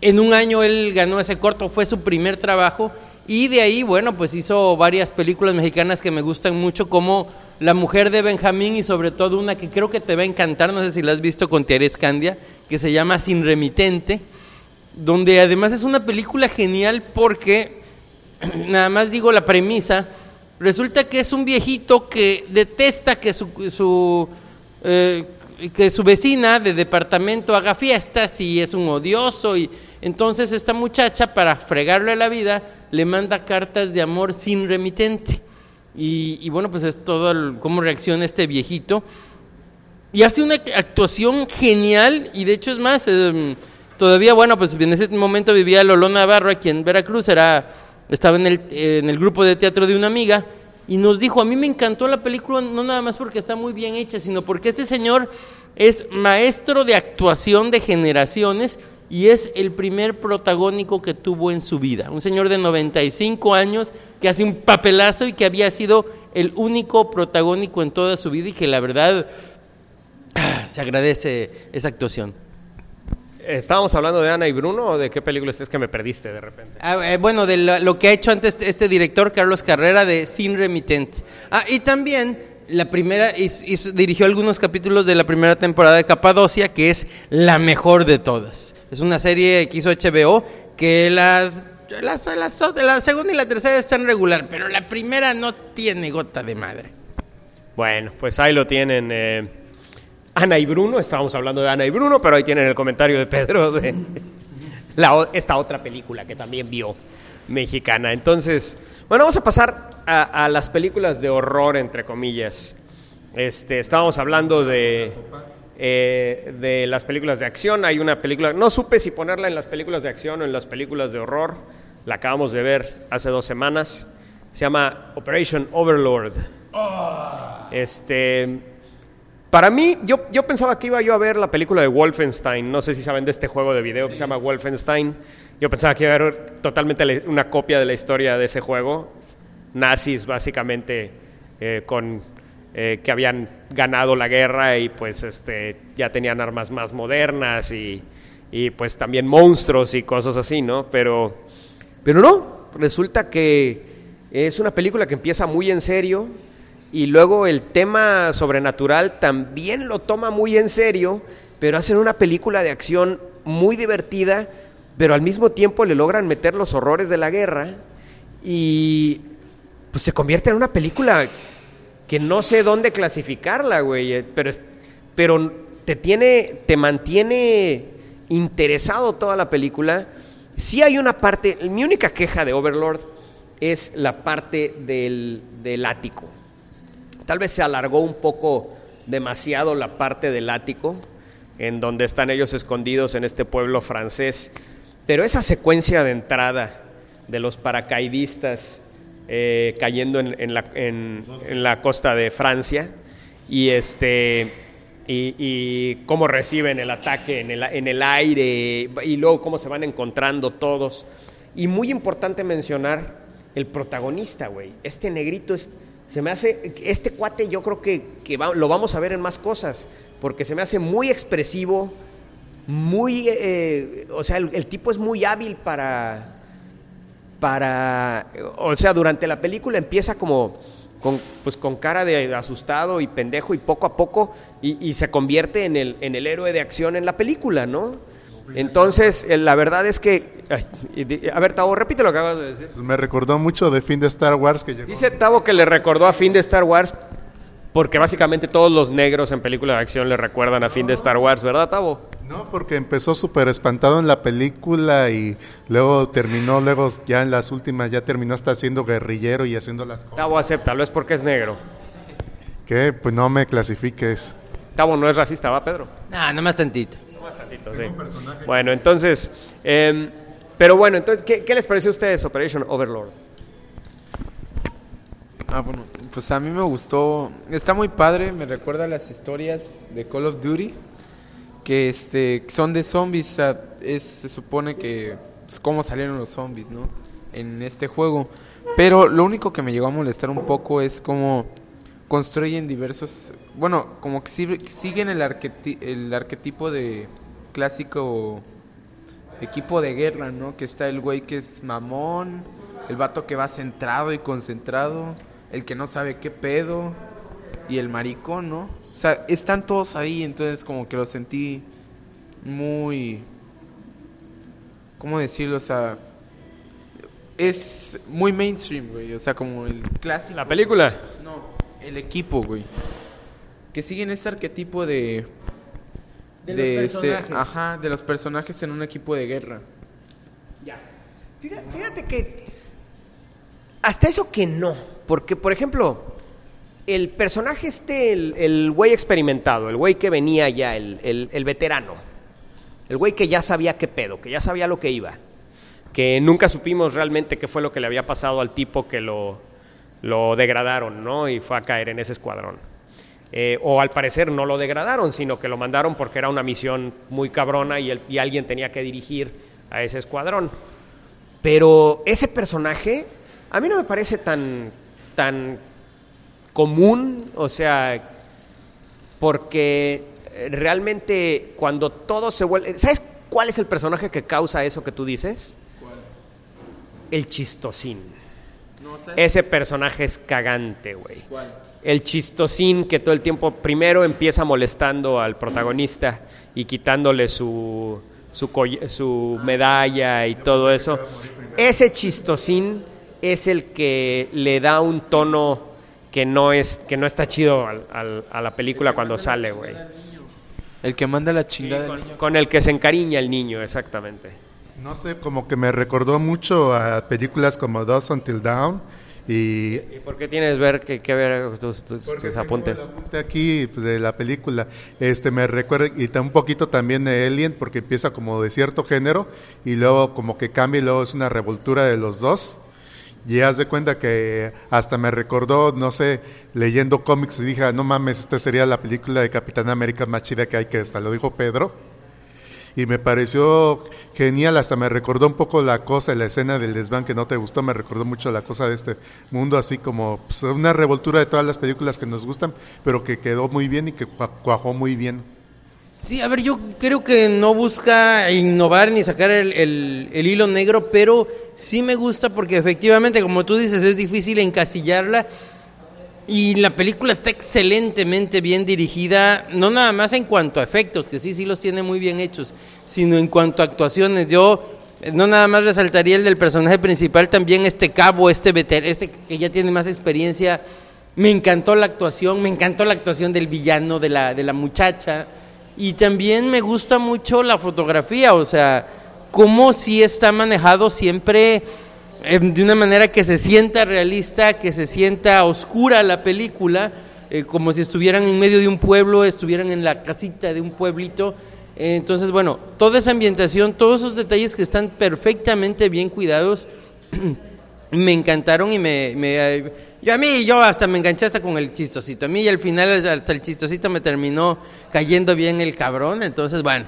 en un año él ganó ese corto, fue su primer trabajo. Y de ahí, bueno, pues hizo varias películas mexicanas que me gustan mucho, como La mujer de Benjamín y sobre todo una que creo que te va a encantar, no sé si la has visto con Thierry Candia, que se llama Sin Remitente. donde además es una película genial porque, nada más digo la premisa, resulta que es un viejito que detesta que su, su, eh, que su vecina de departamento haga fiestas y es un odioso y entonces esta muchacha para fregarle la vida le manda cartas de amor sin remitente. Y, bueno, pues es todo el- cómo reacciona este viejito. Y hace una actuación genial y de hecho es más, eh, todavía, bueno, pues en ese momento vivía Lolo Navarro aquí en Veracruz, era, estaba en el, en el grupo de teatro de una amiga y nos dijo, a mí me encantó la película, no nada más porque está muy bien hecha, sino porque este señor es maestro de actuación de generaciones y es el primer protagónico que tuvo en su vida. Un señor de 95 años que hace un papelazo y que había sido el único protagónico en toda su vida y que la verdad se agradece esa actuación. ¿Estábamos hablando de Ana y Bruno o de qué película es que me perdiste de repente? Ah, eh, bueno, de lo, lo que ha hecho antes este director, Carlos Carrera, de Sin Remitente. Ah, y también la primera, hizo- hizo- dirigió algunos capítulos de la primera temporada de Capadocia, que es la mejor de todas. Es una serie que hizo HBO, que las, las, las- la segunda y la tercera están regular, pero la primera no tiene gota de madre. Bueno, pues ahí lo tienen. eh, Ana y Bruno, estábamos hablando de Ana y Bruno, pero ahí tienen el comentario de Pedro de la esta otra película que también vio mexicana. Entonces, bueno, vamos a pasar a, a las películas de horror, entre comillas. Este, estábamos hablando de, eh, de las películas de acción. Hay una película, no supe si ponerla en las películas de acción o en las películas de horror. La acabamos de ver hace dos semanas. Se llama Operation Overlord. Este, para mí, yo, yo pensaba que iba yo a ver la película de Wolfenstein. No sé si saben de este juego de video que se llama Wolfenstein. Yo pensaba que iba a ver totalmente una copia de la historia de ese juego. Nazis, básicamente, eh, con eh, que habían ganado la guerra y pues este ya tenían armas más modernas y, y, pues también monstruos y cosas así, ¿no? Pero, pero no, resulta que es una película que empieza muy en serio y luego el tema sobrenatural también lo toma muy en serio, pero hacen una película de acción muy divertida, pero al mismo tiempo le logran meter los horrores de la guerra y pues se convierte en una película que no sé dónde clasificarla, güey, eh, pero, pero te tiene, te mantiene interesado toda la película. Sí hay una parte, mi única queja de Overlord es la parte del, del ático. Tal vez se alargó un poco demasiado la parte del ático, en donde están ellos escondidos en este pueblo francés. Pero esa secuencia de entrada de los paracaidistas eh, cayendo en, la, costa de Francia y este y cómo reciben el ataque en el, en el aire y luego cómo se van encontrando todos. Y muy importante mencionar el protagonista, güey. Este negrito es, se me hace, este cuate yo creo que, que va- lo vamos a ver en más cosas, porque se me hace muy expresivo, muy, eh, o sea, el, el tipo es muy hábil para, para, o sea, durante la película empieza como con, pues con cara de asustado y pendejo y poco a poco y, y se convierte en el, en el héroe de acción en la película, ¿no? Entonces, eh, la verdad es que, ay, di- a ver, Tavo, repite lo que acabas de decir. Pues me recordó mucho de fin de Star Wars que llegó. Dice Tavo que le recordó a fin de Star Wars porque básicamente todos los negros en películas de acción le recuerdan a fin de Star Wars, ¿verdad, Tavo? No, porque empezó súper espantado en la película y luego terminó, luego ya en las últimas ya terminó hasta siendo guerrillero y haciendo las cosas. Tavo, acéptalo, es porque es negro. Que pues no me clasifiques. Tavo no es racista, ¿va, Pedro? Nah, nada más tantito. Tantito, sí. Bueno, entonces, em, pero bueno, entonces, ¿qué, qué les pareció a ustedes Operation Overlord? Ah, bueno, pues a mí me gustó. Está muy padre, me recuerda a las historias de Call of Duty. Que este, son de zombies. es, se supone que. Pues, cómo salieron los zombies, ¿no? En este juego. Pero lo único que me llegó a molestar un poco es cómo construyen diversos. Bueno, como que si- siguen el, arqueti- el arquetipo de clásico equipo de guerra, ¿no? Que está el güey que es mamón, el vato que va centrado y concentrado, el que no sabe qué pedo y el maricón, ¿no? O sea, están todos ahí, entonces como que lo sentí muy ¿cómo decirlo? O sea, es muy mainstream, güey. O sea, como el clásico. La película. No, el equipo, güey. Que siguen este arquetipo de. De los este, personajes. ajá, de los personajes en un equipo de guerra. Fíjate, fíjate que hasta eso que no, porque por ejemplo, el personaje este, el, el güey experimentado, el güey que venía ya, el, el- el veterano, el güey que ya sabía qué pedo, que ya sabía lo que iba, que nunca supimos realmente qué fue lo que le había pasado al tipo que lo, lo degradaron, ¿no? Y fue a caer en ese escuadrón. Eh, o al parecer no lo degradaron, sino que lo mandaron porque era una misión muy cabrona y, el- y alguien tenía que dirigir a ese escuadrón. Pero ese personaje a mí no me parece tan, tan común, o sea, porque eh, realmente cuando todo se vuelve... ¿Sabes cuál es el personaje que causa eso que tú dices? El chistosín. Ese personaje es cagante, güey. El chistosín que todo el tiempo primero empieza molestando al protagonista y quitándole su, su, medalla y todo eso. Ese chistosín es el que le da un tono que no, es, que no está chido al- al- a la película cuando sale, güey. El que manda la chingada. Con, del niño. con el que se encariña el niño, exactamente. No sé, como que me recordó mucho a películas como Dos Until Dawn y ¿Y por qué tienes ver que, que ver tus, tus- tus apuntes? apunte aquí pues, de la película. Este me recuerda y un poquito también de Alien porque empieza como de cierto género y luego como que cambia y luego es una revoltura de los dos. Y haz de cuenta que hasta me recordó, no sé, leyendo cómics y dije, "Ah, no mames, esta sería la película de Capitán América más chida que hay, que hasta lo dijo Pedro. Y me pareció genial, hasta me recordó un poco la cosa, la escena del desván que no te gustó, me recordó mucho la cosa de este mundo, así como pues, una revoltura de todas las películas que nos gustan, pero que quedó muy bien y que cua- cuajó muy bien. Sí, a ver, yo creo que no busca innovar ni sacar el- el hilo negro, pero sí me gusta porque efectivamente, como tú dices, es difícil encasillarla. Y la película está excelentemente bien dirigida, no nada más en cuanto a efectos, que sí, sí los tiene muy bien hechos, sino en cuanto a actuaciones. Yo eh, no nada más resaltaría el del personaje principal, también este cabo, este veter, este que ya tiene más experiencia. Me encantó la actuación, me encantó la actuación del villano, de la, de la muchacha. Y también me gusta mucho la fotografía, o sea, cómo sí está manejado siempre eh, de una manera que se sienta realista, que se sienta oscura la película, eh, como si estuvieran en medio de un pueblo, estuvieran en la casita de un pueblito. Eh, entonces, bueno, toda esa ambientación, todos esos detalles que están perfectamente bien cuidados, me encantaron y me, me, yo a mí yo hasta me enganché hasta con el chistosito a mí y al final hasta el chistosito me terminó cayendo bien el cabrón entonces bueno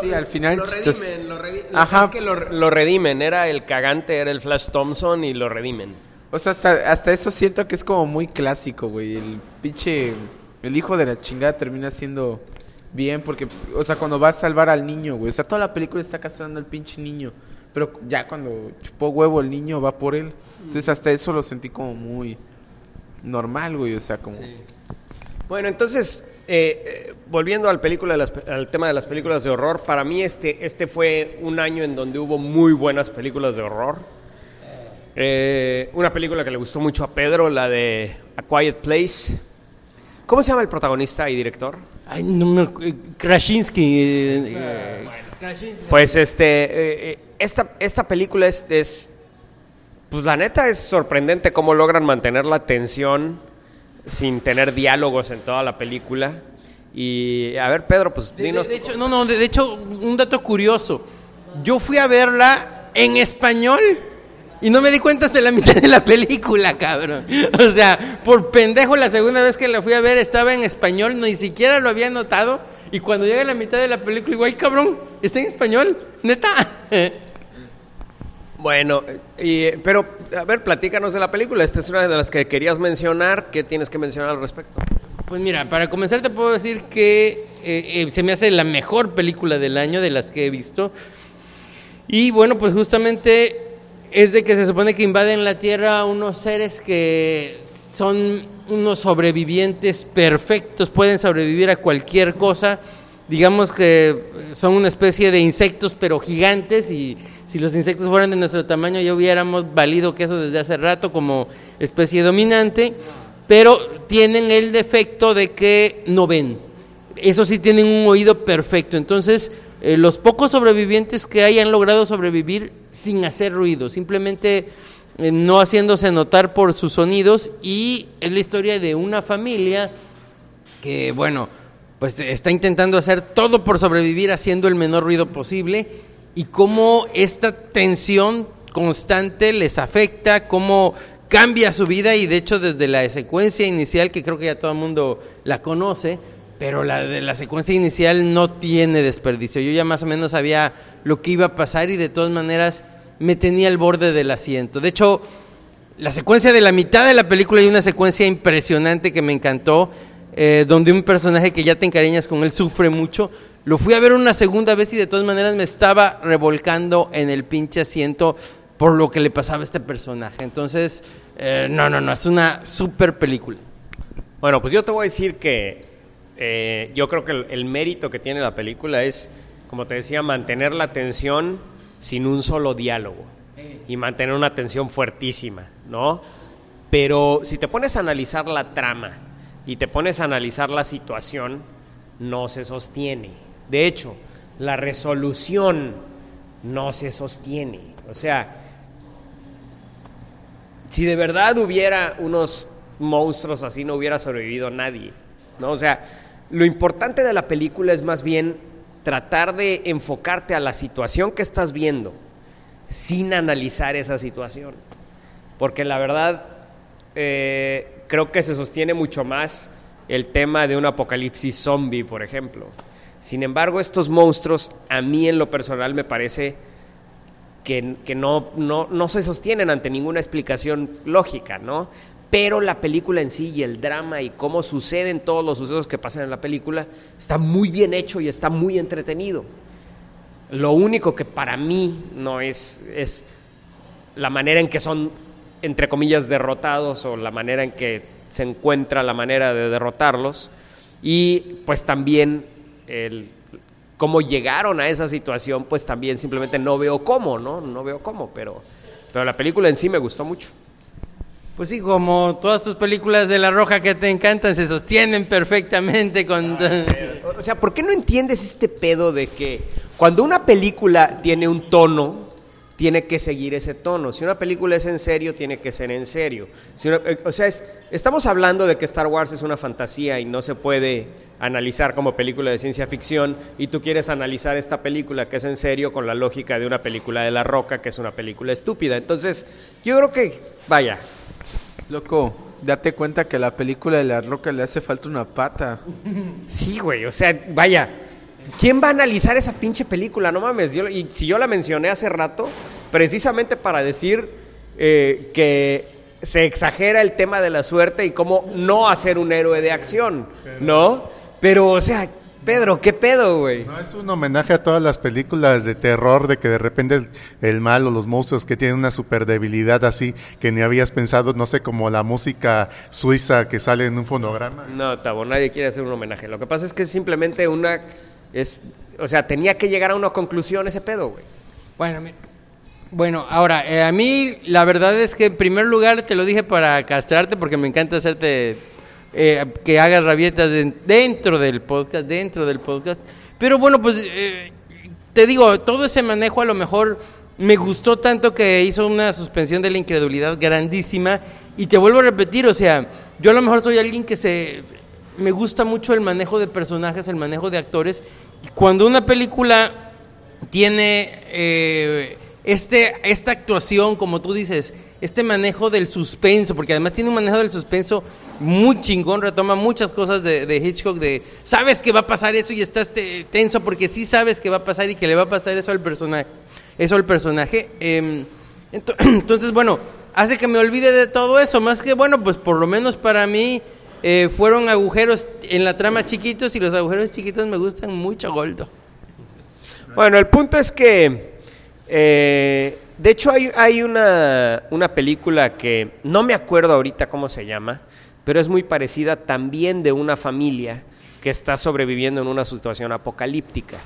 Sí, al final lo redimen, lo redi- Ajá. es que lo, lo redimen, era el cagante, era el Flash Thompson y lo redimen. O sea, hasta, hasta eso siento que es como muy clásico, güey. El pinche. El hijo de la chingada termina siendo bien porque, pues, o sea, cuando va a salvar al niño, güey. O sea, toda la película está castrando al pinche niño. Pero ya cuando chupó huevo el niño va por él. Entonces, hasta eso lo sentí como muy normal, güey. O sea, como. Bueno, entonces, eh, eh, volviendo al, película de las pe- al tema de las películas de horror, para mí este, este fue un año en donde hubo muy buenas películas de horror. Eh, una película que le gustó mucho a Pedro, la de A Quiet Place. ¿Cómo se llama el protagonista y director? ay no me eh, Krasinski eh, eh, Krasinski. Pues este, esta, esta película es, es, pues la neta es sorprendente cómo logran mantener la tensión sin tener diálogos en toda la película. Y a ver, Pedro, pues De- de, dinos. de hecho no no de, de hecho un dato curioso yo fui a verla en español y no me di cuenta hasta la mitad de la película, cabrón. O sea, por pendejo la segunda vez que la fui a ver estaba en español, ni siquiera lo había notado. Y cuando llega a la mitad de la película, digo, ay, cabrón, está en español, neta. Bueno, y, pero a ver, platícanos de la película. Esta es una de las que querías mencionar. ¿Qué tienes que mencionar al respecto? Pues mira, para comenzar te puedo decir que eh, eh, se me hace la mejor película del año de las que he visto. Y bueno, pues justamente es de que se supone que invaden la Tierra unos seres que son unos sobrevivientes perfectos, pueden sobrevivir a cualquier cosa, digamos que son una especie de insectos pero gigantes y si los insectos fueran de nuestro tamaño ya hubiéramos valido queso desde hace rato como especie dominante, pero tienen el defecto de que no ven. Eso sí tienen un oído perfecto. Entonces, eh, los pocos sobrevivientes que hay han logrado sobrevivir sin hacer ruido, simplemente eh, no haciéndose notar por sus sonidos y es la historia de una familia que, bueno, pues está intentando hacer todo por sobrevivir haciendo el menor ruido posible y cómo esta tensión constante les afecta, cómo cambia su vida y de hecho desde la secuencia inicial, que creo que ya todo el mundo la conoce, pero la de la secuencia inicial no tiene desperdicio. Yo ya más o menos sabía lo que iba a pasar y de todas maneras me tenía al borde del asiento. De hecho, la secuencia de la mitad de la película hay una secuencia impresionante que me encantó, eh, donde un personaje que ya te encariñas con él sufre mucho, lo fui a ver una segunda vez y de todas maneras me estaba revolcando en el pinche asiento por lo que le pasaba a este personaje. Entonces, eh, no, no, no, es una super película. Bueno, pues yo te voy a decir que eh, yo creo que el, el mérito que tiene la película es, como te decía, mantener la tensión sin un solo diálogo y mantener una tensión fuertísima, ¿no? Pero si te pones a analizar la trama y te pones a analizar la situación, no se sostiene. De hecho, la resolución no se sostiene. O sea, si de verdad hubiera unos monstruos así, no hubiera sobrevivido nadie. ¿no? O sea, lo importante de la película es más bien tratar de enfocarte a la situación que estás viendo sin analizar esa situación. Porque la verdad, eh, creo que se sostiene mucho más el tema de un apocalipsis zombie, por ejemplo. Sin embargo, estos monstruos, a mí en lo personal me parece que, no, no, se sostienen ante ninguna explicación lógica, ¿no? Pero la película en sí y el drama y cómo suceden todos los sucesos que pasan en la película está muy bien hecho y está muy entretenido. Lo único que para mí no es, es la manera en que son, entre comillas, derrotados o la manera en que se encuentra la manera de derrotarlos. Y pues también el cómo llegaron a esa situación, pues también simplemente no veo cómo, ¿no? No veo cómo, pero, pero la película en sí me gustó mucho. Pues sí, como todas tus películas de La Roja que te encantan, se sostienen perfectamente con... o sea, ¿por qué no entiendes este pedo de que cuando una película tiene un tono, tiene que seguir ese tono. Si una película es en serio, tiene que ser en serio. Eh, o sea, estamos hablando de que Star Wars es una fantasía y no se puede analizar como película de ciencia ficción y tú quieres analizar esta película que es en serio con la lógica de una película de La Roca que es una película estúpida. Entonces, yo creo que, vaya. Loco, date cuenta que a la película de La Roca le hace falta una pata. Sí, güey, o sea, vaya ¿Quién va a analizar esa pinche película? No mames. y si yo la mencioné hace rato, precisamente para decir eh, que se exagera el tema de la suerte y cómo no hacer un héroe de acción, ¿no? Pero, o sea, Pedro, ¿qué pedo, güey? No, es un homenaje a todas las películas de terror, de que de repente el, el, mal o los monstruos que tienen una super debilidad así que ni habías pensado, no sé, como la música suiza que sale en un fonograma. No, Tabo, nadie quiere hacer un homenaje. Lo que pasa es que es simplemente una es, o sea, tenía que llegar a una conclusión ese pedo, güey. Bueno, bueno, ahora, eh, a mí la verdad es que en primer lugar te lo dije para castrarte porque me encanta hacerte eh, que hagas rabietas dentro del podcast, dentro del podcast. Pero bueno, pues eh, te digo, todo ese manejo a lo mejor me gustó tanto que hizo una suspensión de la incredulidad grandísima. Y te vuelvo a repetir, o sea, yo a lo mejor soy alguien que se me gusta mucho el manejo de personajes, el manejo de actores. Cuando una película tiene eh, este, esta actuación, como tú dices, este manejo del suspenso, porque además tiene un manejo del suspenso muy chingón, retoma muchas cosas de, Hitchcock, de sabes que va a pasar eso y estás tenso porque sí sabes que va a pasar y que le va a pasar eso al personaje. Eso al personaje. Em, entonces, bueno, hace que me olvide de todo eso, más que bueno, pues por lo menos para mí eh, fueron agujeros en la trama chiquitos y los agujeros chiquitos me gustan mucho, Goldo. Bueno, el punto es que, eh, de hecho hay, hay una, una, película que no me acuerdo ahorita cómo se llama, pero es muy parecida también de una familia que está sobreviviendo en una situación apocalíptica.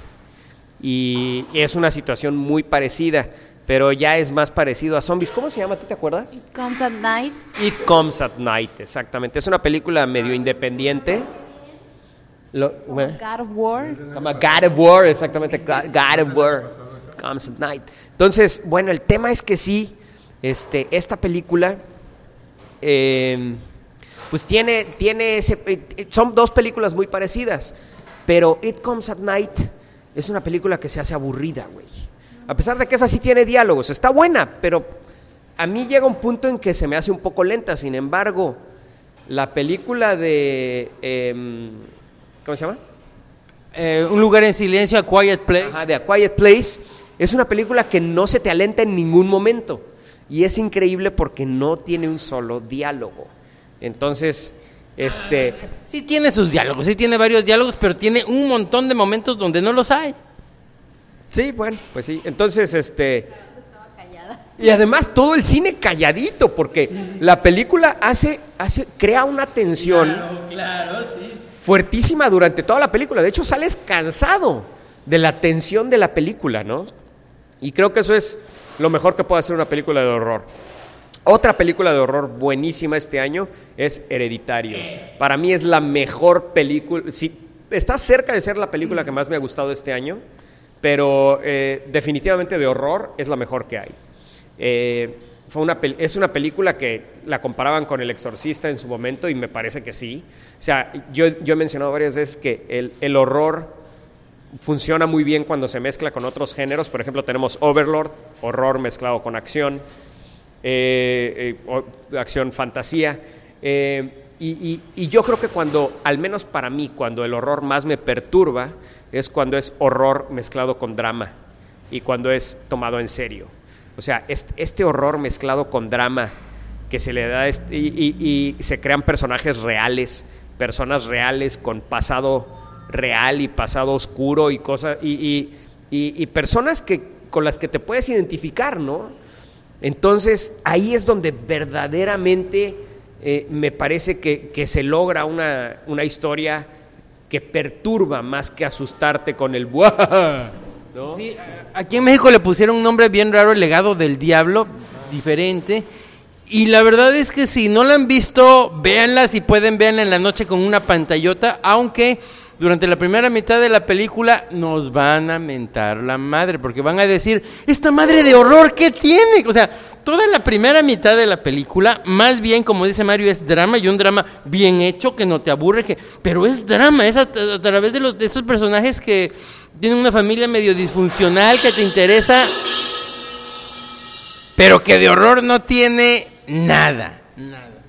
Y es una situación muy parecida, pero ya es más parecido a zombies. ¿Cómo se llama? ¿Tú te acuerdas? It comes at night. It Comes at Night, exactamente. Es una película medio independiente. Lo- ¿eh? God of War. Como God of War, exactamente. God God of War. Comes at Night. Entonces, bueno, el tema es que sí, este, esta película, eh, pues tiene, tiene ese, eh, son dos películas muy parecidas, pero It Comes at Night es una película que se hace aburrida, güey. A pesar de que esa sí tiene diálogos, está buena, pero a mí llega un punto en que se me hace un poco lenta. Sin embargo, la película de, em, ¿cómo se llama? Eh, un lugar en silencio, a Quiet Place. Ajá, de A Quiet Place, es una película que no se te alenta en ningún momento. Y es increíble porque no tiene un solo diálogo. Entonces, este. Sí tiene sus diálogos, sí tiene varios diálogos, pero tiene un montón de momentos donde no los hay. Sí, bueno, pues sí. Entonces, este. Y además todo el cine calladito, porque la película hace, hace, crea una tensión fuertísima durante toda la película. De hecho, sales cansado de la tensión de la película, ¿no? Y creo que eso es lo mejor que puede hacer una película de horror. Otra película de horror buenísima este año es Hereditario. Para mí es la mejor película. Sí, está cerca de ser la película que más me ha gustado este año, pero eh, definitivamente de horror es la mejor que hay. Eh, fue una es una película que la comparaban con El Exorcista en su momento y me parece que sí. O sea, yo, yo he mencionado varias veces que el, el horror funciona muy bien cuando se mezcla con otros géneros. Por ejemplo, tenemos Overlord, horror mezclado con acción, eh, acción fantasía. Y- y yo creo que cuando, al menos para mí, cuando el horror más me perturba, es cuando es horror mezclado con drama y cuando es tomado en serio. O sea, este, horror mezclado con drama que se le da este- y, se crean personajes reales, personas reales con pasado real y pasado oscuro y cosas y personas que con las que te puedes identificar, ¿no? Entonces ahí es donde verdaderamente eh, me parece que, que se logra una, una historia que perturba más que asustarte con el ¡buah! aquí en México le pusieron un nombre bien raro, el legado del diablo, diferente. Y la verdad es que si no la han visto, véanla, si pueden, véanla en la noche con una pantallota, aunque durante la primera mitad de la película nos van a mentar la madre, porque van a decir, esta madre de horror, ¿qué tiene? O sea, toda la primera mitad de la película, más bien, como dice Mario, es drama y un drama bien hecho, que no te aburre, que, pero es drama, es a, a través de, los, de esos personajes que tienen una familia medio disfuncional, que te interesa, pero que de horror no tiene nada.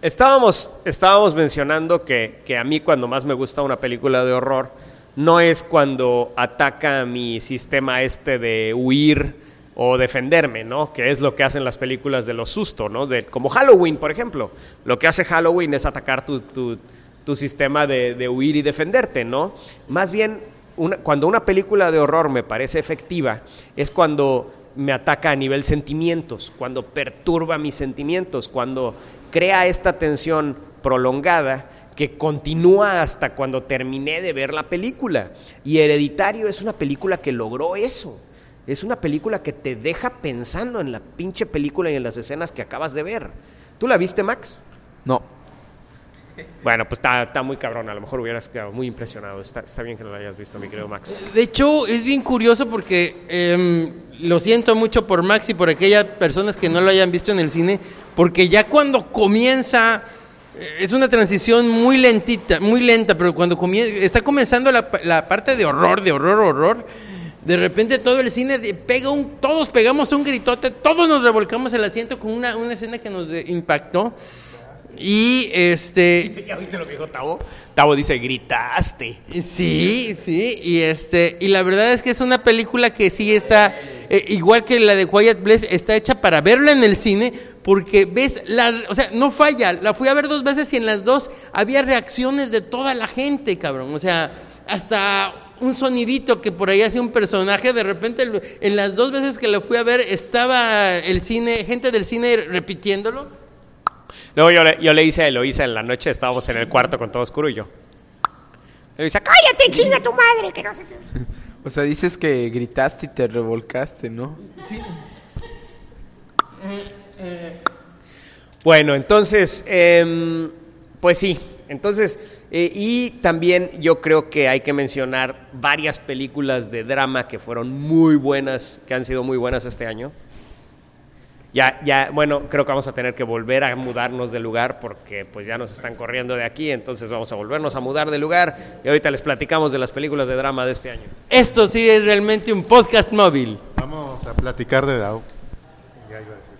Estábamos, estábamos mencionando que, que a mí cuando más me gusta una película de horror no es cuando ataca mi sistema este de huir o defenderme, ¿no? Que es lo que hacen las películas de los sustos, ¿no? De, como Halloween, por ejemplo. Lo que hace Halloween es atacar tu, tu- tu sistema de, de huir y defenderte, ¿no? Más bien, una- cuando una película de horror me parece efectiva, es cuando me ataca a nivel sentimientos, cuando perturba mis sentimientos, cuando crea esta tensión prolongada que continúa hasta cuando terminé de ver la película. Y Hereditario es una película que logró eso. Es una película que te deja pensando en la pinche película y en las escenas que acabas de ver. ¿Tú la viste, Max? No. Bueno, pues está, está muy cabrón. A lo mejor hubieras quedado muy impresionado. Está, está bien que no lo hayas visto, mi querido Max. De hecho, es bien curioso porque em, lo siento mucho por Max y por aquellas personas que no lo hayan visto en el cine, porque ya cuando comienza, eh, es una transición muy lentita, muy lenta, pero cuando comienza, está comenzando la, parte de horror, de horror, horror. De repente todo el cine pega un, todos pegamos un gritote, todos nos revolcamos el asiento con una, una escena que nos impactó. Y este, ¿Ya viste lo que dijo Tavo? Tavo dice, gritaste. Sí, sí, y este, y la verdad es que es una película que sí está, eh, igual que la de Quiet Place, está hecha para verla en el cine, porque ves, la, o sea, no falla, la fui a ver dos veces y en las dos había reacciones de toda la gente, cabrón, o sea, hasta un sonidito que por ahí hacía un personaje, de repente en las dos veces que la fui a ver estaba el cine, gente del cine repitiéndolo. Luego yo le, yo le hice a Eloisa en la noche, estábamos en el cuarto con todo oscuro y yo. Le dice, cállate, chinga tu madre, que no sé qué. O sea, dices que gritaste y te revolcaste, ¿no? Bueno, entonces, em, pues sí. Entonces, eh, y también yo creo que hay que mencionar varias películas de drama que fueron muy buenas, que han sido muy buenas este año. Ya, ya, bueno, creo que vamos a tener que volver a mudarnos de lugar porque pues ya nos están corriendo de aquí, entonces vamos a volvernos a mudar de lugar y ahorita les platicamos de las películas de drama de este año. Esto sí es realmente un podcast móvil. Vamos a platicar de la, ya iba a decir.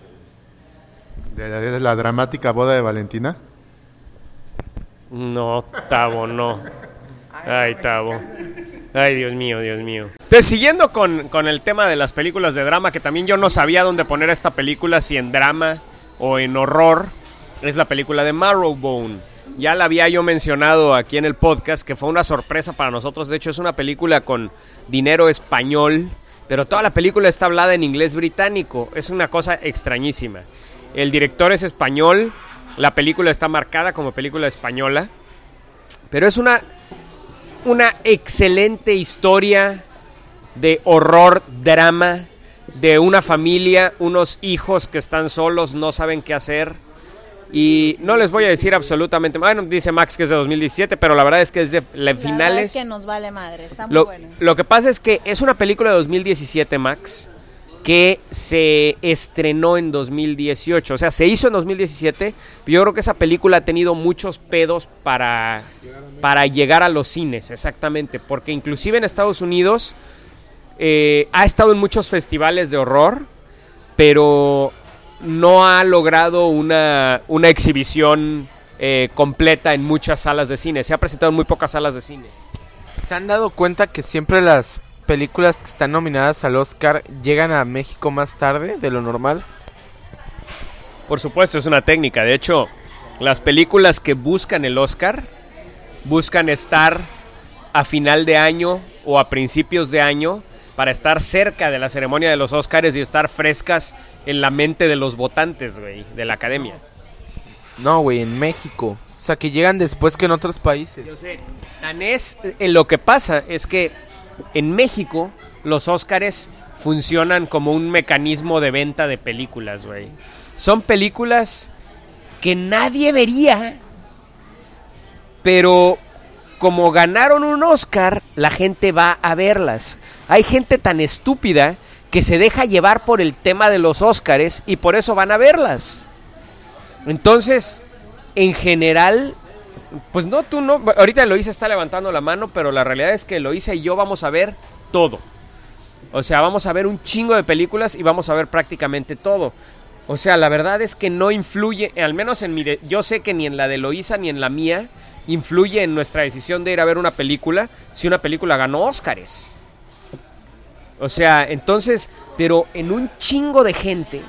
de la, de la dramática boda de Valentina. No, Tavo, no. Ay, Tavo. Ay, Dios mío, Dios mío. Entonces, siguiendo con, con el tema de las películas de drama, que también yo no sabía dónde poner esta película, si en drama o en horror, es la película de Marrowbone. Ya la había yo mencionado aquí en el podcast, que fue una sorpresa para nosotros. De hecho, es una película con dinero español, pero toda la película está hablada en inglés británico. Es una cosa extrañísima. El director es español, la película está marcada como película española, pero es una, una excelente historia de horror, drama, de una familia, unos hijos que están solos, no saben qué hacer. Y no les voy a decir absolutamente, bueno, dice Max que es de 2017, pero la verdad es que es de la- finales. es que nos vale madre, está muy Lo, bueno. lo que pasa es que es una película de 2017, Max, que se estrenó en 2018. O sea, se hizo en 2017, pero yo creo que esa película ha tenido muchos pedos para, para llegar a los cines, exactamente. Porque inclusive en Estados Unidos eh, ha estado en muchos festivales de horror, pero no ha logrado una, una exhibición eh, completa en muchas salas de cine. Se ha presentado en muy pocas salas de cine. ¿Se han dado cuenta que siempre las películas que están nominadas al Oscar llegan a México más tarde de lo normal? Por supuesto, es una técnica. De hecho, las películas que buscan el Oscar buscan estar a final de año o a principios de año para estar cerca de la ceremonia de los Oscars y estar frescas en la mente de los votantes, güey, de la academia. No, güey, en México. O sea, que llegan después que en otros países. Yo sé. Tan es, eh, lo que pasa es que en México los Óscares funcionan como un mecanismo de venta de películas, güey. Son películas que nadie vería, pero como ganaron un Oscar, la gente va a verlas. Hay gente tan estúpida que se deja llevar por el tema de los Óscares y por eso van a verlas. Entonces, en general, pues no, tú no. Ahorita Eloísa está levantando la mano, pero la realidad es que Eloísa y yo vamos a ver todo. O sea, vamos a ver un chingo de películas y vamos a ver prácticamente todo. O sea, la verdad es que no influye, al menos en mi... de- yo sé que ni en la de Eloísa ni en la mía influye en nuestra decisión de ir a ver una película si una película ganó Óscares. O sea, entonces, pero en un chingo de gente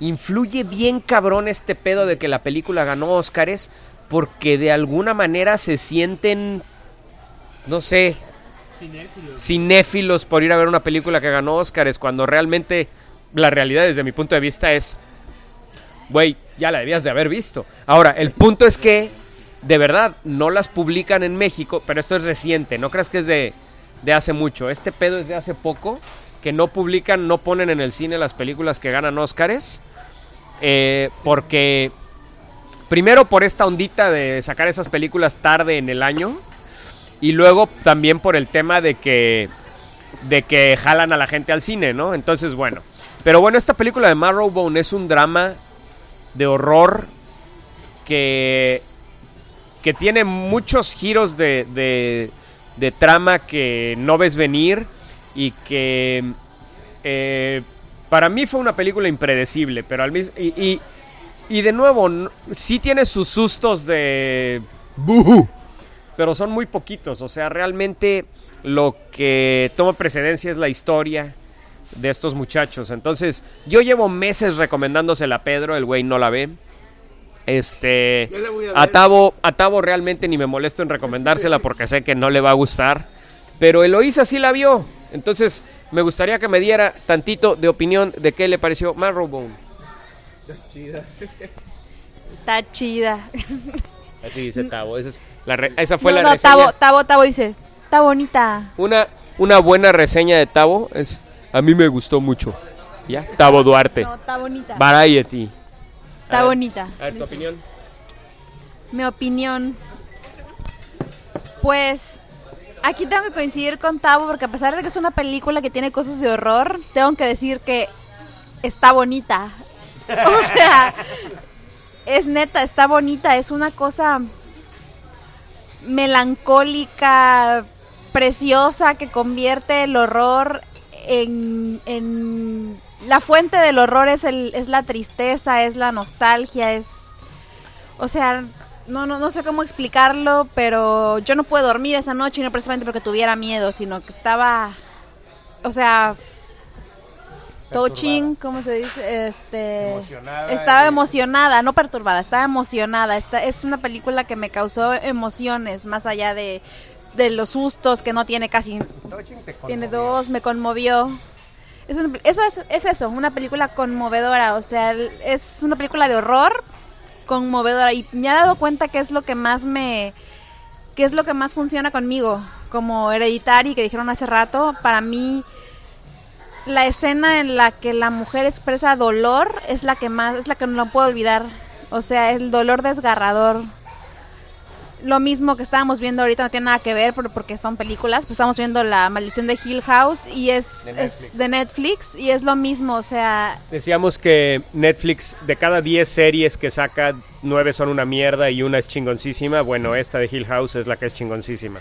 influye bien cabrón este pedo de que la película ganó Óscares porque de alguna manera se sienten, no sé, cinéfilos por ir a ver una película que ganó Óscares cuando realmente la realidad desde mi punto de vista es, güey, ya la debías de haber visto. Ahora, el punto es que, de verdad, no las publican en México, pero esto es reciente, no creas que es de, de hace mucho, este pedo es de hace poco, que no publican, no ponen en el cine las películas que ganan Óscares, eh, porque primero por esta ondita de sacar esas películas tarde en el año, y luego también por el tema de que de que jalan a la gente al cine, ¿no? Entonces, bueno. Pero bueno, esta película de Marrowbone es un drama de horror que que tiene muchos giros de, de, de trama que no ves venir y que eh, para mí fue una película impredecible, pero al mismo y, y, y de nuevo no- sí tiene sus sustos de ¡Buhu! pero son muy poquitos. O sea, realmente lo que toma precedencia es la historia de estos muchachos. Entonces, yo llevo meses recomendándosela a Pedro, el güey no la ve. Este, a Tavo, a Tavo realmente ni me molesto en recomendársela porque sé que no le va a gustar. Pero Eloísa sí la vio. Entonces, me gustaría que me diera tantito de opinión de qué le pareció Marrowbone. Está chida. Así dice Tavo. Esa, es la re- esa fue no, la no, reseña. Tavo, Tavo, Tavo dice, está bonita. Una, una buena reseña de Tavo es... A mí me gustó mucho. ¿Ya? Tavo Duarte. No, está bonita. Variety. Está ver. bonita. A ver, tu opinión. Mi opinión. Pues aquí tengo que coincidir con Tavo porque a pesar de que es una película que tiene cosas de horror, tengo que decir que está bonita. O sea, es neta, está bonita, es una cosa melancólica, preciosa que convierte el horror en, en- la fuente del horror es el es la tristeza, es la nostalgia, es o sea, no, no, no sé cómo explicarlo, pero yo no pude dormir esa noche no precisamente porque tuviera miedo, sino que estaba, o sea, touching, ¿cómo se dice? Este, Emocionada estaba y- emocionada, no perturbada, estaba emocionada. Esta, es una película que me causó emociones, más allá de, de los sustos que no tiene casi, tiene dos, me conmovió. Es eso es, es eso, una película conmovedora, o sea, es una película de horror conmovedora y me ha dado cuenta que es lo que más me que es lo que más funciona conmigo como hereditary que dijeron hace rato. Para mí la escena en la que la mujer expresa dolor es la que más es la que no puedo olvidar. O sea el dolor desgarrador lo mismo que estábamos viendo ahorita no tiene nada que ver porque son películas pues estamos viendo la maldición de Hill House y es De es Netflix. de Netflix y es lo mismo o sea Decíamos que Netflix, de cada 10 series que saca, 9 son una mierda y una es chingoncísima. Bueno, esta de Hill House es la que es chingoncísima.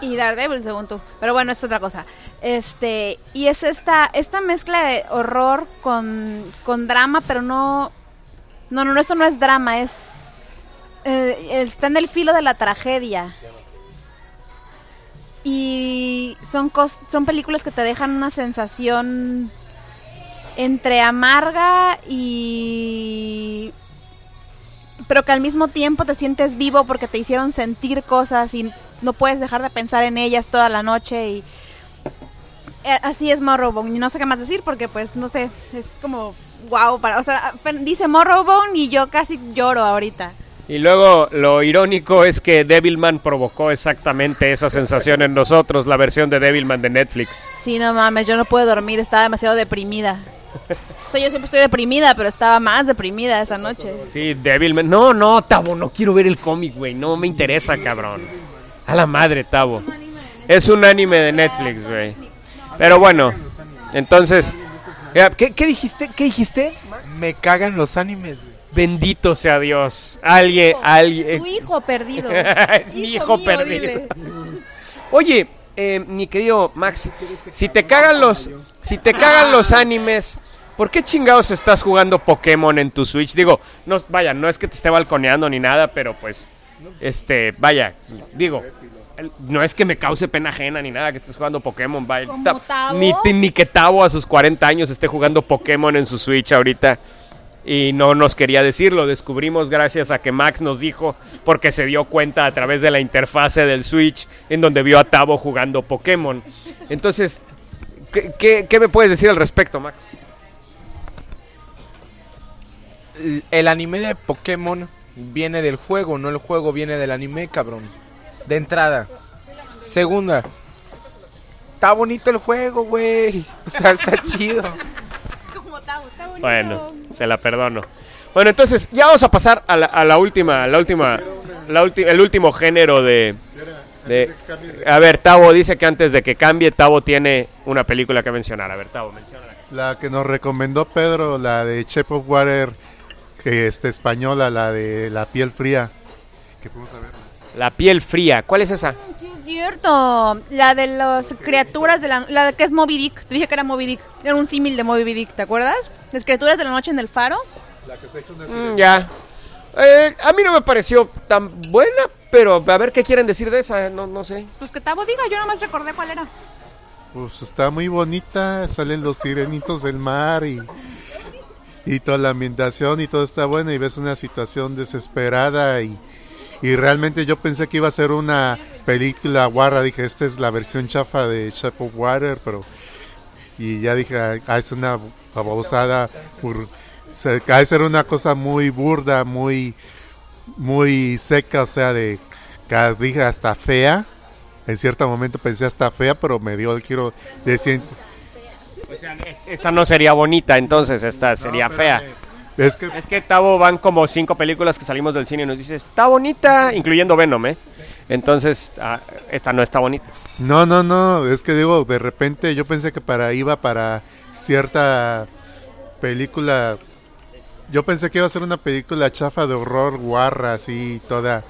Y Daredevil, según tú. Pero bueno, es otra cosa. Este, y es esta, esta mezcla de horror con, con drama, pero no. No, no, no, esto no es drama, es. Eh, está en el filo de la tragedia. Y son, son películas que te dejan una sensación entre amarga y pero que al mismo tiempo te sientes vivo porque te hicieron sentir cosas y no puedes dejar de pensar en ellas toda la noche y eh, así es Morrowbone y no sé qué más decir porque pues no sé es como wow para o sea dice Morrowbone y yo casi lloro ahorita Y luego lo irónico es que Devilman provocó exactamente esa sensación en nosotros, la versión de Devilman de Netflix. sí no mames yo no pude dormir estaba demasiado deprimida o sea yo siempre estoy deprimida pero estaba más deprimida esa noche Sí, Devilman. No, no, Tavo, no quiero ver el cómic, güey. No me interesa, cabrón. A la madre, Tavo. Es un anime de Netflix, güey. Pero bueno, entonces... ya, ¿Qué, qué dijiste? ¿Qué dijiste? Me cagan los animes, güey. Bendito sea Dios. Alguien, alguien... tu hijo perdido Es mi hijo mío, perdido. dile. Oye, eh, mi querido Max, si te cagan los, si te cagan los animes, ¿por qué chingados estás jugando Pokémon en tu Switch? Digo, no, vaya, no es que te esté balconeando ni nada, pero pues, este, vaya, digo, no es que me cause pena ajena ni nada que estés jugando Pokémon, vaya, ni, ni que Tavo a sus 40 años esté jugando Pokémon en su Switch ahorita. Y no nos quería decir, lo descubrimos gracias a que Max nos dijo, porque se dio cuenta a través de la interfase del Switch, en donde vio a Tavo jugando Pokémon. Entonces, ¿qué, qué- me puedes decir al respecto, Max? El- El anime de Pokémon viene del juego, no el juego viene del anime, cabrón. De entrada. Segunda. Está bonito el juego, güey. O sea, está chido. Bonito. Bueno, se la perdono. Bueno, entonces, ya vamos a pasar a la, a la última, la última, la ulti- el último género de, de... A ver, Tavo dice que antes de que cambie, Tavo tiene una película que mencionar. A ver, Tavo, menciona. La que nos recomendó Pedro, la de Chef of Water, que este española, la de la piel fría. Que fuimos a ver. La piel fría. ¿Cuál es esa? Sí, es cierto. La de las criaturas de la... La de que es Moby Dick. Te dije que era Moby Dick. Era un símil de Moby Dick, ¿te acuerdas? Las criaturas de la noche en el faro. La que se echa una Mm, ya. Eh, a mí no me pareció tan buena, pero a ver qué quieren decir de esa, no, no sé. Pues que Tavo diga, yo nomás recordé cuál era. Pues está muy bonita, salen los sirenitos del mar y, y toda la ambientación y todo está bueno y ves una situación desesperada y, y realmente yo pensé que iba a ser una película guarra, dije, esta es la versión chafa de Chef of Water, pero y ya dije, ah, es una babosada, ha de ser una cosa muy burda, muy muy seca, o sea, de dije hasta fea. En cierto momento pensé hasta fea, pero me dio el giro de ciento. O sea, esta no sería bonita, entonces esta sería fea. Es que Es que Tavo van como cinco películas que salimos del cine y nos dices, está bonita, incluyendo Venom, ¿eh? Entonces, ah, esta no está bonita. No, no, no, es que digo, de repente yo pensé que para iba para cierta película, yo pensé que iba a ser una película chafa de horror, guarra, así, toda,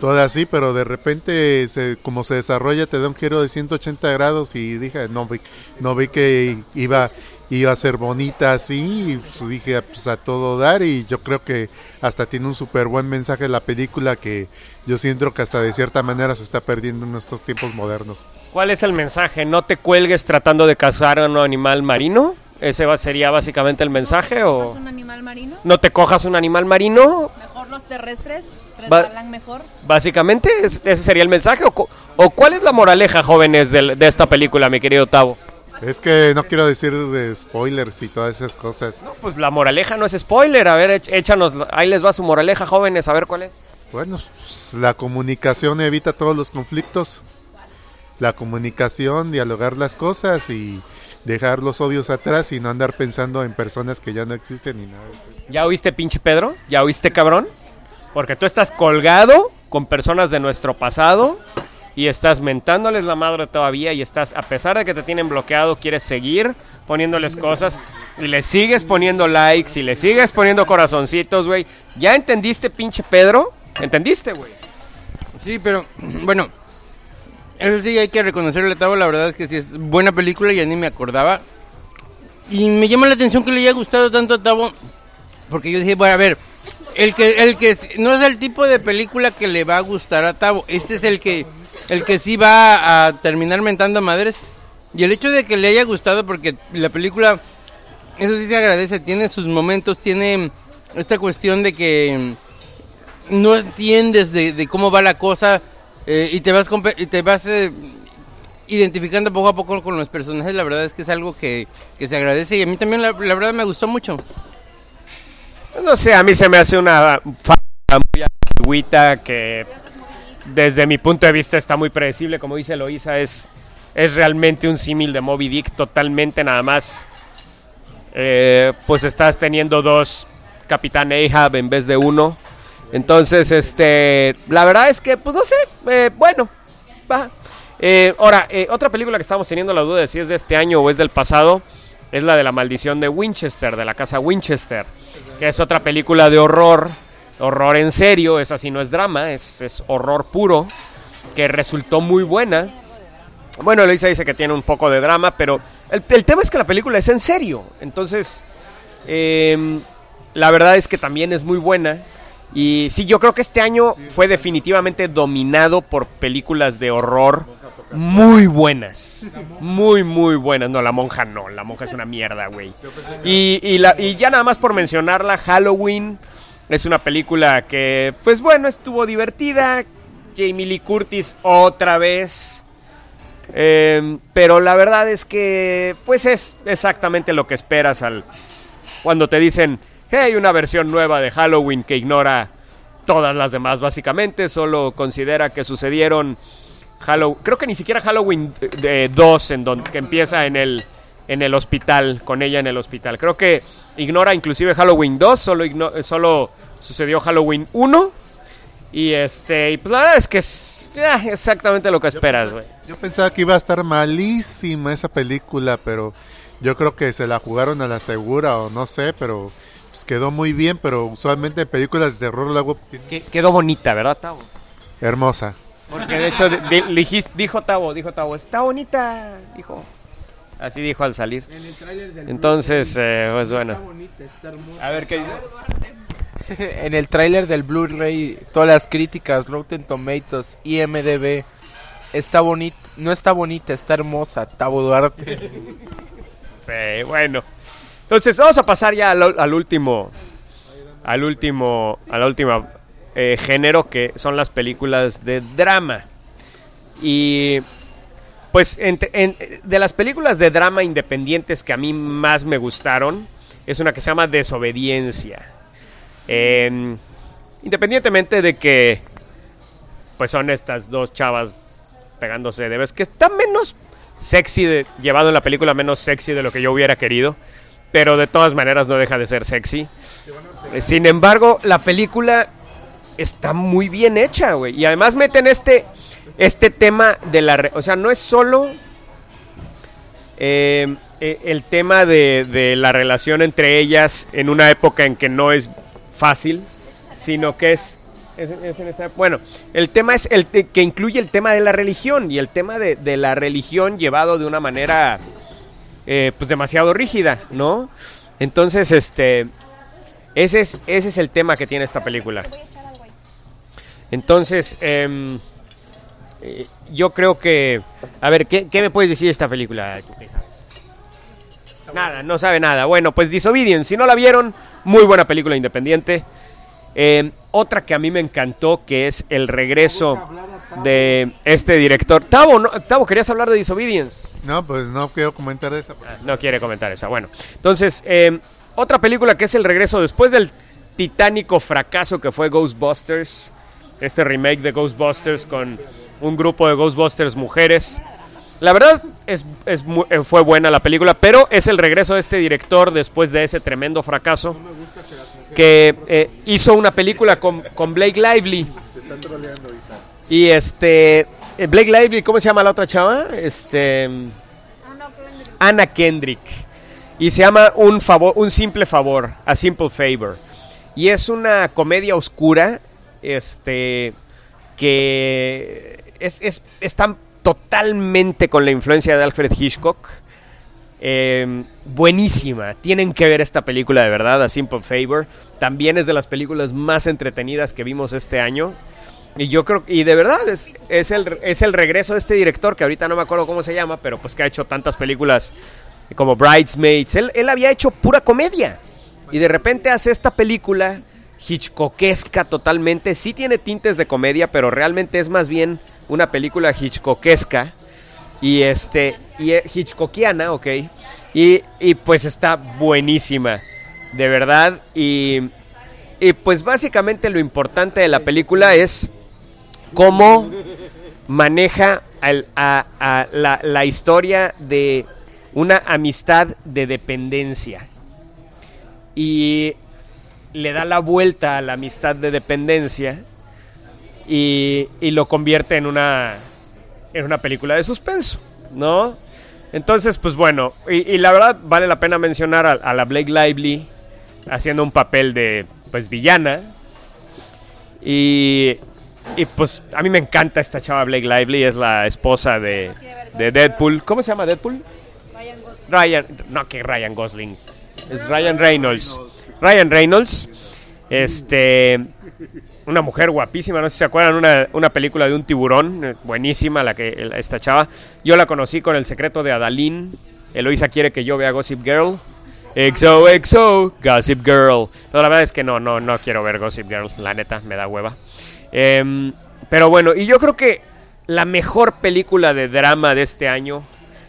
toda así, pero de repente, se, como se desarrolla, te da un giro de 180 grados y dije, no vi, no vi que iba, iba a ser bonita así, y pues dije, pues a todo dar, y yo creo que hasta tiene un súper buen mensaje la película que yo siento que hasta de cierta manera se está perdiendo en estos tiempos modernos. ¿Cuál es el mensaje? ¿No te cuelgues tratando de cazar a un animal marino? ¿Ese va- sería básicamente el mensaje? ¿O un animal marino? no te cojas un animal marino? Mejor los terrestres, resbalan mejor. Básicamente, ¿es- ¿ese sería el mensaje? ¿O, cu- o cuál es la moraleja, jóvenes, del- de, esta película, mi querido Tavo? Es que no quiero decir de spoilers y todas esas cosas. No, pues la moraleja no es spoiler. A ver, éch- échanos, ahí les va su moraleja, jóvenes, a ver cuál es. Bueno, pues, la comunicación evita todos los conflictos. La comunicación, dialogar las cosas y dejar los odios atrás y no andar pensando en personas que ya no existen ni nada. ¿Ya oíste, pinche Pedro? ¿Ya oíste, cabrón? Porque tú estás colgado con personas de nuestro pasado y estás mentándoles la madre todavía y estás, a pesar de que te tienen bloqueado, quieres seguir poniéndoles cosas y le sigues poniendo likes y le sigues poniendo corazoncitos, güey. ¿Ya entendiste, pinche Pedro? ¿Entendiste, güey? Sí, pero bueno, eso sí hay que reconocerle Tavo, la verdad es que sí es buena película, ya ni me acordaba. Y me llama la atención que le haya gustado tanto a Tavo, porque yo dije, bueno, a ver, el que, el que no es el tipo de película que le va a gustar a Tavo, este es el que, el que sí va a terminar mentando madres. Y el hecho de que le haya gustado, porque la película, eso sí se agradece, tiene sus momentos, tiene esta cuestión de que no entiendes de, de cómo va la cosa eh, y te vas y te vas eh, identificando poco a poco con los personajes la verdad es que es algo que, que se agradece y a mí también la, la verdad me gustó mucho No sé, a mí se me hace una fábula muy ambigüita que desde mi punto de vista está muy predecible, como dice Loisa, es, es realmente un símil de Moby Dick totalmente nada más. Eh, pues estás teniendo dos Capitán Ahab en vez de uno. Entonces, este, la verdad es que, pues no sé, eh, bueno, va. Eh, ahora, eh, otra película que estamos teniendo la duda de si es de este año o es del pasado, es la de la maldición de Winchester, de la casa Winchester, que es otra película de horror, horror en serio, esa sí no es drama, es, es horror puro, que resultó muy buena. Bueno, Luisa dice que tiene un poco de drama, pero el, el tema es que la película es en serio, entonces, em, la verdad es que también es muy buena. Y sí, yo creo que este año fue definitivamente dominado por películas de horror muy buenas. Muy, muy buenas. No, la monja no. La monja es una mierda, güey. Y, y, la- y ya nada más por mencionarla, Halloween es una película que, pues bueno, estuvo divertida. Jamie Lee Curtis otra vez. Eh, pero la verdad es que, pues es exactamente lo que esperas al, cuando te dicen, hey, hay una versión nueva de Halloween que ignora todas las demás, básicamente, solo considera que sucedieron Halloween, creo que ni siquiera Halloween 2, en donde que empieza en el, en el hospital, con ella en el hospital. Creo que ignora inclusive Halloween 2, solo, eh, solo sucedió Halloween 1. Y este, y pues la verdad es que es ah, exactamente lo que esperas, güey. Yo pensaba que iba a estar malísima esa película, pero yo creo que se la jugaron a la segura o no sé, pero pues quedó muy bien, pero usualmente en películas de terror luego Que- Quedó bonita, ¿verdad, Tavo? hermosa. Porque de hecho di- di- dijis- dijo Tavo, dijo Tavo, está bonita, dijo. Así dijo al salir. Entonces, eh, pues bueno. A ver qué dices. en el tráiler del Blu-ray, todas las críticas, Rotten Tomatoes, IMDb, está bonita, no está bonita, está hermosa, Tavo Duarte. Sí, bueno. Entonces, vamos a pasar ya al, al último. Al último. A la última eh, género que son las películas de drama. Y. Pues en- de las películas de drama independientes que a mí más me gustaron, es una que se llama Desobediencia. Em, Independientemente de que, pues son estas dos chavas pegándose de vez, que está menos sexy, de- llevado en la película menos sexy de lo que yo hubiera querido, pero de todas maneras no deja de ser sexy. Eh, Sin embargo, la película está muy bien hecha, güey. Y además meten este, este tema de la... O sea, no es solo eh, eh, el tema de, la relación entre ellas en una época en que no es fácil, sino que es... bueno, el tema es el que incluye el tema de la religión y el tema de, de la religión llevado de una manera eh, pues demasiado rígida, ¿no? Entonces, este, ese es, ese es el tema que tiene esta película. Entonces, em, eh, yo creo que... A ver, ¿qué, qué me puedes decir de esta película? Nada, no sabe nada. Bueno, pues Disobedience, si no la vieron, muy buena película independiente. Em, otra que a mí me encantó, que es el regreso de este director. Tavo, no, Tavo, ¿querías hablar de Disobedience? No, pues no quiero comentar esa. Ah, No quiere comentar esa. Bueno, entonces, eh, otra película que es el regreso después del titánico fracaso que fue Ghostbusters. Este remake de Ghostbusters con un grupo de Ghostbusters mujeres. La verdad es, es eh, fue buena la película, pero es el regreso de este director después de ese tremendo fracaso. Que eh, hizo una película con, con Blake Lively. Y este. eh, Blake Lively, ¿cómo se llama la otra chava? Este. Anna Kendrick. Y se llama un favor, un simple favor, a simple favor. Y es una comedia oscura, este, que es, es- está totalmente con la influencia de Alfred Hitchcock. Eh, buenísima. Tienen que ver esta película de verdad, A Simple Favor. También es de las películas más entretenidas que vimos este año. Y yo creo, y de verdad, es, es, el, es el regreso de este director, que ahorita no me acuerdo cómo se llama, pero pues que ha hecho tantas películas como Bridesmaids. Él, él había hecho pura comedia. Y de repente hace esta película hitchcockesca totalmente. Sí tiene tintes de comedia, pero realmente es más bien una película hitchcockesca. Y este, y Hitchcockiana, ok. Y, y pues está buenísima, de verdad. Y, y pues básicamente lo importante de la película es cómo maneja a la, la historia de una amistad de dependencia. Y le da la vuelta a la amistad de dependencia y, y lo convierte en una, en una película de suspenso, ¿no? Entonces, pues bueno, y, y la verdad vale la pena mencionar a, a la Blake Lively haciendo un papel de, pues, villana. Y, y pues a mí me encanta esta chava Blake Lively, es la esposa de, de Deadpool. ¿Cómo se llama Deadpool? Ryan, no que Ryan Gosling, es Ryan Reynolds. Ryan Reynolds, este, una mujer guapísima, no sé si se acuerdan, una, una película de un tiburón, eh, buenísima la que esta chava. Yo la conocí con El secreto de Adalín. Eloisa quiere que yo vea Gossip Girl. XOXO, Gossip Girl. La verdad es que no, no, no quiero ver Gossip Girl, la neta, me da hueva. Em, pero bueno, y yo creo que la mejor película de drama de este año,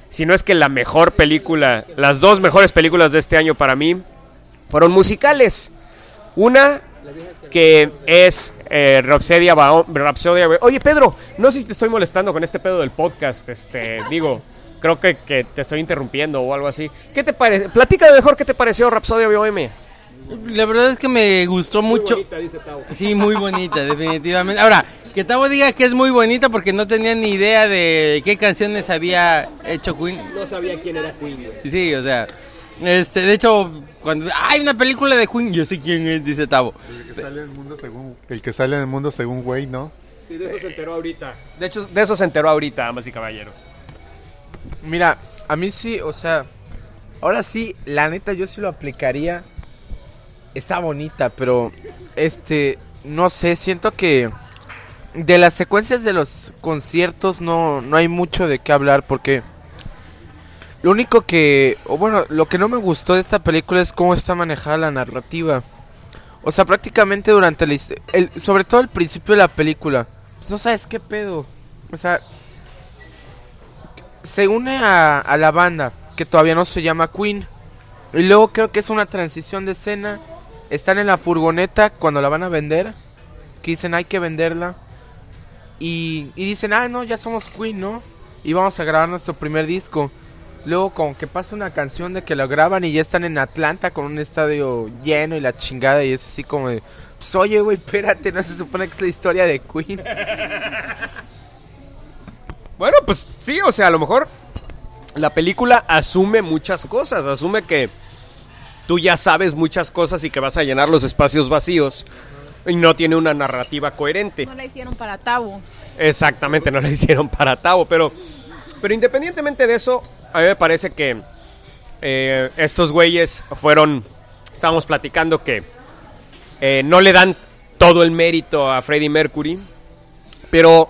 si no es que la mejor película, las dos mejores películas de este año para mí, fueron musicales. Una que es eh, Rhapsodia Ba- Oye, Pedro, no sé si te estoy molestando con este pedo del podcast. Este, digo, creo que, que te estoy interrumpiendo o algo así. ¿Qué te parece? Platica mejor qué te pareció Rhapsodia BOM. La verdad es que me gustó mucho. Sí, muy bonita, definitivamente. Ahora, que Tavo diga que es muy bonita porque no tenía ni idea de qué canciones había hecho Queen. No sabía quién era Queen. Sí, o sea, este, de hecho, cuando hay una película de Queen, yo sé quién es, dice Tavo. El que sale en el mundo según, el que sale en el mundo según güey, ¿no? Sí, de eso se enteró ahorita. De hecho, de eso se enteró ahorita, damas y caballeros. Mira, a mí sí, o sea, ahora sí, la neta yo sí lo aplicaría. Está bonita, pero este, no sé, siento que de las secuencias de los conciertos no, no hay mucho de qué hablar porque lo único que, o bueno, lo que no me gustó de esta película es cómo está manejada la narrativa. O sea, prácticamente durante his- el, sobre todo al principio de la película, pues no sabes qué pedo. O sea, se une a, a la banda, que todavía no se llama Queen. Y luego creo que es una transición de escena. Están en la furgoneta cuando la van a vender. que dicen hay que venderla. Y, y dicen, ah, no, ya somos Queen, ¿no? Y vamos a grabar nuestro primer disco. Luego como que pasa una canción de que lo graban y ya están en Atlanta con un estadio lleno y la chingada y es así como de, pues oye, güey, espérate, no se supone que es la historia de Queen. Bueno, pues sí, o sea, a lo mejor la película asume muchas cosas, asume que tú ya sabes muchas cosas y que vas a llenar los espacios vacíos y no tiene una narrativa coherente. No la hicieron para Tabu. Exactamente, no la hicieron para Tavo, pero, pero independientemente de eso, a mí me parece que eh, estos güeyes fueron, estábamos platicando que eh, no le dan todo el mérito a Freddie Mercury, pero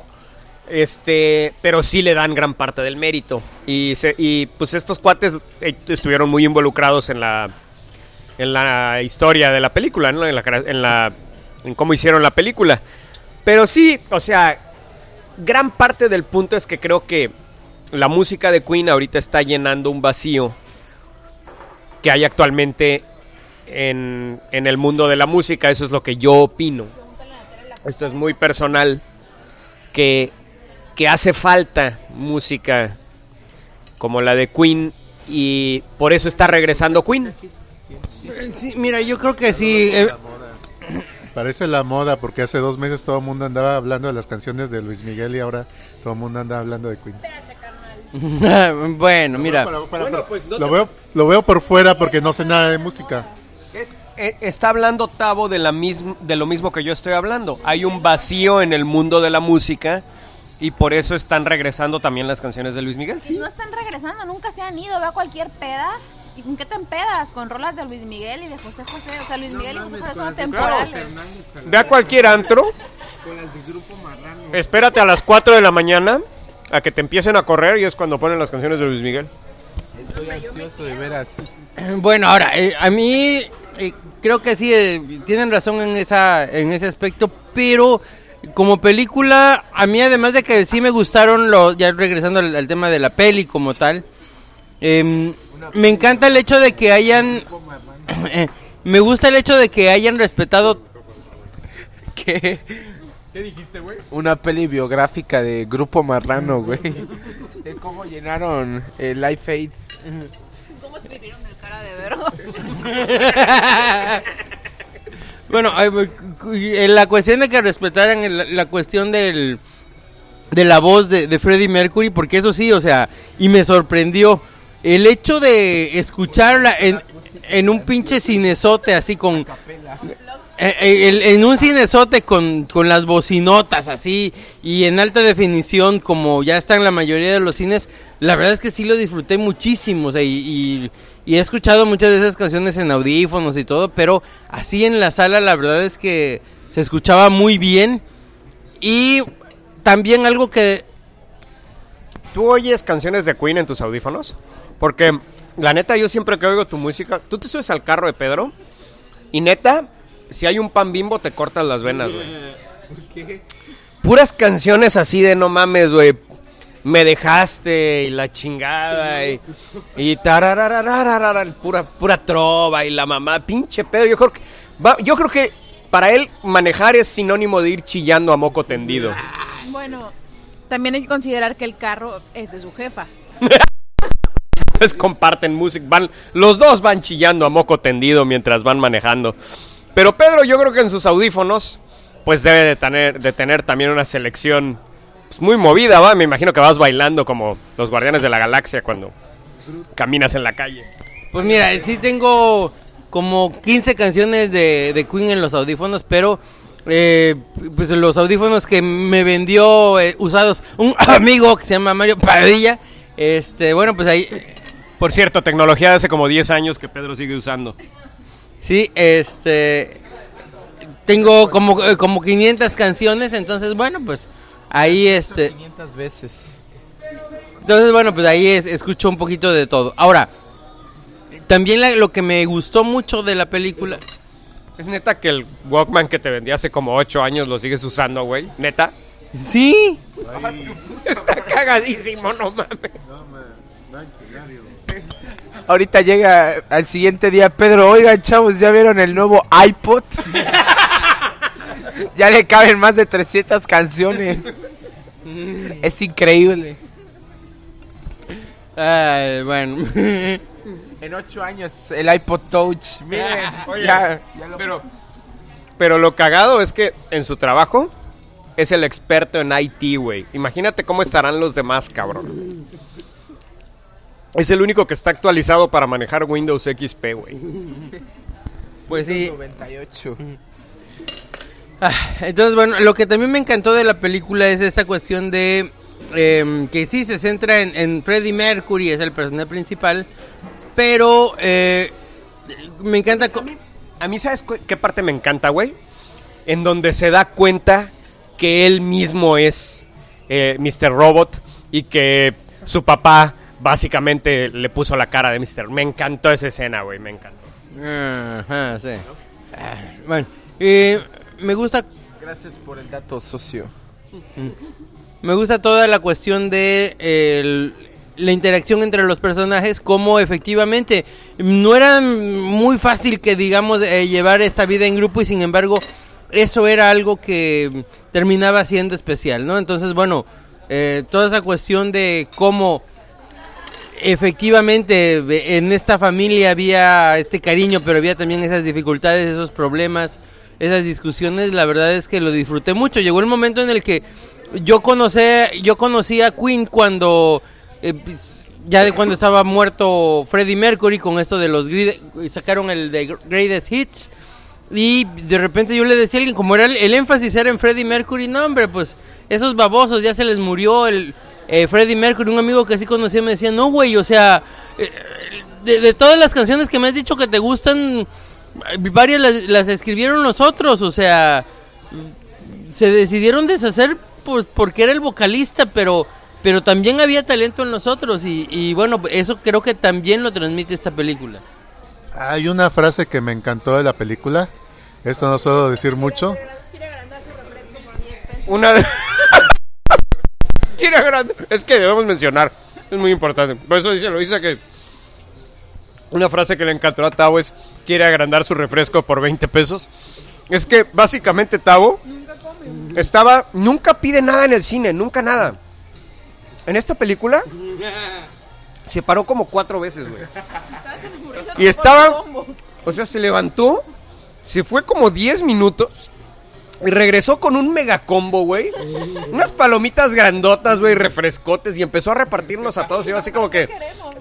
este, pero sí le dan gran parte del mérito y, y pues estos cuates eh, estuvieron muy involucrados en la en la historia de la película, ¿no? En la, en la en cómo hicieron la película. Pero sí, o sea, gran parte del punto es que creo que la música de Queen ahorita está llenando un vacío que hay actualmente en, en el mundo de la música. Eso es lo que yo opino. Esto es muy personal. Que, que hace falta música como la de Queen y por eso está regresando Queen. Sí, mira, yo creo que sí. eh, Parece la moda porque hace dos meses todo el mundo andaba hablando de las canciones de Luis Miguel y ahora todo el mundo anda hablando de Queen. bueno, mira. Bueno, pero- pues no lo, te- veo, lo veo por fuera porque no sé nada de música. Es- eh, está hablando Tavo de, la mism- de lo mismo que yo estoy hablando. Hay un vacío en el mundo de la música y por eso están regresando también las canciones de Luis Miguel. Sí. No están regresando, nunca se han ido. Ve a cualquier peda. ¿Y con qué te empedas? Con rolas de Luis Miguel y de José José. O sea, Luis Miguel y José José son temporales. Ve a cualquier antro. Espérate a las 4 de la mañana a que te empiecen a correr y es cuando ponen las canciones de Luis Miguel. Estoy ansioso de veras. Bueno, ahora, eh, a mí eh, creo que sí, eh, tienen razón en, esa, en ese aspecto, pero como película, a mí además de que sí me gustaron, los, ya regresando al, al tema de la peli como tal, em, me encanta el hecho de que hayan... me gusta el hecho de que hayan respetado... ¿Qué? ¿Qué dijiste, güey? Una peli biográfica de Grupo Marrano, güey. De cómo llenaron el Life Aid. ¿Cómo escribieron el cara de vergo? Bueno, eh, la cuestión de que respetaran el- la cuestión del de la voz de, de Freddie Mercury, porque eso sí, o sea, y me sorprendió el hecho de escucharla en, en un pinche cinesote así con en un cinesote con, con las bocinotas así y en alta definición como ya está en la mayoría de los cines, la verdad es que sí lo disfruté muchísimo, y- y he escuchado muchas de esas canciones en audífonos y todo, pero así en la sala la verdad es que se escuchaba muy bien y también algo que ¿Tú oyes canciones de Queen en tus audífonos? Porque la neta yo siempre que oigo tu música, tú te subes al carro de Pedro y neta, si hay un pan bimbo te cortas las venas, güey. Puras canciones así de no mames, güey. Me dejaste y la chingada y, y tarararararara, pura pura trova y la mamá, pinche Pedro, yo creo que va- yo creo que para él manejar es sinónimo de ir chillando a moco tendido. Bueno, también hay que considerar que el carro es de su jefa. pues comparten música, van, los dos van chillando a moco tendido mientras van manejando. Pero Pedro, yo creo que en sus audífonos, pues debe de tener, de tener también una selección pues, muy movida, ¿va? Me imagino que vas bailando como los Guardianes de la Galaxia cuando caminas en la calle. Pues mira, sí tengo como 15 canciones de, de Queen en los audífonos, pero eh, pues los audífonos que me vendió eh, usados un amigo que se llama Mario Padilla, este, bueno, pues ahí Por cierto, tecnología de hace como 10 años que Pedro sigue usando. Sí, este tengo como eh, como 500 canciones, entonces bueno, pues ahí este 500 veces. Entonces, bueno, pues ahí es- escucho un poquito de todo. Ahora, también la- lo que me gustó mucho de la película. Es neta que el Walkman que te vendí hace como 8 años lo sigues usando, güey. Neta. Sí, Está cagadísimo, no mames. Ahorita llega al siguiente día Pedro, oigan chavos, ¿ya vieron el nuevo iPod? Ya le caben más de 300 canciones. es increíble. Ay, bueno. En 8 años el iPod Touch. Miren, Oye, ya, ya lo- Pero, pero lo cagado es que en su trabajo es el experto en IT, güey. Imagínate cómo estarán los demás, cabrón. Es el único que está actualizado para manejar Windows XP, güey. Pues sí. 98. Entonces, bueno, lo que también me encantó de la película es esta cuestión de em, que sí se centra en, en Freddie Mercury, es el personaje principal, pero eh, me encanta... A mí, ¿sabes qué parte me encanta, güey? En donde se da cuenta que él mismo es eh, Mr. Robot y que su papá básicamente le puso la cara de Mr. Me encantó esa escena, güey, me encantó. Ajá, sí. Ah, Bueno, eh, me gusta Gracias por el dato, socio. Me gusta toda la cuestión de el- la interacción entre los personajes, como efectivamente no era muy fácil que digamos eh, llevar esta vida en grupo y sin embargo eso era algo que terminaba siendo especial, ¿no? Entonces, bueno, eh, toda esa cuestión de cómo efectivamente en esta familia había este cariño, pero había también esas dificultades, esos problemas, esas discusiones, la verdad es que lo disfruté mucho. Llegó el momento en el que yo conocí, yo conocí a Queen cuando eh, pues, ya de cuando estaba muerto Freddie Mercury con esto de los sacaron el de Greatest Hits y de repente yo le decía a alguien como era el, el énfasis era en Freddie Mercury, no hombre, pues esos babosos ya se les murió el eh, Freddie Mercury, un amigo que sí conocía me decía, "No, güey, o sea, eh, de, de todas las canciones que me has dicho que te gustan, varias las, las escribieron los otros, o sea, se decidieron deshacer pues porque era el vocalista, pero pero también había talento en los otros y, y bueno, eso creo que también lo transmite esta película. Hay una frase que me encantó de la película. Esto no suelo decir mucho. Una de... Es que debemos mencionar. Es muy importante. Por eso dice, lo dice que... Una frase que le encantó a Tavo es... Quiere agrandar su refresco por 20 pesos. Es que básicamente Tavo... Estaba... Nunca pide nada en el cine. Nunca nada. En esta película... Se paró como cuatro veces, güey. Y estaba... O sea, se levantó... Se fue como 10 minutos... Y regresó con un mega combo, güey. Unas palomitas grandotas, güey, refrescotes. Y empezó a repartirlos a todos. Y yo así como que,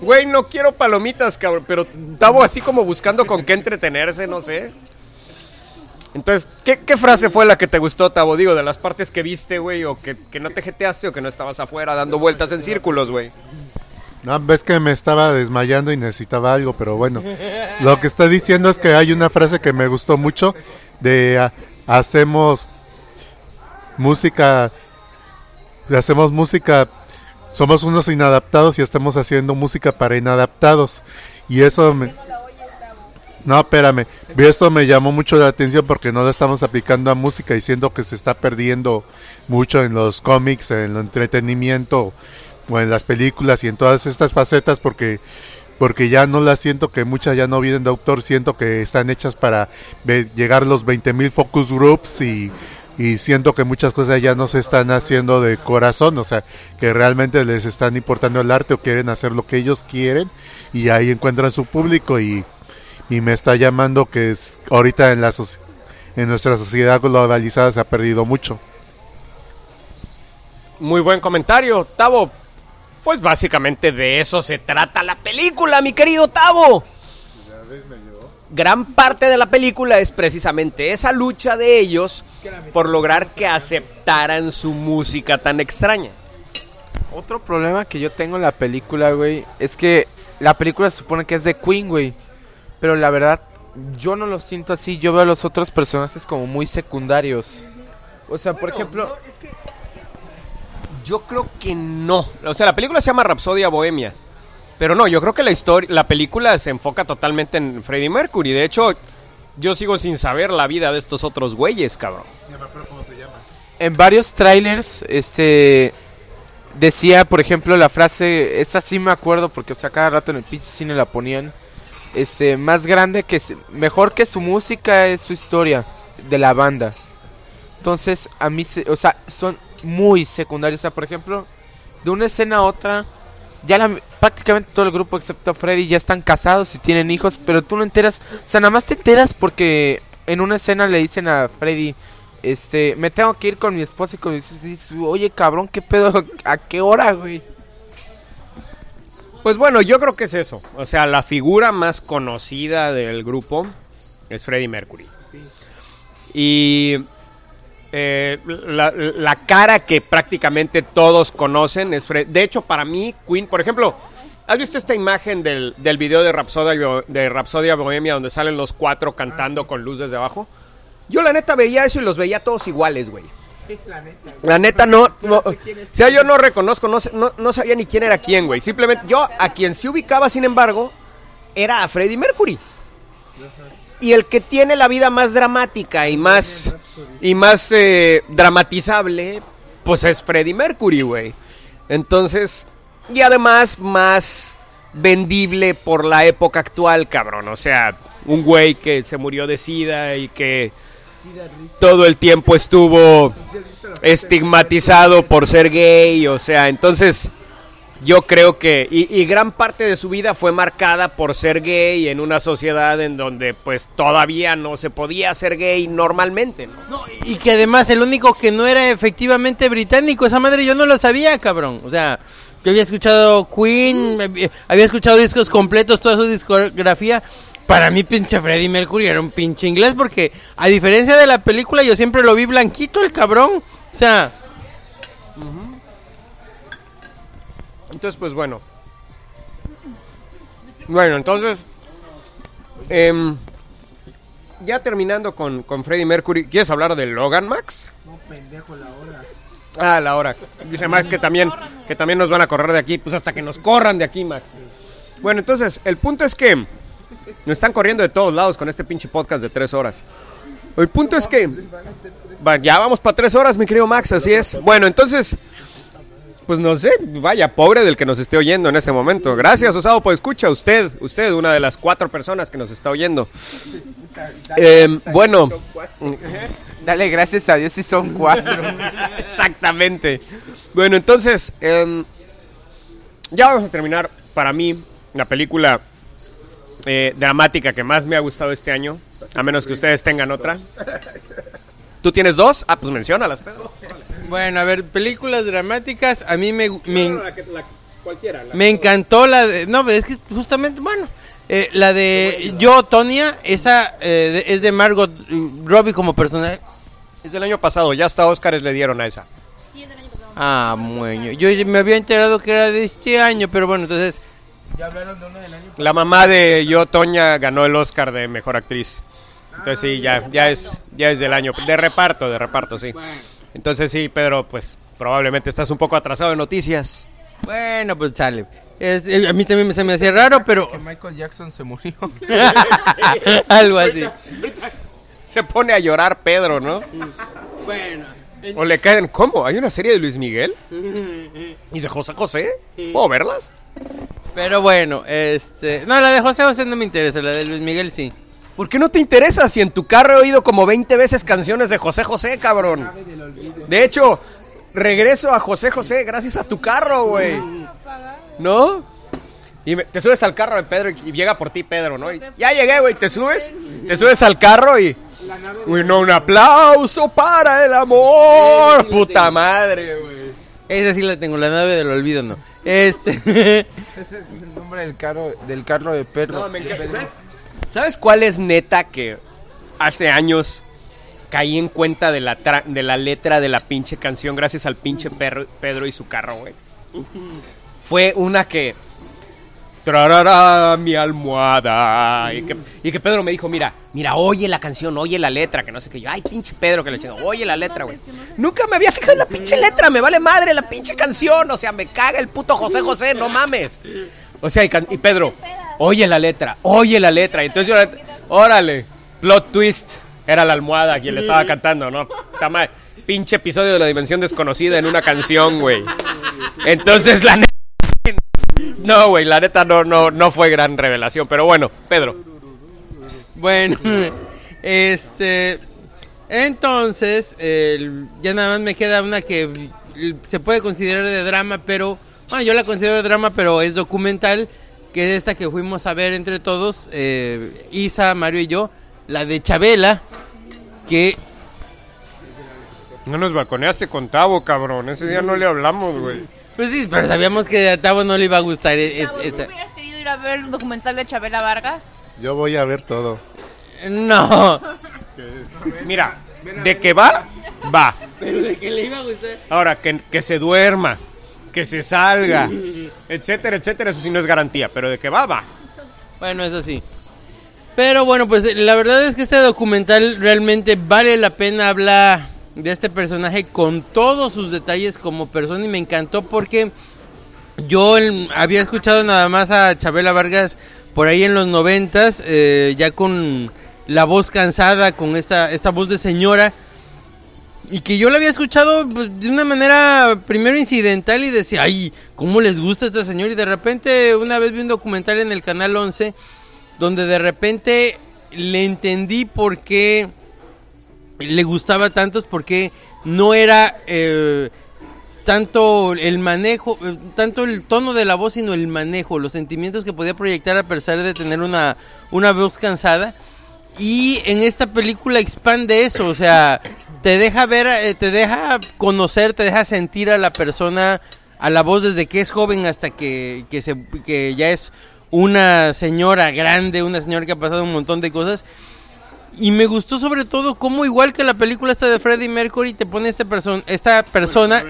güey, no quiero palomitas, cabrón. Pero estaba así como buscando con qué entretenerse, no sé. Entonces, ¿qué, frase fue la que te gustó, Tavo? Digo, de las partes que viste, güey, o que, que no te jeteaste o que no estabas afuera dando vueltas en círculos, güey. No, ves que me estaba desmayando y necesitaba algo, pero bueno. Lo que está diciendo es que hay una frase que me gustó mucho de ah, hacemos música hacemos música somos unos inadaptados y estamos haciendo música para inadaptados y eso me no, espérame. Esto me llamó mucho la atención porque no lo estamos aplicando a música y siento que se está perdiendo mucho en los cómics, en el entretenimiento o en las películas y en todas estas facetas porque porque ya no las siento que muchas ya no vienen de autor, siento que están hechas para llegar los 20.000 focus groups y, siento que muchas cosas ya no se están haciendo de corazón, o sea, que realmente les están importando el arte o quieren hacer lo que ellos quieren y ahí encuentran su público y, y me está llamando que es ahorita en la soci- en nuestra sociedad globalizada se ha perdido mucho. Muy buen comentario, Tavo. Pues básicamente de eso se trata la película, mi querido Tavo. Gran parte de la película es precisamente esa lucha de ellos por lograr que aceptaran su música tan extraña. Otro problema que yo tengo en la película, güey, es que la película se supone que es de Queen, güey. Pero la verdad, yo no lo siento así. Yo veo a los otros personajes como muy secundarios. O sea, por ejemplo, Yo creo que no. O sea, la película se llama Rapsodia Bohemia. Pero no, yo creo que la historia, la película se enfoca totalmente en Freddie Mercury. De hecho, yo sigo sin saber la vida de estos otros güeyes, cabrón. en varios trailers, este decía, por ejemplo, la frase, esta sí me acuerdo porque o sea, cada rato en el pinche cine la ponían. Este, más grande que mejor que su música es su historia de la banda. Entonces, a mí, se, o sea, son muy secundarios. O sea, por ejemplo, de una escena a otra, ya la, prácticamente todo el grupo excepto Freddy ya están casados y tienen hijos, pero tú no enteras. O sea, nada más te enteras porque en una escena le dicen a Freddy, este, me tengo que ir con mi esposa y con mi esposa. Y dices, Oye, cabrón, ¿qué pedo? ¿A qué hora, güey? Pues bueno, yo creo que es eso. O sea, la figura más conocida del grupo es Freddie Mercury. Y eh, la, la cara que prácticamente todos conocen es Freddie. De hecho, para mí, Queen, por ejemplo, ¿has visto esta imagen del, del video de Rapsodia, de Rapsodia Bohemia donde salen los cuatro cantando con luz desde abajo? Yo la neta veía eso y los veía todos iguales, güey. La neta no, no- o sea, yo no reconozco, no, no, no sabía ni quién era quién, güey. Simplemente yo a quien se ubicaba, sin embargo, era a Freddie Mercury. Y el que tiene la vida más dramática y más y más eh, dramatizable, pues es Freddie Mercury, güey. Entonces, y además más vendible por la época actual, cabrón. O sea, un güey que se murió de sida y que todo el tiempo estuvo estigmatizado por ser gay, o sea, entonces yo creo que, y, y gran parte de su vida fue marcada por ser gay en una sociedad en donde pues todavía no se podía ser gay normalmente, ¿no? No, y que además el único que no era efectivamente británico, esa madre yo no lo sabía, cabrón. O sea, yo había escuchado Queen, había escuchado discos completos, toda su discografía. Para mí, pinche Freddie Mercury era un pinche inglés porque, a diferencia de la película, yo siempre lo vi blanquito, el cabrón. O sea, Entonces, pues bueno. Bueno, entonces. em, ya terminando con, con Freddie Mercury, ¿quieres hablar de Logan Max? No, pendejo, la hora. Ah, la hora. Dice Max que también, que también nos van a correr de aquí, pues hasta que nos corran de aquí, Max. Bueno, entonces, el punto es que nos están corriendo de todos lados con este pinche podcast de tres horas. El punto es que. Ya vamos para tres horas, mi querido Max, así es. Bueno, entonces. Pues no sé, vaya, pobre del que nos esté oyendo en este momento. Gracias, Osado, por escucha. Usted, usted, una de las cuatro personas que nos está oyendo. Em, bueno, Dale gracias a Dios si son cuatro. exactamente. Bueno, entonces, em, ya vamos a terminar. Para mí, la película eh, dramática que más me ha gustado este año, a menos que ustedes tengan otra. ¿Tú tienes dos? Ah, pues menciónalas, Pedro. bueno, a ver, películas dramáticas, a mí me, me, cualquiera. me encantó la de... No, es que justamente, bueno, eh, la de Yo, Tonia, esa eh, de- es de Margot Robbie como personaje. Es del año pasado, ya hasta Óscares le dieron a esa. Ah, mueño. Yo ya me había enterado que era de este año, pero bueno, entonces... La mamá de Yo Toña ganó el Oscar de mejor actriz. Entonces sí, ya, ya es, ya es del año. De reparto, de reparto, sí. Entonces sí, Pedro, pues probablemente estás un poco atrasado en noticias. Bueno, pues sale. Es- eh, a mí también se me hacía raro, pero Que Michael Jackson se murió. algo así. Se pone a llorar Pedro, ¿no? Bueno. O le caen, ¿cómo? ¿Hay una serie de Luis Miguel? ¿Y de José José? ¿Puedo verlas? Pero bueno, este... No, la de José José no me interesa, la de Luis Miguel sí. ¿Por qué no te interesa si en tu carro he oído como 20 veces canciones de José José, cabrón? De hecho, regreso a José José gracias a tu carro, güey. ¿No? Y me- te subes al carro de Pedro y, y llega por ti Pedro, ¿no? Y ya llegué, güey, te subes, te subes al carro y... Uy, no, un aplauso para el amor. Puta madre, güey. Esa sí la tengo, la nave del olvido no. Este... Ese es el nombre del carro, del carro de perro. No, me encanta. ¿Sabes, ¿Sabes cuál es neta que hace años caí en cuenta de la, de la letra de la pinche canción gracias al pinche perro- Pedro y su carro, güey? Fue una que... Trarara mi almohada. Y que, y que Pedro me dijo, mira, mira, oye la canción, oye la letra, que no sé qué. Yo, ay, pinche Pedro, que le chingo, oye la letra, güey. Nunca me había fijado en la pinche letra, me vale madre la pinche canción. O sea, me caga el puto José José, no mames. O sea, y Pedro, oye la letra, oye la letra. Entonces yo, órale, plot twist. Era la almohada quien le estaba cantando, ¿no? Madre, Pinche episodio de la dimensión desconocida en una canción, güey. Entonces, la neta. No, güey, la neta no, no, no fue gran revelación. Pero bueno, Pedro. Bueno, este... Entonces, el- ya nada más me queda una que se puede considerar de drama, pero bueno, yo la considero de drama, pero es documental, que es esta que fuimos a ver entre todos, eh, Isa, Mario y yo, la de Chabela, que No nos balconeaste con Tavo, cabrón. Ese día no le hablamos, güey. pues sí, pero sabíamos que a Tavo no le iba a gustar e- es- esta. ¿Hubieras querido ir a ver el documental de Chabela Vargas? Yo voy a ver todo. No, Mira, de que va, va. pero de que le iba a gustar. Ahora, que, que se duerma, que se salga, etcétera, etcétera, eso sí no es garantía, pero de que va, va. Bueno, eso sí. Pero bueno, pues la verdad es que este documental realmente vale la pena hablar de este personaje con todos sus detalles como persona y me encantó porque yo había escuchado nada más a Chabela Vargas por ahí en los noventas, eh, ya con la voz cansada, con esta, esta voz de señora. Y que yo la había escuchado pues, de una manera primero incidental y decía, ay, ¿cómo les gusta esta señora? Y de repente una vez vi un documental en el canal 11 donde de repente le entendí por qué le gustaba tanto, es porque no era eh, tanto el manejo, eh, tanto el tono de la voz, sino el manejo, los sentimientos que podía proyectar a pesar de tener una, una voz cansada. Y en esta película expande eso, o sea, te deja ver, eh, te deja conocer, te deja sentir a la persona, a la voz desde que es joven hasta que, que, se, que ya es una señora grande, una señora que ha pasado un montón de cosas. Y me gustó sobre todo cómo igual que la película esta de Freddie Mercury te pone este person esta persona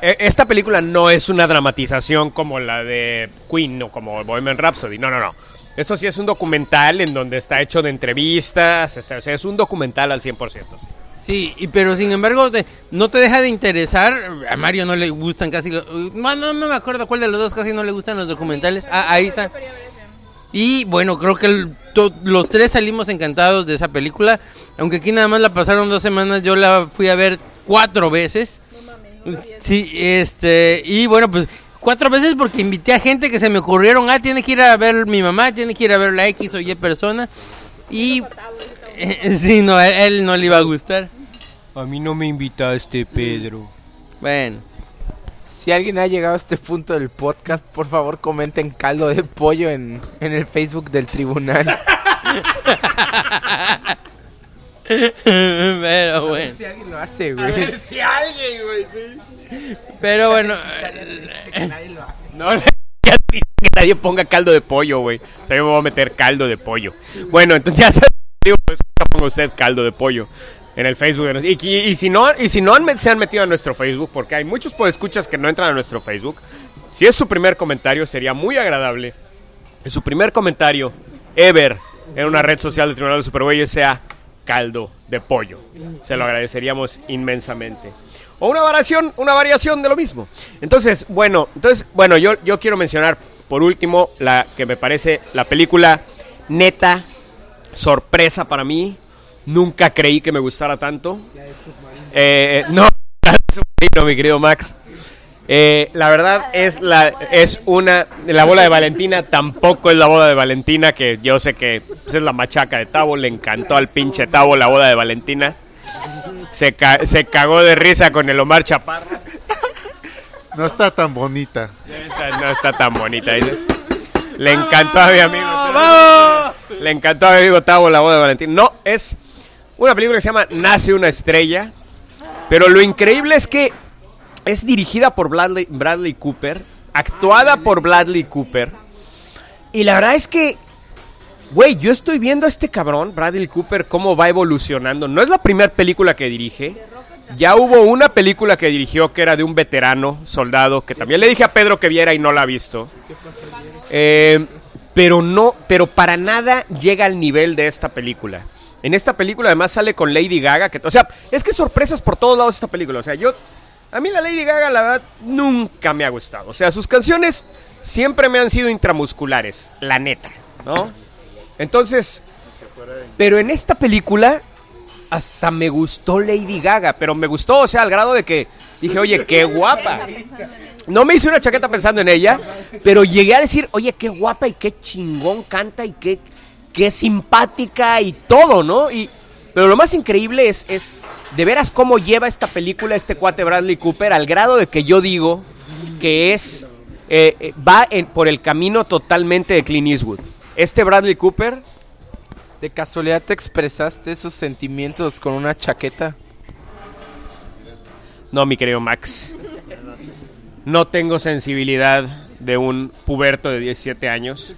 Esta película no es una dramatización como la de Queen o como Bohemian Rhapsody, no, no, no. Esto sí es un documental en donde está hecho de entrevistas, este, o sea, es un documental al 100%. Sí, y pero sin embargo te- no te deja de interesar. A Mario no le gustan casi los... No, no me acuerdo cuál de los dos casi no le gustan los documentales. A, a Isa. Y bueno, creo que el- to- los tres salimos encantados de esa película. Aunque aquí nada más la pasaron dos semanas, yo la fui a ver cuatro veces. Sí, este... Y bueno, pues cuatro veces porque invité a gente que se me ocurrieron. Ah, tiene que ir a ver mi mamá, tiene que ir a ver la X o Y persona. Y... sí, no, a él no le iba a gustar. A mí no me invitaste, Pedro. Bueno. Si alguien ha llegado a este punto del podcast, por favor comenten caldo de pollo en, en el Facebook del tribunal. Pero bueno. Si alguien lo hace, güey. Si alguien, güey, sí. Pero bueno. No, ya dije que nadie ponga caldo de pollo, güey. O sea, yo me voy a meter caldo de pollo. Bueno, entonces ya se digo, pues ponga usted caldo de pollo en el Facebook. Y, y- y si no, y si no han se han metido a nuestro Facebook, porque hay muchos escuchas que no entran a nuestro Facebook. Si es su primer comentario, sería muy agradable. que su primer comentario ever en una red social del Tribunal de Superbueyes sea caldo de pollo. Se lo agradeceríamos inmensamente. O una variación, una variación de lo mismo. Entonces, bueno, entonces, bueno, yo, yo quiero mencionar por último la que me parece la película neta sorpresa para mí. Nunca creí que me gustara tanto. Eh, no, la de Submarino, mi querido Max. Eh, la verdad es la es una la bola de Valentina tampoco es la boda de Valentina que yo sé que pues, es la machaca de Tavo le encantó al pinche Tavo la boda de Valentina se, ca- se cagó de risa con el Omar Chaparro No está tan bonita. No está tan bonita le encantó a mi amigo ¡Vamos! le encantó a mi amigo Tavo la boda de Valentina no es una película que se llama Nace una estrella pero lo increíble es que es dirigida por Bradley, Bradley Cooper, actuada por Bradley Cooper. Y la verdad es que, güey, yo estoy viendo a este cabrón, Bradley Cooper, cómo va evolucionando. No es la primera película que dirige. Ya hubo una película que dirigió que era de un veterano soldado, que también le dije a Pedro que viera y no la ha visto. Eh, pero no, pero para nada llega al nivel de esta película. En esta película además sale con Lady Gaga, que, o sea, es que sorpresas por todos lados esta película. O sea, yo, a mí la Lady Gaga la verdad nunca me ha gustado. O sea, sus canciones siempre me han sido intramusculares, la neta, ¿no? Entonces, pero en esta película hasta me gustó Lady Gaga, pero me gustó, o sea, al grado de que dije, oye, qué guapa. No me hice una chaqueta pensando en ella, pero llegué a decir, oye, qué guapa y qué chingón canta y qué, qué simpática y todo, ¿no? Y, Pero lo más increíble es, es de veras cómo lleva esta película este cuate Bradley Cooper al grado de que yo digo que es eh, eh, va en- por el camino totalmente de Clint Eastwood. Este Bradley Cooper ¿De casualidad te expresaste esos sentimientos con una chaqueta? No, mi querido Max. No tengo sensibilidad de un puberto de 17 años.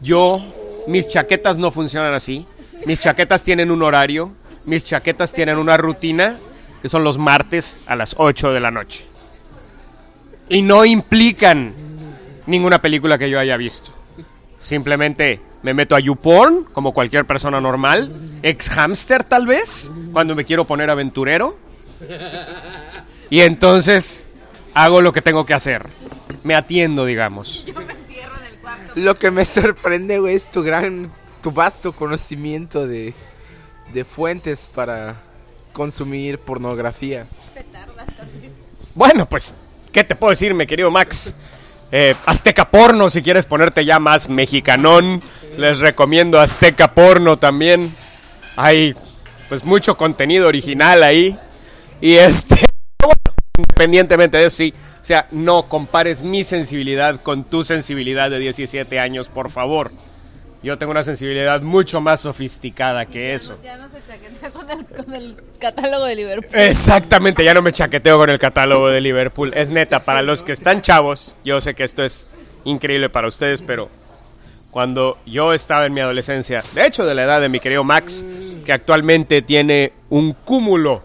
Yo, mis chaquetas no funcionan así. Mis chaquetas tienen un horario. Mis chaquetas tienen una rutina, que son los martes a las 8 de la noche. Y no implican ninguna película que yo haya visto. Simplemente me meto a YouPorn, como cualquier persona normal. Ex hamster, tal vez, cuando me quiero poner aventurero. Y entonces hago lo que tengo que hacer. Me atiendo, digamos. Lo que me sorprende, güey, es tu gran, tu vasto conocimiento de, de fuentes para consumir pornografía. Bueno, pues, ¿qué te puedo decir, mi querido Max? Eh, Azteca Porno, si quieres ponerte ya más mexicanón. Les recomiendo Azteca Porno también. Hay, pues, mucho contenido original ahí. Y este, bueno, independientemente de eso, sí. O sea, no compares mi sensibilidad con tu sensibilidad de 17 años, por favor. Yo tengo una sensibilidad mucho más sofisticada que eso. Ya no se chaquetea con el, con el catálogo de Liverpool. Exactamente, ya no me chaqueteo con el catálogo de Liverpool. Es neta, para los que están chavos, yo sé que esto es increíble para ustedes, pero cuando yo estaba en mi adolescencia, de hecho de la edad de mi querido Max, que actualmente tiene un cúmulo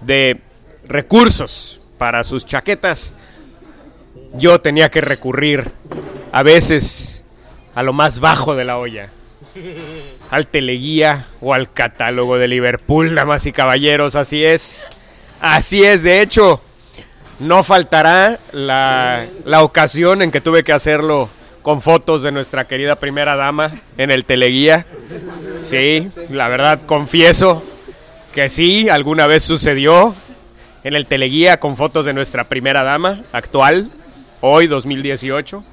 de recursos para sus chaquetas, yo tenía que recurrir a veces a lo más bajo de la olla al teleguía o al catálogo de Liverpool, damas y caballeros, así es. Así es, de hecho, no faltará la, la ocasión en que tuve que hacerlo con fotos de nuestra querida primera dama en el teleguía. Sí, la verdad, confieso que sí, alguna vez sucedió en el teleguía con fotos de nuestra primera dama actual, hoy 2018.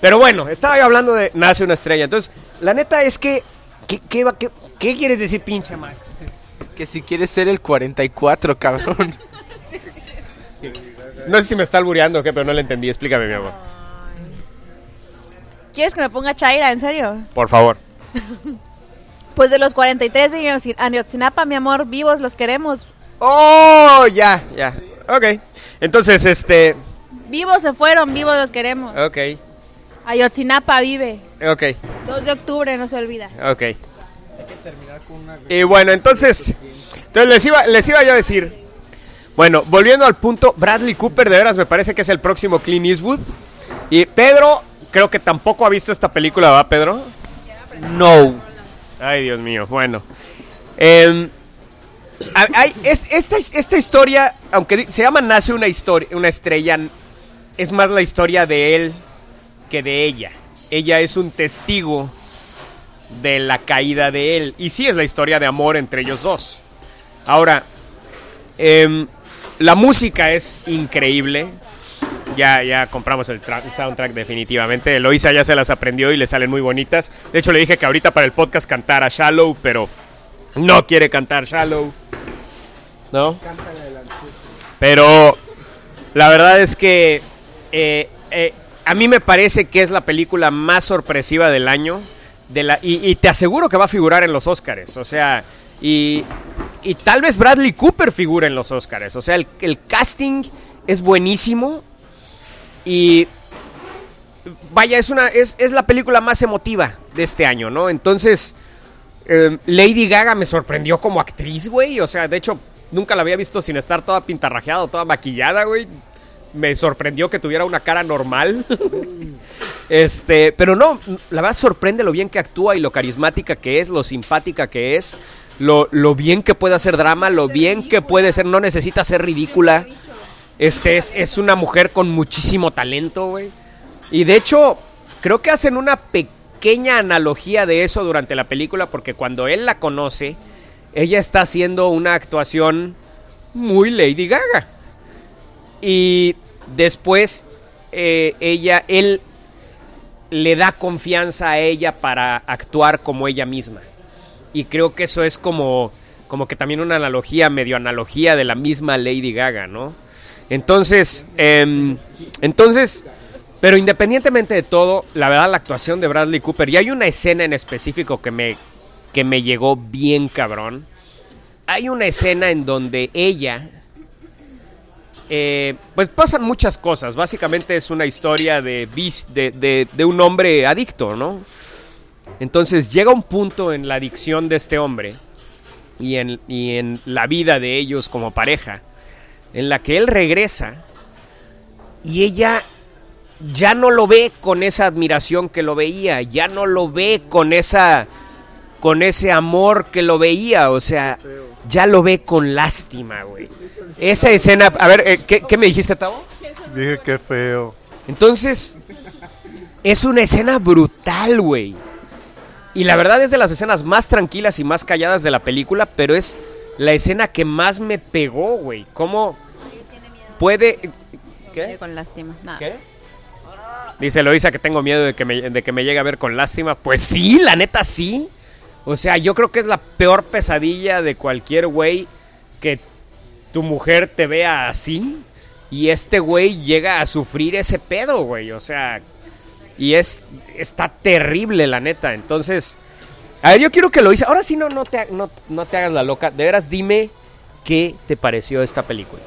Pero bueno, estaba yo hablando de Nace una estrella. Entonces, la neta es que. ¿Qué, qué, va- qué- qué quieres decir, pinche Max? Que si quieres ser el 44, cabrón. No sé si me está albureando o qué, pero no le entendí. Explícame, mi amor. ¿Quieres que me ponga Chaira, en serio? Por favor. Pues de los 43 de Ayotzinapa, mi amor, vivos los queremos. ¡Oh! Ya, ya. Ok. Entonces, este. Vivos se fueron, vivos los queremos. Ok. Ayotzinapa vive. Ok. 2 de octubre, no se olvida. Ok. Y bueno, entonces. Entonces les iba, les iba yo a decir. Bueno, volviendo al punto, Bradley Cooper de veras me parece que es el próximo Clint Eastwood. Y Pedro, creo que tampoco ha visto esta película, ¿va, Pedro? No. Ay, Dios mío, bueno. Em, hay- es- esta, esta historia, aunque se llama Nace una historia, una estrella, es más la historia de él que de ella. Ella es un testigo de la caída de él. Y sí es la historia de amor entre ellos dos. Ahora, em, la música es increíble. Ya, ya compramos el soundtrack definitivamente. Eloisa ya se las aprendió y le salen muy bonitas. De hecho, le dije que ahorita para el podcast cantara Shallow, pero no quiere cantar Shallow. ¿No? Pero la verdad es que eh, eh, a mí me parece que es la película más sorpresiva del año. De la, y, te aseguro que va a figurar en los Oscars. O sea, y, y tal vez Bradley Cooper figure en los Oscars. O sea, el, el casting es buenísimo. Y vaya, es, una, es, es la película más emotiva de este año, ¿no? Entonces, eh, Lady Gaga me sorprendió como actriz, güey. O sea, de hecho, nunca la había visto sin estar toda pintarrajeada toda maquillada, güey. Me sorprendió que tuviera una cara normal. este, pero no, la verdad sorprende lo bien que actúa y lo carismática que es, lo simpática que es, lo, lo bien que puede hacer drama, lo bien que puede ser, no necesita ser ridícula. Este es, es una mujer con muchísimo talento, güey. Y de hecho, creo que hacen una pequeña analogía de eso durante la película, porque cuando él la conoce, ella está haciendo una actuación muy Lady Gaga. Y después eh, ella, él le da confianza a ella para actuar como ella misma. Y creo que eso es como como que también una analogía, medio analogía de la misma Lady Gaga, ¿no? Entonces, em, entonces, pero independientemente de todo, la verdad la actuación de Bradley Cooper, y hay una escena en específico que me, que me llegó bien cabrón. Hay una escena en donde ella, eh, pues pasan muchas cosas. Básicamente es una historia de, un hombre adicto, ¿no? Entonces llega un punto en la adicción de este hombre y en la vida de ellos como pareja, en la que él regresa y ella ya no lo ve con esa admiración que lo veía, ya no lo ve con esa con ese amor que lo veía, o sea, ya lo ve con lástima, güey. Esa escena, a ver, eh, ¿qué, qué me dijiste, Tavo? Dije que feo. Entonces, es una escena brutal, güey. Y la verdad es de las escenas más tranquilas y más calladas de la película, pero es la escena que más me pegó, güey. ¿Cómo puede... ¿Qué? Con lástima. Nada. ¿Qué? Dice Loisa que tengo miedo de que, me, de que me llegue a ver con lástima. Pues sí, la neta sí. O sea, yo creo que es la peor pesadilla de cualquier güey que tu mujer te vea así. Y este güey llega a sufrir ese pedo, güey. O sea, y es. Está terrible, la neta. Entonces. A ver, yo quiero que lo hice. Ahora sí, no, no, te, no, no te hagas la loca. De veras, dime qué te pareció esta película.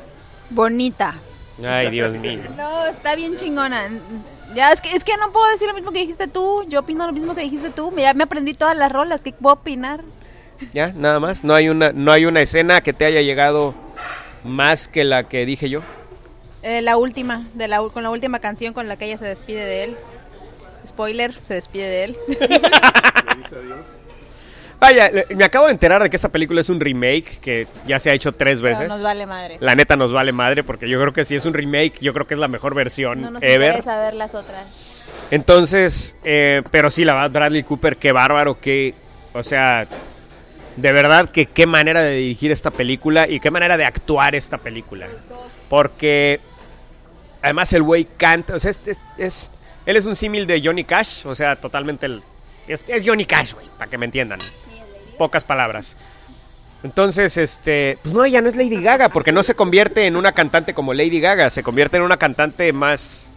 Bonita. Ay, Dios mío. No, está bien chingona. Ya, es que, es que no puedo decir lo mismo que dijiste tú. Yo opino lo mismo que dijiste tú. Ya me aprendí todas las rolas. ¿Qué puedo opinar? Ya, nada más. No hay una, no hay una escena que te haya llegado más que la que dije yo. Eh, la última, de la, con la última canción con la que ella se despide de él. Spoiler, se despide de él. Vaya, me acabo de enterar de que esta película es un remake que ya se ha hecho tres Pero veces. nos vale madre. La neta nos vale madre porque yo creo que si es un remake, yo creo que es la mejor versión No nos ever. interesa ver las otras. Entonces, eh, pero sí, la verdad, Bradley Cooper, qué bárbaro, qué, o sea, de verdad que qué manera de dirigir esta película y qué manera de actuar esta película. Porque además el güey canta, o sea, es, es- es- él es un símil de Johnny Cash, o sea, totalmente el, es, es Johnny Cash, güey, para que me entiendan. Pocas palabras. Entonces, este, pues no, ella no es Lady Gaga, porque no se convierte en una cantante como Lady Gaga, se convierte en una cantante más,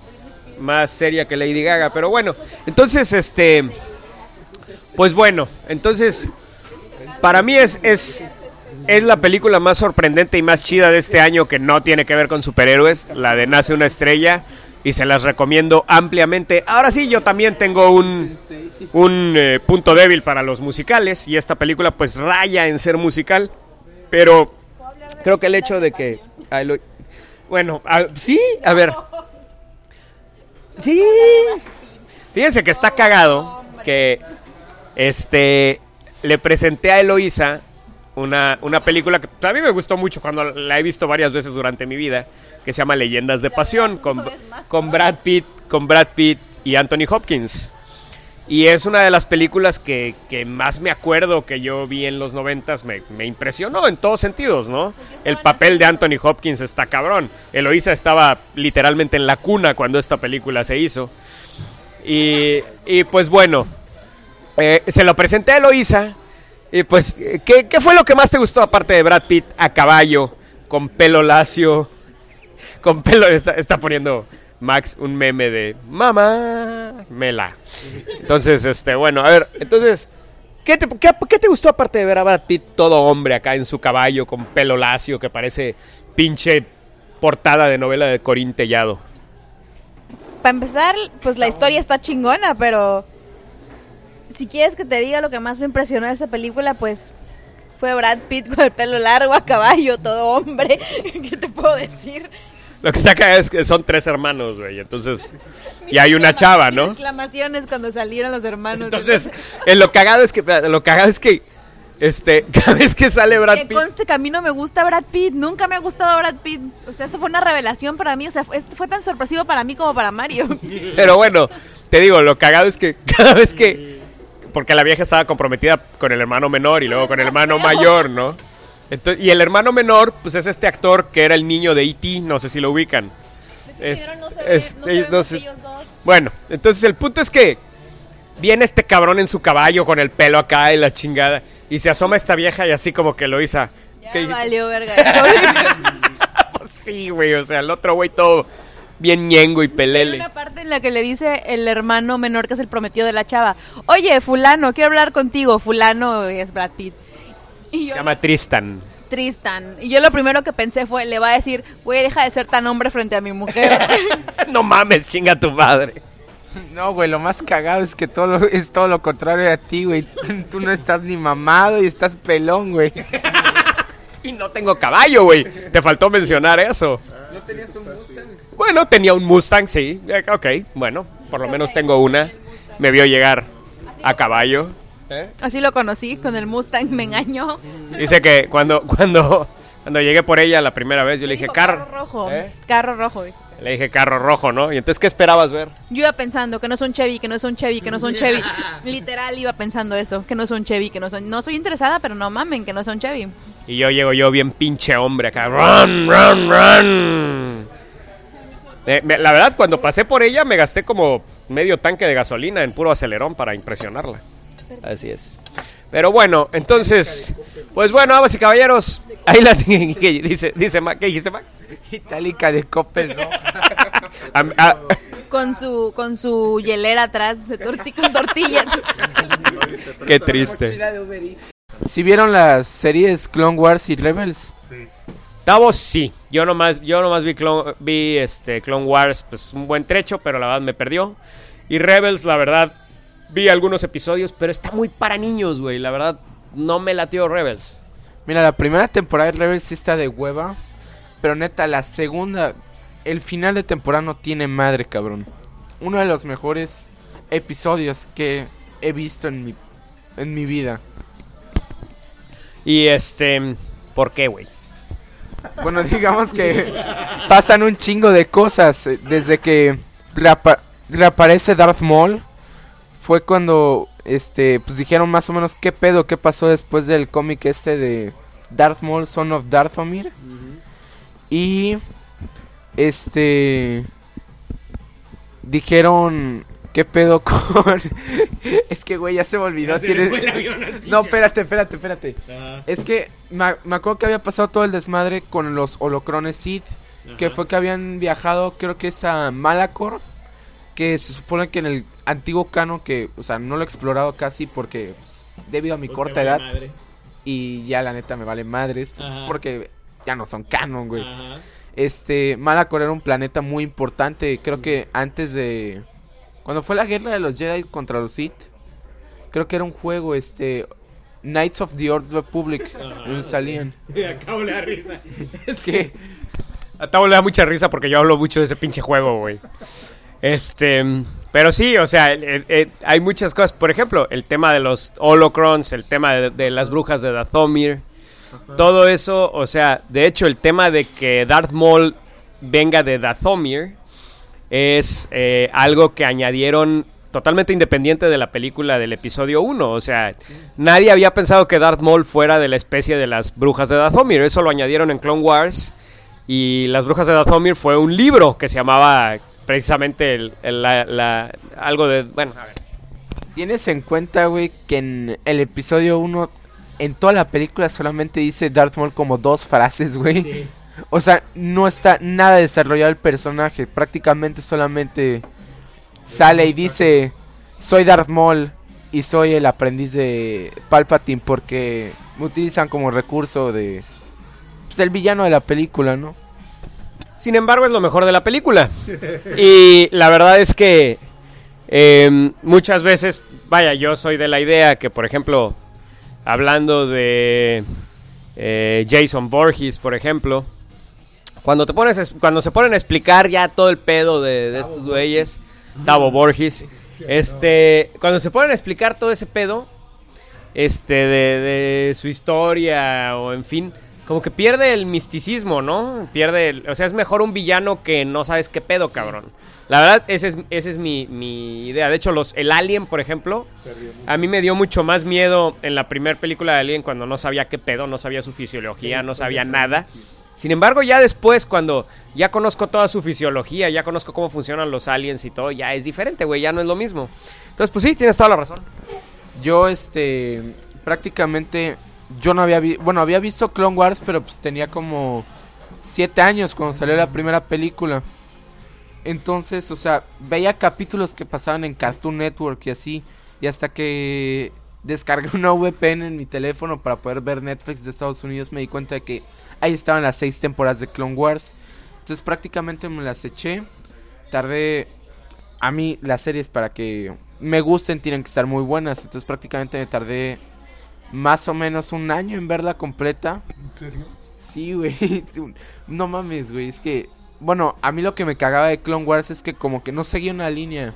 más seria que Lady Gaga. Pero bueno, entonces, este, pues bueno, entonces, para mí es, es, es la película más sorprendente y más chida de este año que no tiene que ver con superhéroes, la de Nace una estrella, y se las recomiendo ampliamente. Ahora sí, yo también tengo un, un eh, punto débil para los musicales, y esta película pues raya en ser musical, pero creo que el hecho de que... bueno, sí, a ver. Sí. Fíjense que está cagado que este le presenté a Eloísa una, una película que a me gustó mucho cuando la he visto varias veces durante mi vida, que se llama Leyendas de Pasión, con, con Brad Pitt, con Brad Pitt y Anthony Hopkins. Y es una de las películas que, que más me acuerdo que yo vi en los noventas, me, me impresionó en todos sentidos, ¿no? El papel de Anthony Hopkins está cabrón. Eloísa estaba literalmente en la cuna cuando esta película se hizo. Y, y pues bueno, eh, se lo presenté a Eloísa. Y pues, eh, ¿qué, qué fue lo que más te gustó aparte de Brad Pitt a caballo, con pelo lacio? Con pelo, está, está poniendo Max un meme de mamá, mela. Entonces, este, bueno, a ver, entonces, ¿qué te, qué, qué te gustó aparte de ver a Brad Pitt todo hombre acá en su caballo con pelo lacio que parece pinche portada de novela de Corín Tellado? Para empezar, pues la historia está chingona, pero si quieres que te diga lo que más me impresionó de esta película, pues fue Brad Pitt con el pelo largo a caballo, todo hombre. ¿Qué te puedo decir? Lo que está acá es que son tres hermanos, güey, entonces, y hay una chava, ¿no? exclamaciones cuando salieron los hermanos. Entonces, eh, lo cagado es que, lo cagado es que, este, cada vez que sale Brad que Pitt, conste que a mí no me gusta Brad Pitt, nunca me ha gustado Brad Pitt. O sea, esto fue una revelación para mí, o sea, fue, fue tan sorpresivo para mí como para Mario. pero bueno, te digo, lo cagado es que cada vez que, porque la vieja estaba comprometida con el hermano menor y luego con el hermano mayor, ¿no? Entonces, y el hermano menor, pues es este actor que era el niño de E.T., no sé si lo ubican. Es- es- no sé. Bueno, entonces el punto es que viene este cabrón en su caballo con el pelo acá y la chingada. Y se asoma esta vieja y así como que lo hizo. Ya ¿Qué valió verga esto. Sí, güey, o sea, el otro güey todo bien ñengo y Hay pelele. una parte en la que le dice el hermano menor que es el prometido de la chava, oye, fulano, quiero hablar contigo. Fulano es Brad Pitt. Y Se llama Tristan. Tristan. Y yo lo primero que pensé fue, le va a decir, güey, deja de ser tan hombre frente a mi mujer. no mames, chinga tu madre. No, güey, lo más cagado es que todo lo- es todo lo contrario a ti, güey. Tú no estás ni mamado y estás pelón, güey. Y no tengo caballo, güey. Te faltó mencionar eso. ¿No tenías un Mustang? Bueno, tenía un Mustang, sí. Eh, Ok, bueno, por lo menos tengo una. Me vio llegar a caballo. Así lo conocí, con el Mustang me engañó. Dice que cuando, cuando, cuando llegué por ella la primera vez, yo le dije, Dijo, carro. rojo. ¿Eh? Carro rojo. Le dije, carro rojo, ¿no? Y entonces, ¿qué esperabas ver? Yo iba pensando que no son Chevy, que no son Chevy, que no son Chevy. Literal iba pensando eso, que no son Chevy, que no son... No soy interesada, pero no mamen, que no son Chevy. Y yo llego yo bien pinche hombre acá. Run, run, run. Eh, me- la verdad, cuando pasé por ella me gasté como medio tanque de gasolina en puro acelerón para impresionarla. Así es. Pero bueno, entonces, pues bueno, amas y caballeros, ahí la tienen. ¿Qué dice, dice, ¿qué dijiste, Max? Itálica de Coppel, ¿no? A- a- Con su, con su hielera atrás, de torti con tortillas. qué triste. Si vieron las series Clone Wars y Rebels? Tavo sí, yo nomás, yo nomás vi, Clone, vi este, Clone Wars, pues un buen trecho, pero la verdad me perdió. Y Rebels, la verdad, vi algunos episodios, pero está muy para niños, güey. La verdad, no me latió Rebels. Mira, la primera temporada de Rebels sí está de hueva. Pero neta, la segunda, el final de temporada no tiene madre, cabrón. Uno de los mejores episodios que he visto en mi, en mi vida. Y este, ¿por qué, güey? Bueno, digamos que pasan un chingo de cosas. eh, Desde que reapa- reaparece Darth Maul, fue cuando este pues dijeron más o menos qué pedo, qué pasó después del cómic este de Darth Maul, Son of Dathomir. Y este dijeron qué pedo con es que güey ya se me olvidó no espérate espérate espérate. Es que me, me acuerdo que había pasado todo el desmadre con los holocrones Sith que fue que habían viajado creo que es a Malacor que se supone que en el antiguo canon que o sea no lo he explorado casi porque pues, debido a mi corta edad y ya la neta me vale madres porque ya no son canon güey este, Malacor era un planeta muy importante. Creo que antes de. Cuando fue la guerra de los Jedi contra los Sith. Creo que era un juego, este. Knights of the Old Republic. salían. Acabo le da risa. Es que. A Tavo le da mucha risa porque yo hablo mucho de ese pinche juego, güey. Este, pero sí, o sea, eh, eh, hay muchas cosas. Por ejemplo, el tema de los holocrons, el tema de, de las brujas de Dathomir. Todo eso, o sea, de hecho, el tema de que Darth Maul venga de Dathomir es eh, algo que añadieron totalmente independiente de la película del episodio 1. O sea, nadie había pensado que Darth Maul fuera de la especie de las brujas de Dathomir. Eso lo añadieron en Clone Wars. Y Las Brujas de Dathomir fue un libro que se llamaba precisamente el- el- la- la- algo de... Bueno, a ver. Tienes en cuenta, güey, que en el episodio 1. En toda la película solamente dice Darth Maul como dos frases, güey. O sea, no está nada desarrollado el personaje. Prácticamente solamente sale y dice: Soy Darth Maul y soy el aprendiz de Palpatine porque me utilizan como recurso de. Pues el villano de la película, ¿no? Sin embargo, es lo mejor de la película. Y la verdad es que eh, muchas veces, vaya, yo soy de la idea que, por ejemplo, hablando de eh, Jason Voorhees, por ejemplo, cuando te pones, cuando se ponen a explicar ya todo el pedo de, de estos güeyes, Tavo Voorhees, este, cuando se ponen a explicar todo ese pedo, este, de, de su historia o en fin, como que pierde el misticismo, ¿no? Pierde, el- o sea, es mejor un villano que no sabes qué pedo, cabrón. La verdad, esa es, esa es mi, mi idea. De hecho, los, el Alien, por ejemplo, a mí me dio mucho más miedo en la primera película de Alien cuando no sabía qué pedo, no sabía su fisiología, no sabía nada. Sin embargo, ya después, cuando ya conozco toda su fisiología, ya conozco cómo funcionan los aliens y todo, ya es diferente, güey, ya no es lo mismo. Entonces, pues sí, tienes toda la razón. Yo, este. prácticamente yo no había visto, bueno, había visto Clone Wars, pero pues tenía como 7 años cuando salió la primera película. Entonces, o sea, veía capítulos que pasaban en Cartoon Network y así. Y hasta que descargué una VPN en mi teléfono para poder ver Netflix de Estados Unidos, me di cuenta de que ahí estaban las seis temporadas de Clone Wars. Entonces prácticamente me las eché. Tardé... A mí las series para que me gusten tienen que estar muy buenas. Entonces prácticamente me tardé más o menos un año en verla completa. ¿En serio? Sí, güey. No mames, güey. Es que, bueno, a mí lo que me cagaba de Clone Wars es que como que no seguía una línea.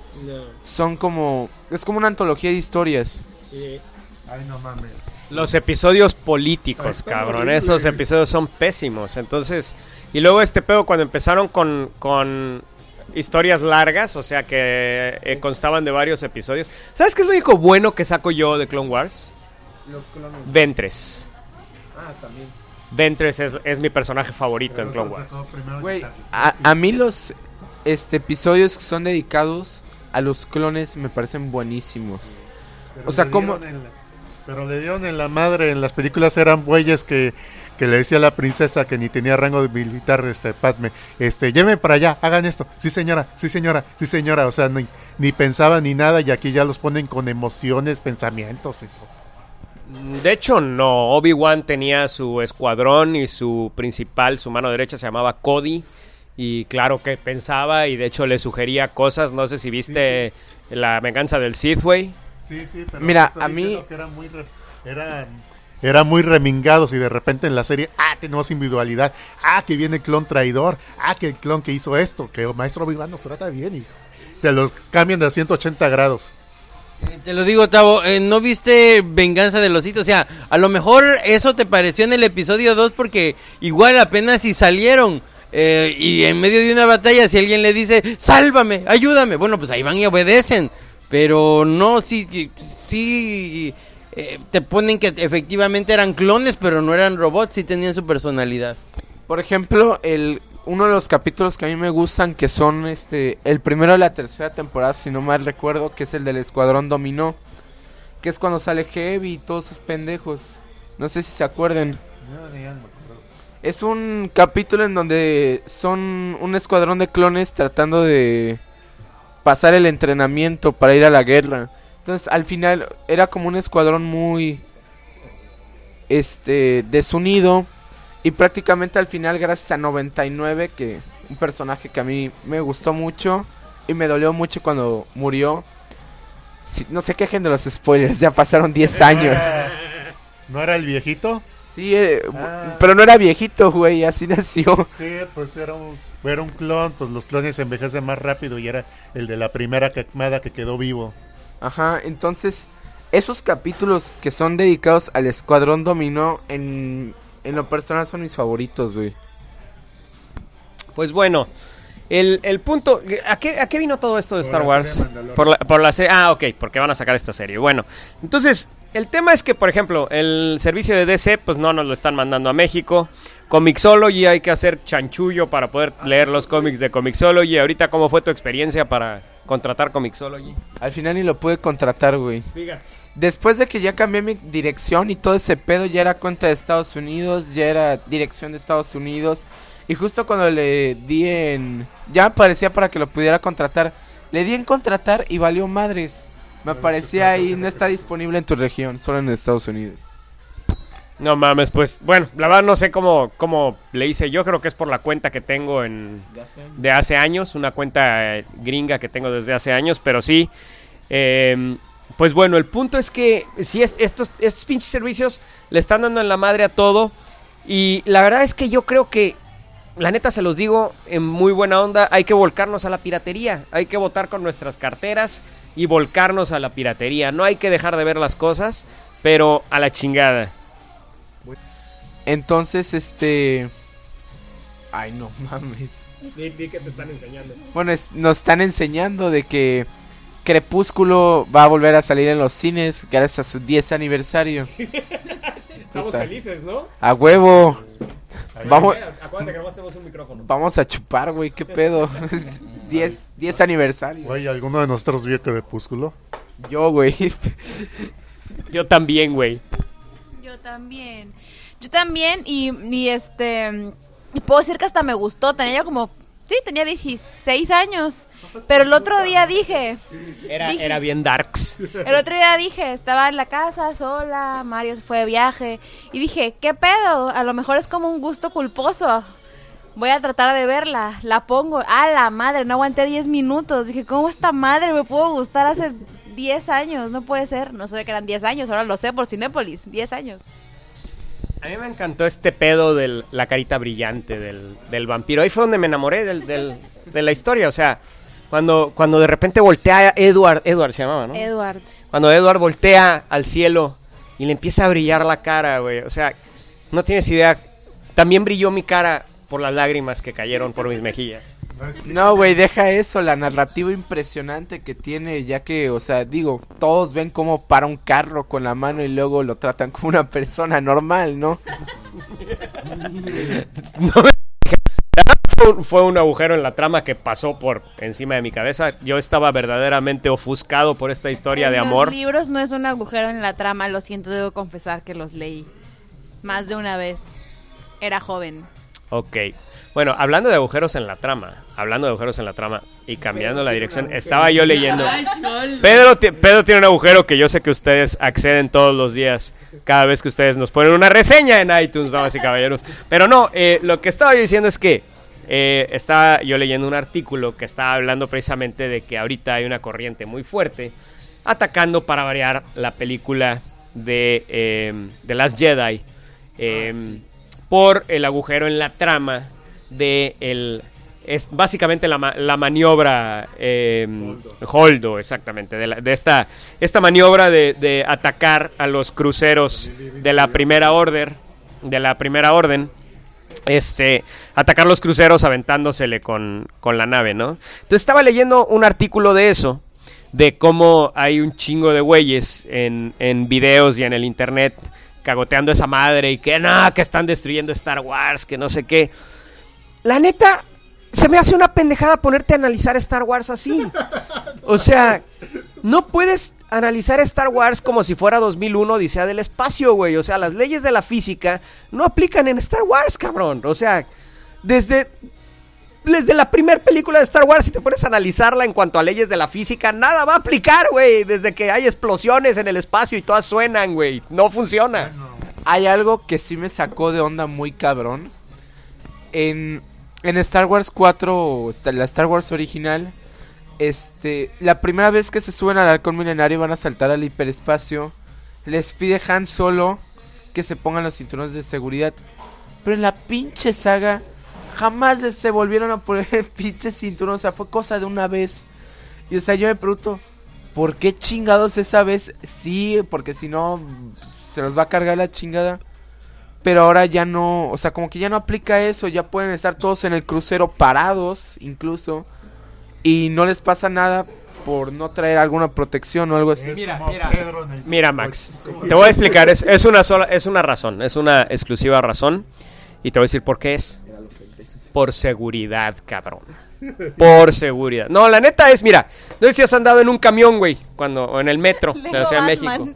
Son como... Es como una antología de historias. Ay, no mames. Los episodios políticos, cabrón. horrible. Esos episodios son pésimos. Entonces, y luego este pedo cuando empezaron con, con historias largas, o sea que eh, constaban de varios episodios. ¿Sabes qué es lo único bueno que saco yo de Clone Wars? Los clones. Ventres. Ah, también. Ventres es, es mi personaje favorito en Clone Wars. Güey, a, a mí los este, episodios que son dedicados a los clones me parecen buenísimos. Pero O sea, le ¿cómo- dieron en la- pero le dieron en la madre. En las películas eran bueyes que, que le decía a la princesa que ni tenía rango de militar, este, Padme, este, llévenme para allá, hagan esto. Sí, señora, sí, señora, sí, señora. O sea, ni, ni pensaban ni nada y aquí ya los ponen con emociones, pensamientos. y todo. De hecho, no. Obi-Wan tenía su escuadrón y su principal, su mano derecha se llamaba Cody. Y claro que pensaba y de hecho le sugería cosas. No sé si viste la venganza del güey. Sí, sí, pero Mira, a mí- que eran muy, re- eran, eran muy remingados y de repente en la serie, ah, tenemos individualidad, ah, que viene el clon traidor, ah, que el clon que hizo esto, que el maestro Obi-Wan nos trata bien y te los cambian de 180 grados. Eh, Te lo digo, Tavo, eh, ¿no viste Venganza de los Sith? O sea, a lo mejor eso te pareció en el episodio 2 porque igual apenas si salieron. eh, y en medio de una batalla, si alguien le dice, sálvame, ayúdame, bueno, pues ahí van y obedecen. Pero no, sí, sí, te ponen que efectivamente eran clones, pero no eran robots, sí tenían su personalidad. Por ejemplo, el uno de los capítulos que a mí me gustan, que son este el primero de la tercera temporada, si no mal recuerdo, que es el del Escuadrón Dominó, que es cuando sale Heavy y todos esos pendejos. No sé si se acuerden. Es un capítulo en donde son un escuadrón de clones tratando de pasar el entrenamiento para ir a la guerra. Entonces, al final era como un escuadrón muy este desunido y prácticamente al final gracias a 99 que un personaje que a mí me gustó mucho y me dolió mucho cuando murió. Si- no se quejen de los spoilers, ya pasaron 10 años. ¿No era el viejito? Sí, eh, Ah. pero no era viejito, güey, así nació. Sí, pues era un, era un clon, pues los clones envejecen más rápido y era el de la primera quemada que quedó vivo. Ajá, entonces esos capítulos que son dedicados al Escuadrón Dominó en, en lo personal son mis favoritos, güey. Pues bueno, el, el punto. ¿a qué, ¿A qué vino todo esto de Por Star la Wars? Por la, por la serie. Ah, ok, porque van a sacar esta serie. Bueno, entonces, el tema es que, por ejemplo, el servicio de DC, pues no nos lo están mandando a México. Comixology hay que hacer chanchullo para poder leer los cómics de Comixology. Ahorita, ¿cómo fue tu experiencia para contratar Comixology? Al final ni lo pude contratar, güey. Después de que ya cambié mi dirección y todo ese pedo, ya era cuenta de Estados Unidos, ya era dirección de Estados Unidos. Y justo cuando le di en... Ya aparecía para que lo pudiera contratar. Le di en contratar y valió madres. Me aparecía ahí, no está disponible en tu región, solo en Estados Unidos. No mames, pues bueno, la verdad no sé cómo, cómo le hice. Yo creo que es por la cuenta que tengo en, de hace años, una cuenta eh, gringa que tengo desde hace años, pero sí. eh, pues bueno, el punto es que si es- estos, estos pinches servicios le están dando en la madre a todo. Y la verdad es que yo creo que, la neta se los digo en muy buena onda, hay que volcarnos a la piratería. Hay que votar con nuestras carteras y volcarnos a la piratería. No hay que dejar de ver las cosas, pero a la chingada. Entonces, este... Ay, no mames. que te están enseñando. Bueno, es- nos están enseñando de que Crepúsculo va a volver a salir en los cines gracias a su 10 aniversario. Estamos Puta. felices, ¿no? A huevo. Vamos, Acuérdate que nomás tenemos un micrófono. vamos a chupar, güey, qué pedo. 10, 10 aniversario. Güey, ¿alguno de nosotros vio Crepúsculo? Yo, güey. Yo también, güey. Yo también. Yo también, y, y este. Y puedo decir que hasta me gustó. Tenía yo como. Sí, tenía 16 años. Pero el otro día dije. Era, Dije- era bien darks. El otro día dije, estaba en la casa sola, Mario fue de viaje. Y dije, ¿qué pedo? A lo mejor es como un gusto culposo. Voy a tratar de verla. La pongo. A la madre, no aguanté 10 minutos. Dije, ¿cómo esta madre me pudo gustar hace 10 años? No puede ser. No sé que eran 10 años, ahora lo sé por Cinépolis. 10 años. A mí me encantó este pedo de la carita brillante del, del vampiro. Ahí fue donde me enamoré del, del- de la historia. O sea, cuando, cuando de repente voltea Edward, Edward se llamaba, ¿no? Edward. Cuando Edward voltea al cielo y le empieza a brillar la cara, güey. O sea, no tienes idea. También brilló mi cara por las lágrimas que cayeron por mis mejillas. No, güey, deja eso, la narrativa impresionante que tiene, ya que, o sea, digo, todos ven cómo para un carro con la mano y luego lo tratan como una persona normal, ¿no? Fue- Fue un agujero en la trama que pasó por encima de mi cabeza. Yo estaba verdaderamente ofuscado por esta historia de amor. Los libros no es un agujero en la trama, lo siento, debo confesar que los leí. Más de una vez. Era joven. Ok. Bueno, hablando de agujeros en la trama, hablando de agujeros en la trama y cambiando la dirección, estaba yo leyendo. Pedro, ti- Pedro tiene un agujero que yo sé que ustedes acceden todos los días, cada vez que ustedes nos ponen una reseña en iTunes, damas y caballeros. Pero no, eh, lo que estaba yo diciendo es que eh, estaba yo leyendo un artículo que estaba hablando precisamente de que ahorita hay una corriente muy fuerte atacando para variar la película de eh, The Last Jedi eh, por el agujero en la trama de el es básicamente la, la maniobra eh, Holdo, exactamente, de, la- de esta, esta maniobra de, de atacar a los cruceros de la primera orden, de la primera orden, este, atacar los cruceros aventándosele con, con la nave, ¿no? Entonces estaba leyendo un artículo de eso, de cómo hay un chingo de güeyes en, en videos y en el internet cagoteando esa madre y que no, que están destruyendo Star Wars, que no sé qué. La neta, se me hace una pendejada ponerte a analizar Star Wars así. O sea, no puedes analizar Star Wars como si fuera 2001 Odisea del Espacio, güey. O sea, las leyes de la física no aplican en Star Wars, cabrón. O sea, desde, desde la primera película de Star Wars, si te pones a analizarla en cuanto a leyes de la física, nada va a aplicar, güey. Desde que hay explosiones en el espacio y todas suenan, güey. No funciona. Hay algo que sí me sacó de onda muy cabrón. En, en Star Wars 4, o esta- la Star Wars original, este, la primera vez que se suben al halcón milenario y van a saltar al hiperespacio, les pide Han Solo que se pongan los cinturones de seguridad. Pero en la pinche saga jamás se volvieron a poner el pinche cinturón, o sea, fue cosa de una vez. Y o sea, yo me pregunto, ¿por qué chingados esa vez? Sí, porque si no se los va a cargar la chingada. Pero ahora ya no, o sea, como que ya no aplica eso, ya pueden estar todos en el crucero parados, incluso, y no les pasa nada por no traer alguna protección o algo así. Mira, mira. Mira, Max, te voy a explicar. Es, es una sola, es una razón, es una exclusiva razón. Y te voy a decir por qué es. Por seguridad, cabrón. Por seguridad. No, la neta es, mira, no sé si has andado en un camión, güey, cuando, o en el metro de la Ciudad de. México.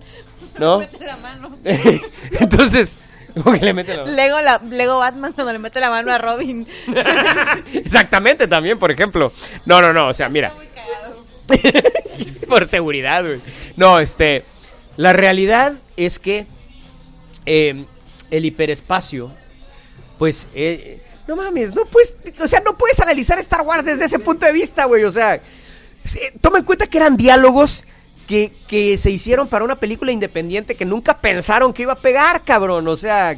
¿No? Mete la mano. Entonces, ¿cómo que le mete la mano? Lego, la, Lego Batman cuando le mete la mano a Robin. Exactamente, también, por ejemplo. No, no, no, o sea, mira. Por seguridad, güey. No, este. La realidad es que eh, el hiperespacio, pues, eh, no mames, no puedes, o sea, no puedes analizar Star Wars desde ese punto de vista, güey. O sea, toma en cuenta que eran diálogos que, que se hicieron para una película independiente que nunca pensaron que iba a pegar, cabrón. O sea,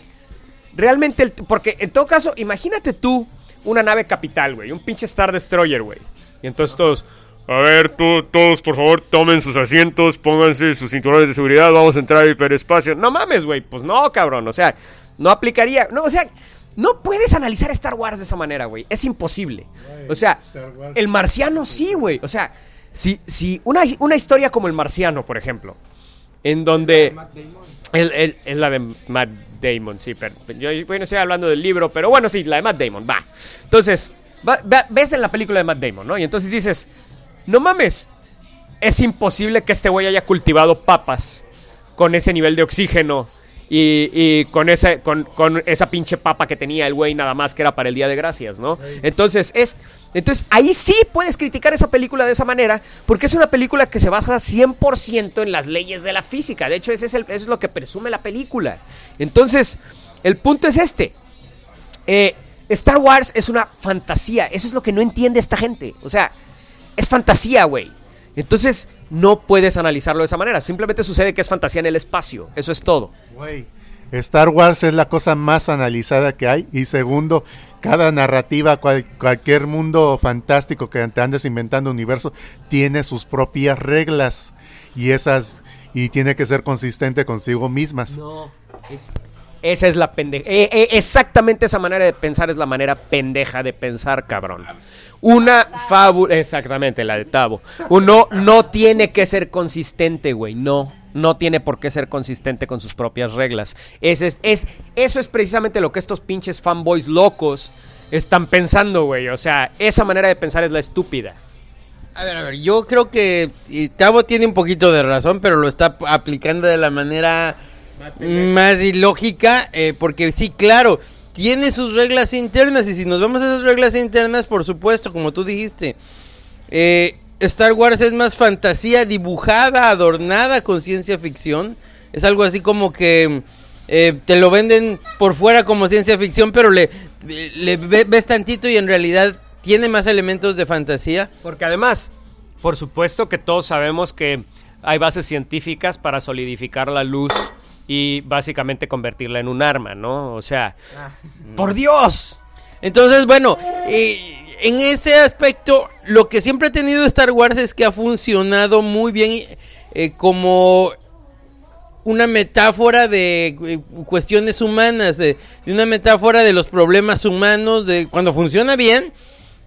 realmente, el- porque en todo caso, imagínate tú una nave capital, güey, un pinche Star Destroyer, güey. Y entonces todos, a ver, tú- todos por favor tomen sus asientos, pónganse sus cinturones de seguridad, vamos a entrar al hiperespacio. No mames, güey, pues no, cabrón, o sea, no aplicaría, no, o sea, no puedes analizar Star Wars de esa manera, güey, es imposible. O sea, el marciano sí, güey, o sea, si, si una, una historia como el marciano, por ejemplo, en donde... El- el- es la de Matt Damon, sí, pero yo bueno, estoy hablando del libro, pero bueno, sí, la de Matt Damon, va. Entonces, va- va- ves en la película de Matt Damon, ¿no? Y entonces dices, no mames, es imposible que este güey haya cultivado papas con ese nivel de oxígeno y, y con, esa, con, con esa pinche papa que tenía el güey nada más que era para el Día de Gracias, ¿no? Entonces, es, entonces ahí sí puedes criticar esa película de esa manera porque es una película que se basa 100% en las leyes de la física. De hecho, ese es eso es lo que presume la película. Entonces, el punto es este. Eh, Star Wars es una fantasía. Eso es lo que no entiende esta gente. O sea, es fantasía, güey. Entonces, no puedes analizarlo de esa manera. Simplemente sucede que es fantasía en el espacio. Eso es todo. Güey, Star Wars es la cosa más analizada que hay. Y segundo, cada narrativa, cual- cualquier mundo fantástico que te andes inventando universo, tiene sus propias reglas. Y esas, y tiene que ser consistente consigo mismas. No. Esa es la pendeja. eh, eh, exactamente esa manera de pensar es la manera pendeja de pensar, cabrón. Una fábula. Exactamente, la de Tavo. Uno no tiene que ser consistente, güey. No. No tiene por qué ser consistente con sus propias reglas. Ese es, es, eso es precisamente lo que estos pinches fanboys locos están pensando, güey. O sea, esa manera de pensar es la estúpida. A ver, a ver, yo creo que Tavo tiene un poquito de razón, pero lo está aplicando de la manera más ilógica, eh, porque sí, claro, tiene sus reglas internas y si nos vamos a esas reglas internas, por supuesto, como tú dijiste, eh, Star Wars es más fantasía dibujada, adornada con ciencia ficción. Es algo así como que eh, te lo venden por fuera como ciencia ficción, pero le, le ve- ves tantito y en realidad tiene más elementos de fantasía. Porque además, por supuesto que todos sabemos que hay bases científicas para solidificar la luz y básicamente convertirla en un arma, ¿no? O sea, por Dios. Entonces, bueno, eh, en ese aspecto, lo que siempre ha tenido Star Wars es que ha funcionado muy bien eh, como una metáfora de eh, cuestiones humanas, de, de una metáfora de los problemas humanos, de cuando funciona bien,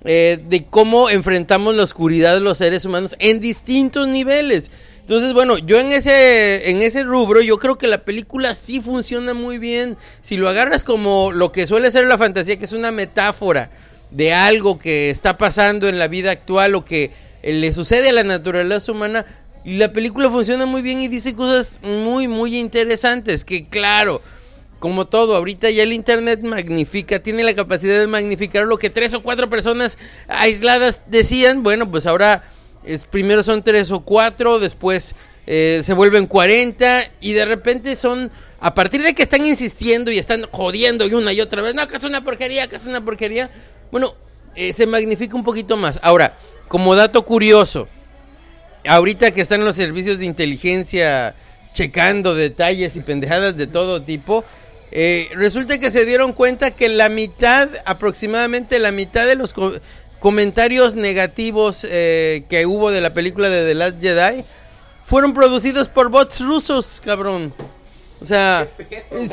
eh, de cómo enfrentamos la oscuridad de los seres humanos en distintos niveles. Entonces, bueno, yo en ese, en ese rubro, yo creo que la película sí funciona muy bien. Si lo agarras como lo que suele ser la fantasía, que es una metáfora de algo que está pasando en la vida actual o que eh, le sucede a la naturaleza humana, y la película funciona muy bien y dice cosas muy, muy interesantes. Que claro, como todo, ahorita ya el internet magnifica, tiene la capacidad de magnificar lo que tres o cuatro personas aisladas decían. Bueno, pues ahora es, primero son tres o cuatro, después eh, se vuelven 40 y de repente son, a partir de que están insistiendo y están jodiendo y una y otra vez, no, que es una porquería, que es una porquería. Bueno, eh, se magnifica un poquito más. Ahora, como dato curioso, ahorita que están los servicios de inteligencia checando detalles y pendejadas de todo tipo, eh, resulta que se dieron cuenta que la mitad, aproximadamente la mitad de los comentarios negativos eh, que hubo de la película de The Last Jedi fueron producidos por bots rusos, cabrón. O sea,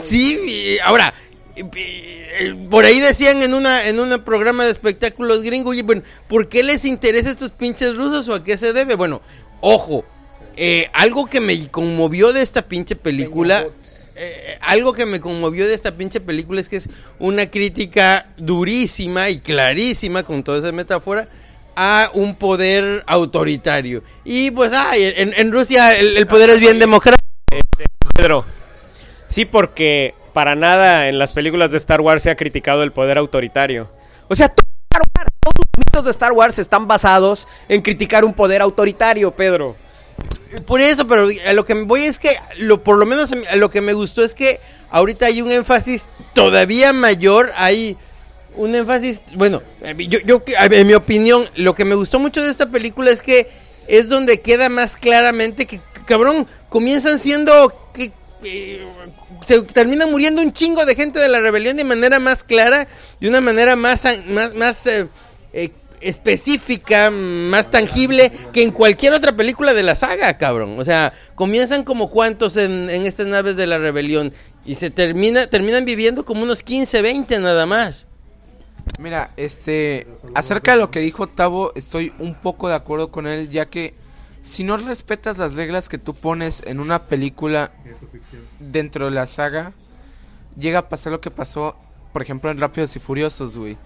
sí, ahora, eh, por ahí decían en una en un programa de espectáculos gringo, bueno, ¿por qué les interesa estos pinches rusos o a qué se debe? Bueno, ojo, eh, algo que me conmovió de esta pinche película, eh, algo que me conmovió de esta pinche película es que es una crítica durísima y clarísima con toda esa metáfora a un poder autoritario. Y pues, ay, en, Rusia el, poder es bien democrático. Pedro. Sí, porque para nada en las películas de Star Wars se ha criticado el poder autoritario. O sea, todos los mitos de Star Wars están basados en criticar un poder autoritario, Pedro. Por eso, pero a lo que me voy es que, lo, por lo menos a lo que me gustó es que ahorita hay un énfasis todavía mayor, hay un énfasis, bueno, eh, yo, yo en mi opinión, lo que me gustó mucho de esta película es que es donde queda más claramente que, cabrón, comienzan siendo eh, se termina muriendo un chingo de gente de la rebelión de manera más clara, de una manera más, más, eh, específica, más tangible que en cualquier otra película de la saga, cabrón. O sea, comienzan como cuantos en, estas naves de la rebelión y se termina, terminan viviendo como unos 15, 20 nada más. Mira, este, acerca de lo que dijo Tavo, estoy un poco de acuerdo con él, ya que si no respetas las reglas que tú pones en una película dentro de la saga, llega a pasar lo que pasó, por ejemplo, en Rápidos y Furiosos, güey.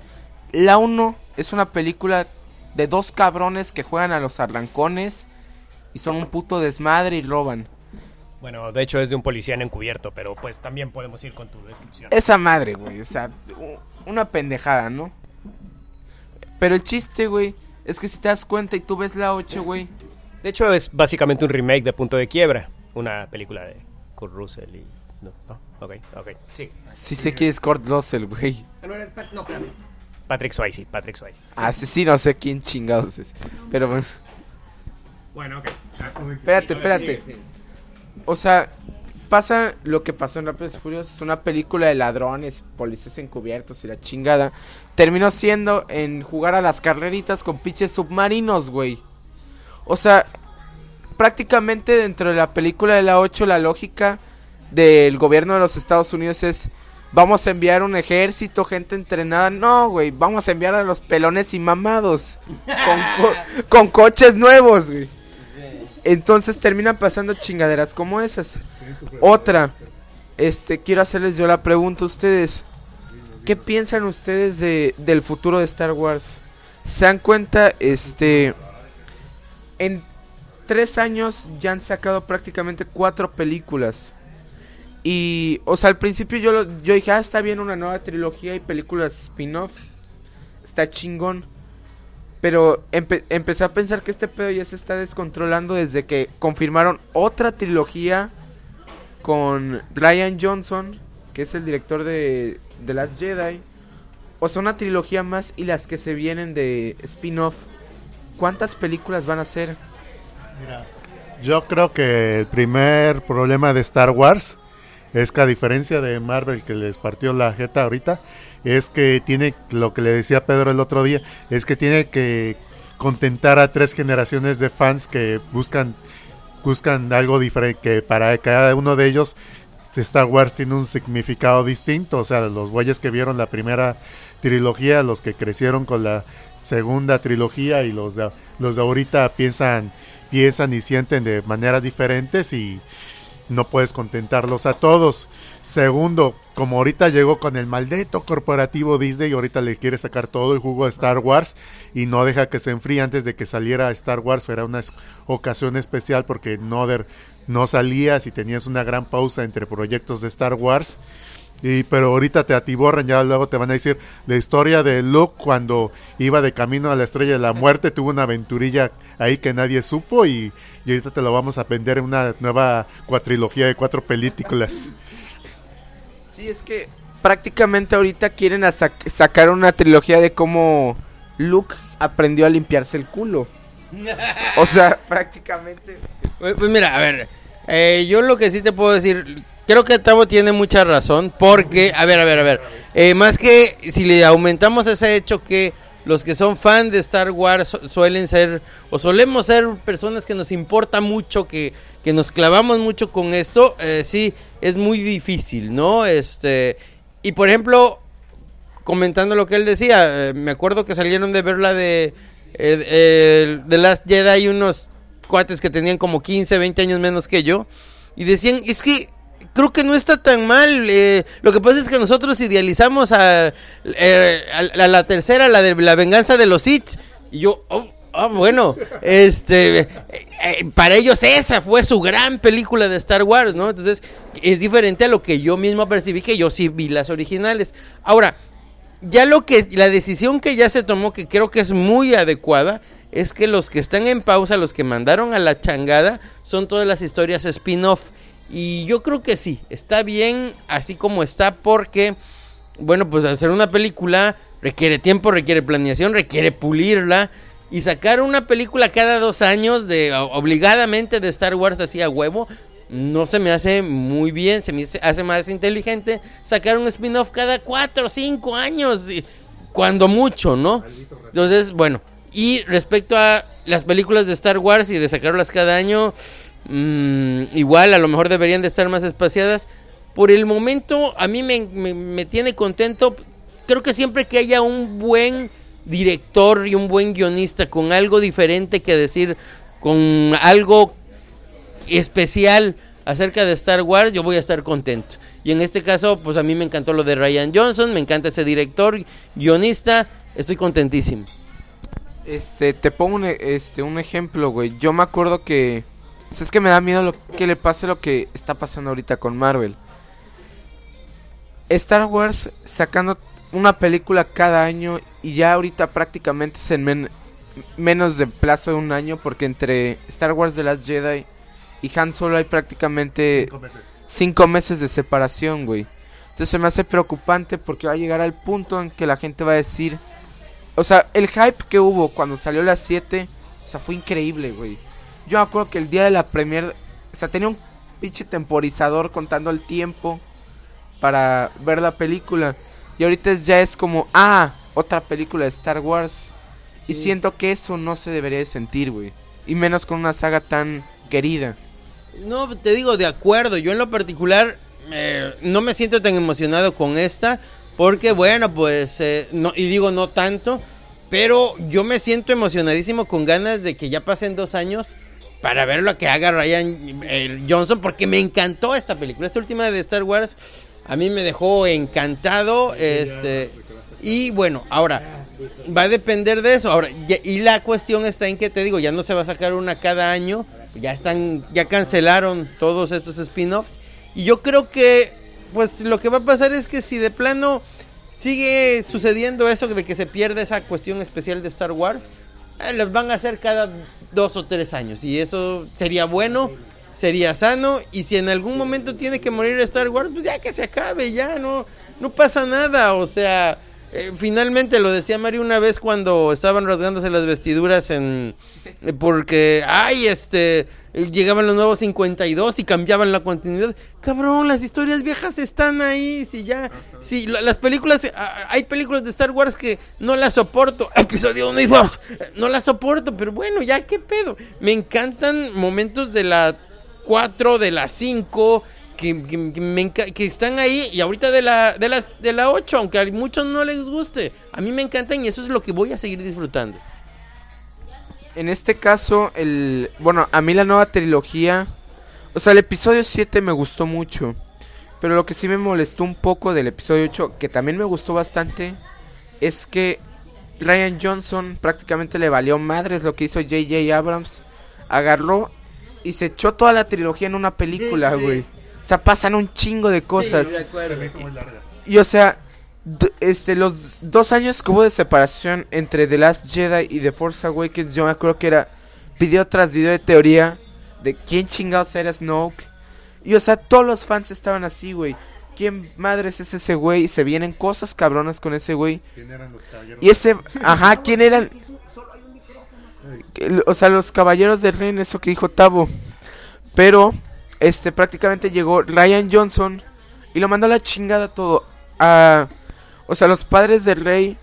La 1 es una película de dos cabrones que juegan a los arrancones y son un puto desmadre y roban. Bueno, de hecho es de un policía en encubierto, pero pues también podemos ir con tu descripción. Esa madre, güey. O sea, una pendejada, ¿no? Pero el chiste, güey, es que si te das cuenta y tú ves la 8, güey. De hecho es básicamente un remake de Punto de Quiebra, una película de Kurt Russell y... No, no, ok, ok, sí. Sí sé que es Kurt Russell, güey. Patrick Swayze, Patrick Swayze. Ah, sí, sí, no sé quién chingados es. Pero bueno. Bueno, ok. Espérate, espérate. O sea, pasa lo que pasó en Rápidos y Furiosos. Es una película de ladrones, policías encubiertos y la chingada. Terminó siendo en jugar a las carreritas con pinches submarinos, güey. O sea, prácticamente dentro de la película de la 8, la lógica del gobierno de los Estados Unidos es. Vamos a enviar un ejército, gente entrenada. No, güey, vamos a enviar a los pelones y mamados. Con, co- con coches nuevos, güey. Entonces terminan pasando chingaderas como esas. Otra, este, quiero hacerles yo la pregunta a ustedes. ¿Qué piensan ustedes de, del futuro de Star Wars? ¿Se dan cuenta? Este, en tres años ya han sacado prácticamente cuatro películas. Y, o sea, al principio yo, yo dije, ah, está bien una nueva trilogía y películas spin-off. Está chingón. Pero empe- empecé a pensar que este pedo ya se está descontrolando desde que confirmaron otra trilogía con Ryan Johnson, que es el director de The Last Jedi. O sea, una trilogía más y las que se vienen de spin-off. ¿Cuántas películas van a ser? Yo creo que el primer problema de Star Wars es que a diferencia de Marvel que les partió la jeta ahorita, es que tiene lo que le decía Pedro el otro día, es que tiene que contentar a tres generaciones de fans que buscan buscan algo diferente que para cada uno de ellos Star Wars tiene un significado distinto, o sea, los güeyes que vieron la primera trilogía, los que crecieron con la segunda trilogía y los de, los de ahorita piensan piensan y sienten de maneras diferentes y no puedes contentarlos a todos. Segundo, como ahorita llegó con el maldito corporativo Disney y ahorita le quiere sacar todo el jugo a Star Wars y no deja que se enfríe antes de que saliera Star Wars, era una ocasión especial porque no, no salías y tenías una gran pausa entre proyectos de Star Wars. Y, pero ahorita te atiborran, ya luego te van a decir la historia de Luke cuando iba de camino a la estrella de la muerte, tuvo una aventurilla ahí que nadie supo y, y ahorita te lo vamos a vender en una nueva cuatrilogía de cuatro películas. Sí, es que prácticamente ahorita quieren sac- sacar una trilogía de cómo Luke aprendió a limpiarse el culo. O sea, prácticamente. Pues, pues mira, a ver, eh, yo lo que sí te puedo decir, creo que Tavo tiene mucha razón, porque, a ver, a ver, a ver, eh, más que si le aumentamos ese hecho que los que son fan de Star Wars su- suelen ser, o solemos ser personas que nos importa mucho, que, que nos clavamos mucho con esto, eh, sí, es muy difícil, ¿no? Este, y por ejemplo, comentando lo que él decía, eh, me acuerdo que salieron de ver la de The Last Jedi unos cuates que tenían como 15, 20 años menos que yo y decían, es que creo que no está tan mal, eh, lo que pasa es que nosotros idealizamos a, eh, a- a la tercera, la de la venganza de los Sith y yo, oh, ah, bueno, este, eh, eh, para ellos esa fue su gran película de Star Wars, ¿no? Entonces es diferente a lo que yo mismo percibí, que yo sí vi las originales. Ahora, ya lo que la decisión que ya se tomó que creo que es muy adecuada es que los que están en pausa, los que mandaron a la changada son todas las historias spin-off y yo creo que sí, está bien así como está porque bueno, pues hacer una película requiere tiempo, requiere planeación, requiere pulirla y sacar una película cada dos años de obligadamente de Star Wars así a huevo no se me hace muy bien, se me hace- más inteligente sacar un spin-off cada cuatro o cinco años, y- cuando mucho, ¿no? Entonces, bueno, y respecto a las películas de Star Wars y de sacarlas cada año, mm, igual a lo mejor deberían de estar más espaciadas. Por el momento, a mí me, me- tiene contento. Creo que siempre que haya un buen director y un buen guionista con algo diferente que decir, con algo especial acerca de Star Wars, yo voy a estar contento. Y en este caso, pues a mí me encantó lo de Ryan Johnson, me encanta ese director, guionista, estoy contentísimo. Este, te pongo un, e- este, un ejemplo, güey. Yo me acuerdo que O sea, es que me da miedo lo que le pase lo que está pasando ahorita con Marvel. Star Wars sacando una película cada año y ya ahorita prácticamente es en men- menos de plazo de un año porque entre Star Wars The Last Jedi y Han Solo hay prácticamente cinco meses de separación, güey. Entonces se me hace preocupante porque va a llegar al punto en que la gente va a decir... O sea, el hype que hubo cuando salió las 7, o sea, fue increíble, güey. Yo me acuerdo que el día de la premier, o sea, tenía un pinche temporizador contando el tiempo para ver la película. Y ahorita es- ya es como, ah, otra película de Star Wars. Y siento que eso no se debería de sentir, güey. Y menos con una saga tan querida. No, te digo, de acuerdo. Yo en lo particular eh, no me siento tan emocionado con esta. Porque, bueno, pues, eh, no, y digo no tanto. Pero yo me siento emocionadísimo con ganas de que ya pasen dos años para ver lo que haga Ryan eh, Johnson. Porque me encantó esta película. Esta última de Star Wars a mí me dejó encantado. Este, y bueno, ahora va a depender de eso. Ahora, ya- y la cuestión está en que te digo, ya no se va a sacar una cada año. Ya están, ya cancelaron todos estos spin-offs. Y yo creo que, pues lo que va a pasar es que si de plano sigue sucediendo eso de que se pierde esa cuestión especial de Star Wars, los van a hacer cada dos o tres años. Y eso sería bueno, sería sano. Y si en algún momento tiene que morir Star Wars, pues ya que se acabe, ya no, no pasa nada. O sea, eh, finalmente lo decía Mario una vez cuando estaban rasgándose las vestiduras en... eh, Porque, ay, este... eh, Llegaban los nuevos 52 y cambiaban la continuidad. Cabrón, las historias viejas están ahí. Si ya. Si la- las películas. ah, Hay películas de Star Wars que no las soporto. Episodio 1 y 2. No las soporto. Pero bueno, ya qué pedo. Me encantan momentos de la 4, de la 5. Que, que- que me que están ahí. Y ahorita de la, de, las, de la 8. Aunque a muchos no les guste. A mí me encantan y eso es lo que voy a seguir disfrutando. En este caso, el. Bueno, a mí la nueva trilogía. O sea, el episodio 7 me gustó mucho. Pero lo que sí me molestó un poco del episodio 8, que también me gustó bastante, es que Ryan Johnson prácticamente le valió madres lo que hizo J.J. Abrams. Agarró y se echó toda la trilogía en una película, güey. O sea, pasan un chingo de cosas. Y o sea, este, los dos años que hubo de separación entre The Last Jedi y The Force Awakens, yo me acuerdo que era video tras video de teoría de quién chingados era Snoke. Y o sea, todos los fans estaban así, güey. ¿Quién madres es ese güey? Y se vienen cosas cabronas con ese güey. Y ese, ajá, ¿quién eran? O sea, los caballeros del Ren, eso que dijo Tavo. Pero, este, prácticamente llegó Ryan Johnson y lo mandó a la chingada todo. A, o sea, los padres del rey,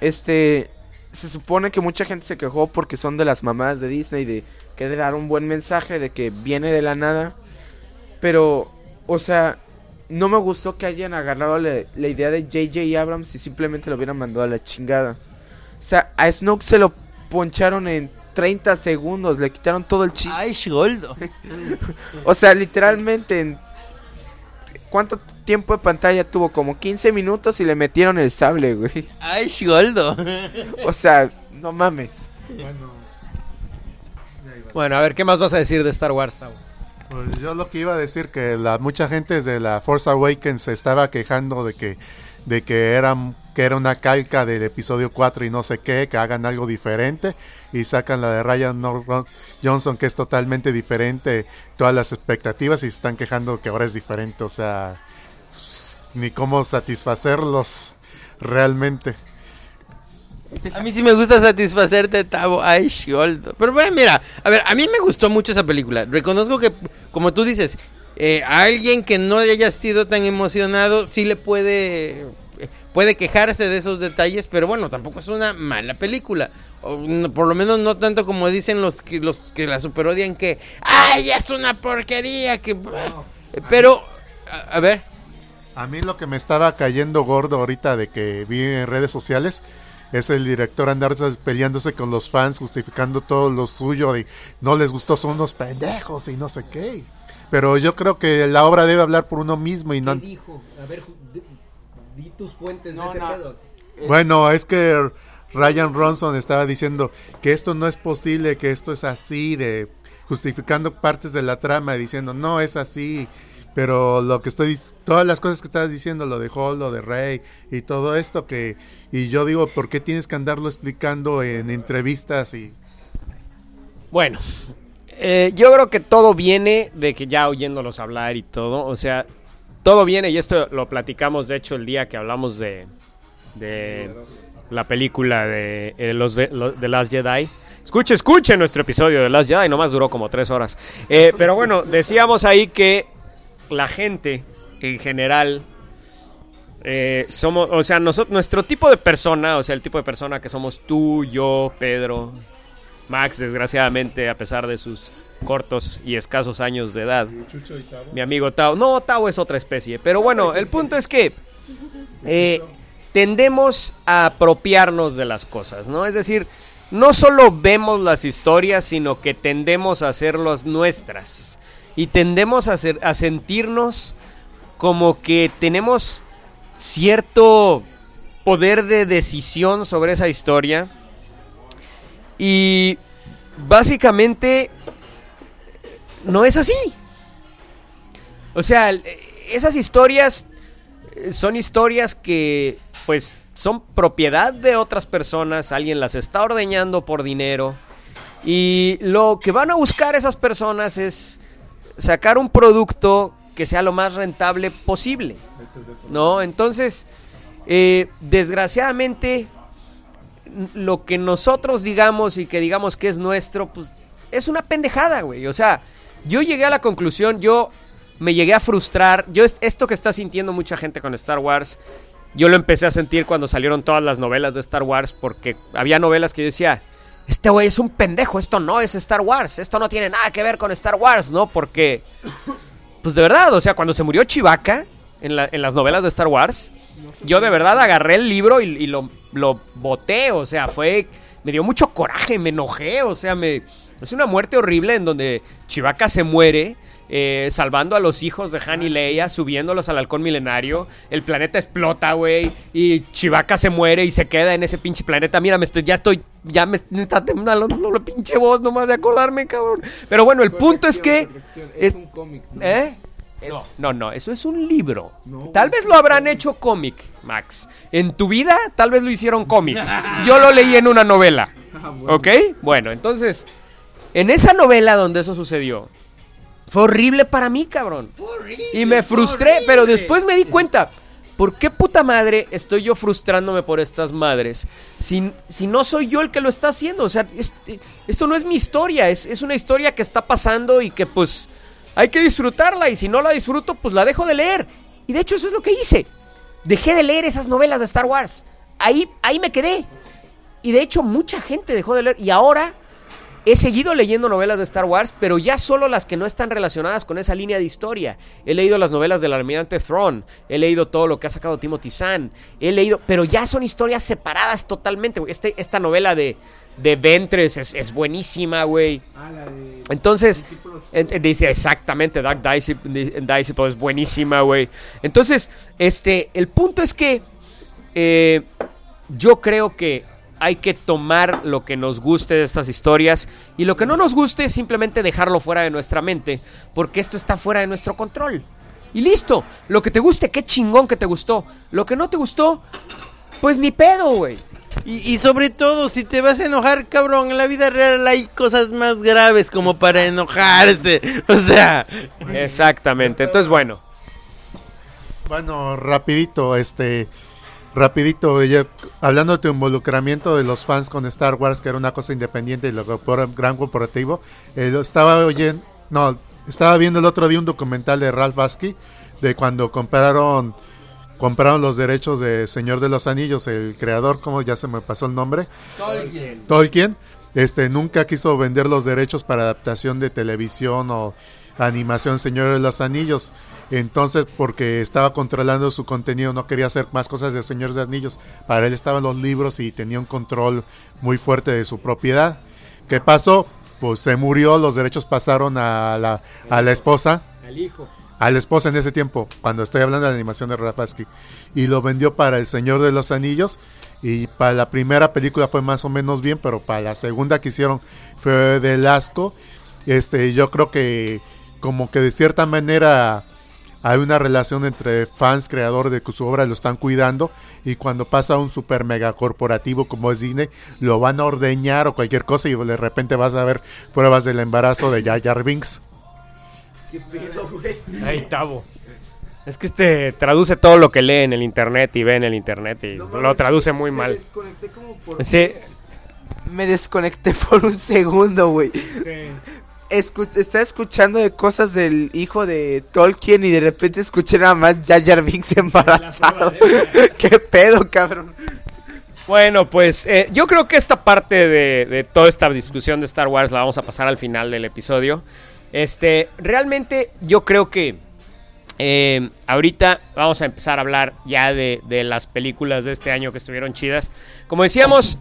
este, se supone que mucha gente se quejó porque son de las mamás de Disney, de querer dar un buen mensaje, de que viene de la nada. Pero, o sea, no me gustó que hayan agarrado la, la idea de J.J. Abrams y simplemente lo hubieran mandado a la chingada. O sea, a Snoke se lo poncharon en 30 segundos, le quitaron todo el chiste. Ay, Goldo. O sea, literalmente en... ¿Cuánto tiempo de pantalla tuvo? Como 15 minutos y le metieron el sable, güey. Ay, Goldo. O sea, no mames. Bueno, a ver, ¿qué más vas a decir de Star Wars, Tavo? Pues yo lo que iba a decir que la mucha gente de la Force Awakens se estaba quejando de que de que era que era una calca del episodio 4 y no sé qué, que hagan algo diferente y sacan la de Ryan Johnson que es totalmente diferente, todas las expectativas y se están quejando que ahora es diferente, o sea, ni cómo satisfacerlos realmente. A mí sí me gusta satisfacerte, Tavo. Ay, Goldo. Pero bueno, mira, a ver, a mí me gustó mucho esa película. Reconozco que, como tú dices, eh, a alguien que no haya sido tan emocionado, sí le puede, puede quejarse de esos detalles, pero bueno, tampoco es una mala película. O, no, por lo menos no tanto como dicen los que, los que la superodian que, ¡ay, es una porquería! que Pero, a, a ver, A mí lo que me estaba cayendo gordo ahorita de que vi en redes sociales es el director andar peleándose con los fans, justificando todo lo suyo de no les gustó, son unos pendejos y no sé qué. Pero yo creo que la obra debe hablar por uno mismo y no... dijo? A ver, di tus fuentes No, no. Bueno, es que Ryan Ronson estaba diciendo que esto no es posible, que esto es así, de justificando partes de la trama, diciendo, no, es así. Pero lo que estoy, todas las cosas que estás diciendo, lo de Hall, lo de Rey y todo esto que, y yo digo, ¿por qué tienes que andarlo explicando en entrevistas y Bueno, eh, yo creo que todo viene de que ya oyéndolos hablar y todo, o sea, todo viene, y esto lo platicamos de hecho el día que hablamos de, la película de, eh, los de, los Last Jedi. Escuche, escuche nuestro episodio de Last Jedi, nomás duró como tres horas. Eh, pero bueno, decíamos ahí que la gente en general eh, somos, o sea, nosotros, nuestro tipo de persona, o sea, el tipo de persona que somos tú, yo, Pedro, Max, desgraciadamente, a pesar de sus cortos y escasos años de edad. Mi amigo Tao. No, Tao es otra especie. Pero bueno, el punto es que eh, tendemos a apropiarnos de las cosas, ¿no? Es decir, no solo vemos las historias, sino que tendemos a hacerlas nuestras. Y tendemos a, hacer, a sentirnos como que tenemos cierto poder de decisión sobre esa historia. Y básicamente no es así. O sea, esas historias eh, son historias que pues son propiedad de otras personas, alguien las está ordeñando por dinero y lo que van a buscar esas personas es sacar un producto que sea lo más rentable posible. ¿No? Entonces, eh, desgraciadamente, lo que nosotros digamos y que digamos que es nuestro, pues es una pendejada, güey. O sea, yo llegué a la conclusión, yo me llegué a frustrar. Yo, esto que está sintiendo mucha gente con Star Wars, yo lo empecé a sentir cuando salieron todas las novelas de Star Wars, porque había novelas que yo decía, este güey es un pendejo, esto no es Star Wars, esto no tiene nada que ver con Star Wars, ¿no? Porque, pues de verdad, o sea, cuando se murió la, en las novelas de Star Wars, yo de verdad agarré el libro y, y lo, lo boté, o sea, fue, me dio mucho coraje, me enojé, o sea, me... Es una muerte horrible en donde Chewbacca se muere eh, salvando a los hijos de Han y Leia, subiéndolos al halcón milenario. El planeta explota, güey. Y Chewbacca se muere y se queda en ese pinche planeta. Mira, me estoy, ya estoy, ya me, me está temblando la pinche voz nomás de acordarme, cabrón. Pero bueno, el punto es que... Es, es- un cómic. ¿Eh? Es- no, no, eso es un libro. tal vez lo habrán hecho cómic, Max. En tu vida, tal vez lo hicieron cómic. Yo lo leí en una novela. ¿Ok? Bueno, entonces, en esa novela donde eso sucedió, fue horrible para mí, cabrón. Y me frustré, pero después me di cuenta. ¿Por qué puta madre estoy yo frustrándome por estas madres? Si, si no soy yo el que lo está haciendo. O sea, esto no es mi historia. Es, es una historia que está pasando y que pues hay que disfrutarla. Y si no la disfruto, pues la dejo de leer. Y de hecho eso es lo que hice. Dejé de leer esas novelas de Star Wars. Ahí, ahí me quedé. Y de hecho mucha gente dejó de leer. Y ahora He seguido leyendo novelas de Star Wars, pero ya solo las que no están relacionadas con esa línea de historia. He leído las novelas del almirante Thrawn, he leído todo lo que ha sacado Timothy Zahn, he leído, pero ya son historias separadas totalmente. Este, esta novela de, de Ventres es, es buenísima, güey. Ah, la de. Entonces, en- en- dice exactamente, Dark Disciple es buenísima, güey. Entonces, este, el punto es que eh, yo creo que hay que tomar lo que nos guste de estas historias y lo que no nos guste simplemente dejarlo fuera de nuestra mente, porque esto está fuera de nuestro control. Y listo, lo que te guste, qué chingón que te gustó. Lo que no te gustó, pues ni pedo, güey. Y, y sobre todo, si te vas a enojar, cabrón, en la vida real hay cosas más graves como para enojarse. O sea, Exactamente. Entonces, bueno. Bueno, rapidito, este, rapidito, ya, hablando de tu involucramiento de los fans con Star Wars, que era una cosa independiente y luego por gran corporativo, eh, lo estaba oyendo, no, estaba viendo el otro día un documental de Ralph Basky, de cuando compraron, compraron los derechos de Señor de los Anillos, el creador, como ya se me pasó el nombre, Tolkien, este, nunca quiso vender los derechos para adaptación de televisión o animación Señor de los Anillos. Entonces, porque estaba controlando su contenido, no quería hacer más cosas de Señor de los Anillos. Para él estaban los libros y tenía un control muy fuerte de su propiedad. ¿Qué pasó? Pues se murió, los derechos pasaron a la, a la esposa El hijo. a la esposa en ese tiempo, cuando estoy hablando de la animación de Rafasky, y lo vendió para El Señor de los Anillos. Y para la primera película fue más o menos bien, pero para la segunda que hicieron fue del asco. este, yo creo que como que de cierta manera hay una relación entre fans, creador de que su obra lo están cuidando y cuando pasa un super mega corporativo como es Disney, lo van a ordeñar o cualquier cosa y de repente vas a ver pruebas del embarazo de Jar Binks. Ay, Tavo. Es que este traduce todo lo que lee en el internet y ve en el internet y lo traduce muy Me mal. desconecté como por- Sí. Me desconecté por un segundo, güey. Escu- estaba escuchando de cosas del hijo de Tolkien y de repente escuché nada más Jar Jar Binks embarazado. ¿Qué pedo, cabrón? Bueno, pues eh, yo creo que esta parte de, de toda esta discusión de Star Wars la vamos a pasar al final del episodio. Este, realmente yo creo que eh, ahorita vamos a empezar a hablar ya de, de las películas de este año que estuvieron chidas. Como decíamos,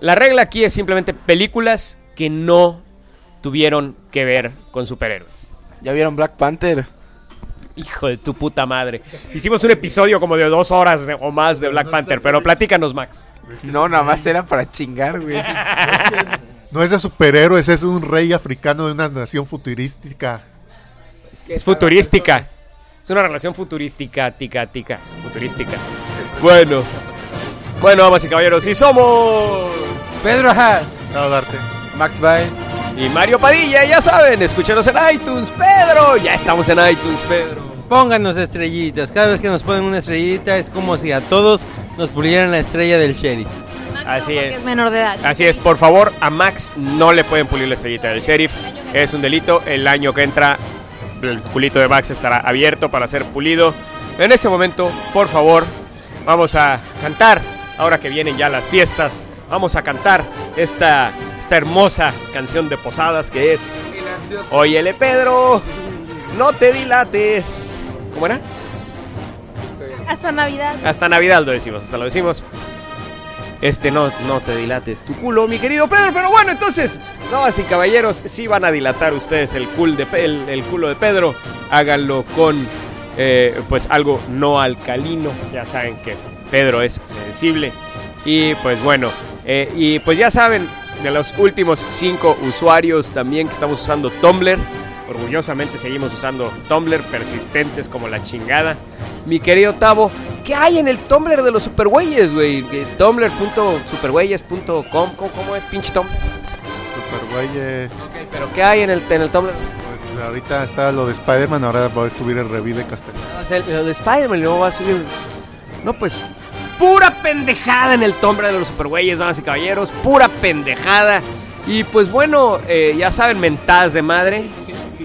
la regla aquí es simplemente películas que no tuvieron que ver con superhéroes. ¿Ya vieron Black Panther? Hijo de tu puta madre. Hicimos un episodio como de dos horas de- o más de Black Panther, pero platícanos, Max. No, nada más era para chingar, güey. No es de superhéroes, es un rey africano de una nación futurística. Es futurística. Es una relación futurística, tica, tica. Futurística. Bueno. Bueno, damas y caballeros, y somos. Pedro Haas. Darte. Max Baez. Y Mario Padilla, ya saben, escúchenos en iTunes, Pedro. Ya estamos en iTunes, Pedro. Pónganos estrellitas. Cada vez que nos ponen una estrellita es como si a todos nos pulieran la estrella del sheriff. Así. Es menor de edad. Así es, por favor, a Max no le pueden pulir la estrellita del sheriff. Es un delito. El año que entra, el culito de Max estará abierto para ser pulido. En este momento, por favor, vamos a cantar. Ahora que vienen ya las fiestas, vamos a cantar esta, esta hermosa canción de posadas que es Óyele Pedro, no te dilates. ¿Cómo era? Hasta Navidad. Hasta Navidad lo decimos, hasta lo decimos. Este, no, no te dilates tu culo, mi querido Pedro. Pero bueno, entonces, damas y caballeros, si van a dilatar ustedes el, cul de, Pe- el, el culo de Pedro, háganlo con, eh, pues, algo no alcalino. Ya saben que Pedro es sensible. Y pues bueno, eh, y pues ya saben, de los últimos cinco usuarios también que estamos usando Tumblr. Orgullosamente seguimos usando Tumblr, persistentes como la chingada. Mi querido Tavo, ¿qué hay en el Tumblr de los supergüeyes, güey? Eh, Tumblr.supergüeyes.com, ¿cómo, ¿cómo es pinche Tumblr? Super güey. Ok, pero ¿qué hay en el, en el Tumblr? Pues ahorita está lo de Spider-Man, ahora voy a subir el review de Castellano. No, o sea, lo de Spider-Man no va a subir. No, pues. Pura pendejada en el Tumblr de los supergüeyes, damas y caballeros. Pura pendejada. Y pues bueno, eh, ya saben, mentadas de madre.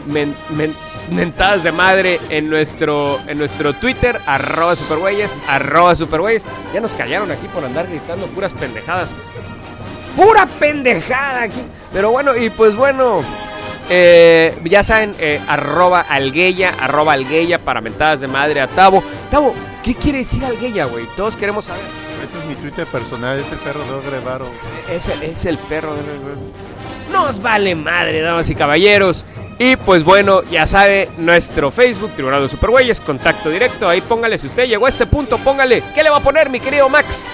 Men- men- mentadas de madre en nuestro, en nuestro Twitter, arroba supergüeyes, arroba supergüeyes. Ya nos callaron aquí por andar gritando puras pendejadas. Pura pendejada aquí. Pero bueno, y pues bueno. eh, ya saben, eh, arroba algueya, arroba algueya para mentadas de madre a Tavo. Tavo, ¿qué quiere decir algueya, güey? Todos queremos saber. Ese es mi Twitter personal, es el perro de Ogre Varo. Es el, es el perro de... Nos vale madre, damas y caballeros. Y pues bueno, ya sabe, nuestro Facebook, Tribunal de Supergüeyes, contacto directo. Ahí póngale, si usted llegó a este punto, póngale. ¿Qué le va a poner, mi querido Max?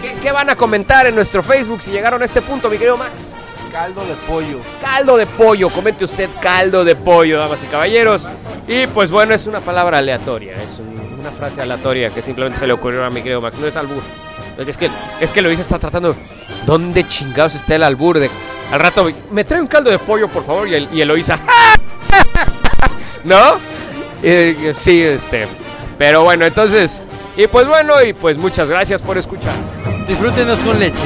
¿Qué, qué van a comentar en nuestro Facebook si llegaron a este punto, mi querido Max? Caldo de pollo. Caldo de pollo, comente usted caldo de pollo, damas y caballeros. Y pues bueno, es una palabra aleatoria, es un- una frase aleatoria que simplemente se le ocurrió a mi querido Max, no es albur. Es que, es que está tratando, ¿dónde chingados está el albur? De, al rato, me trae un caldo de pollo, por favor, y el, y Eloisa, ¿no? Eh, sí, este, pero bueno, entonces, y pues bueno, y pues muchas gracias por escuchar. Disfrútenos con leche.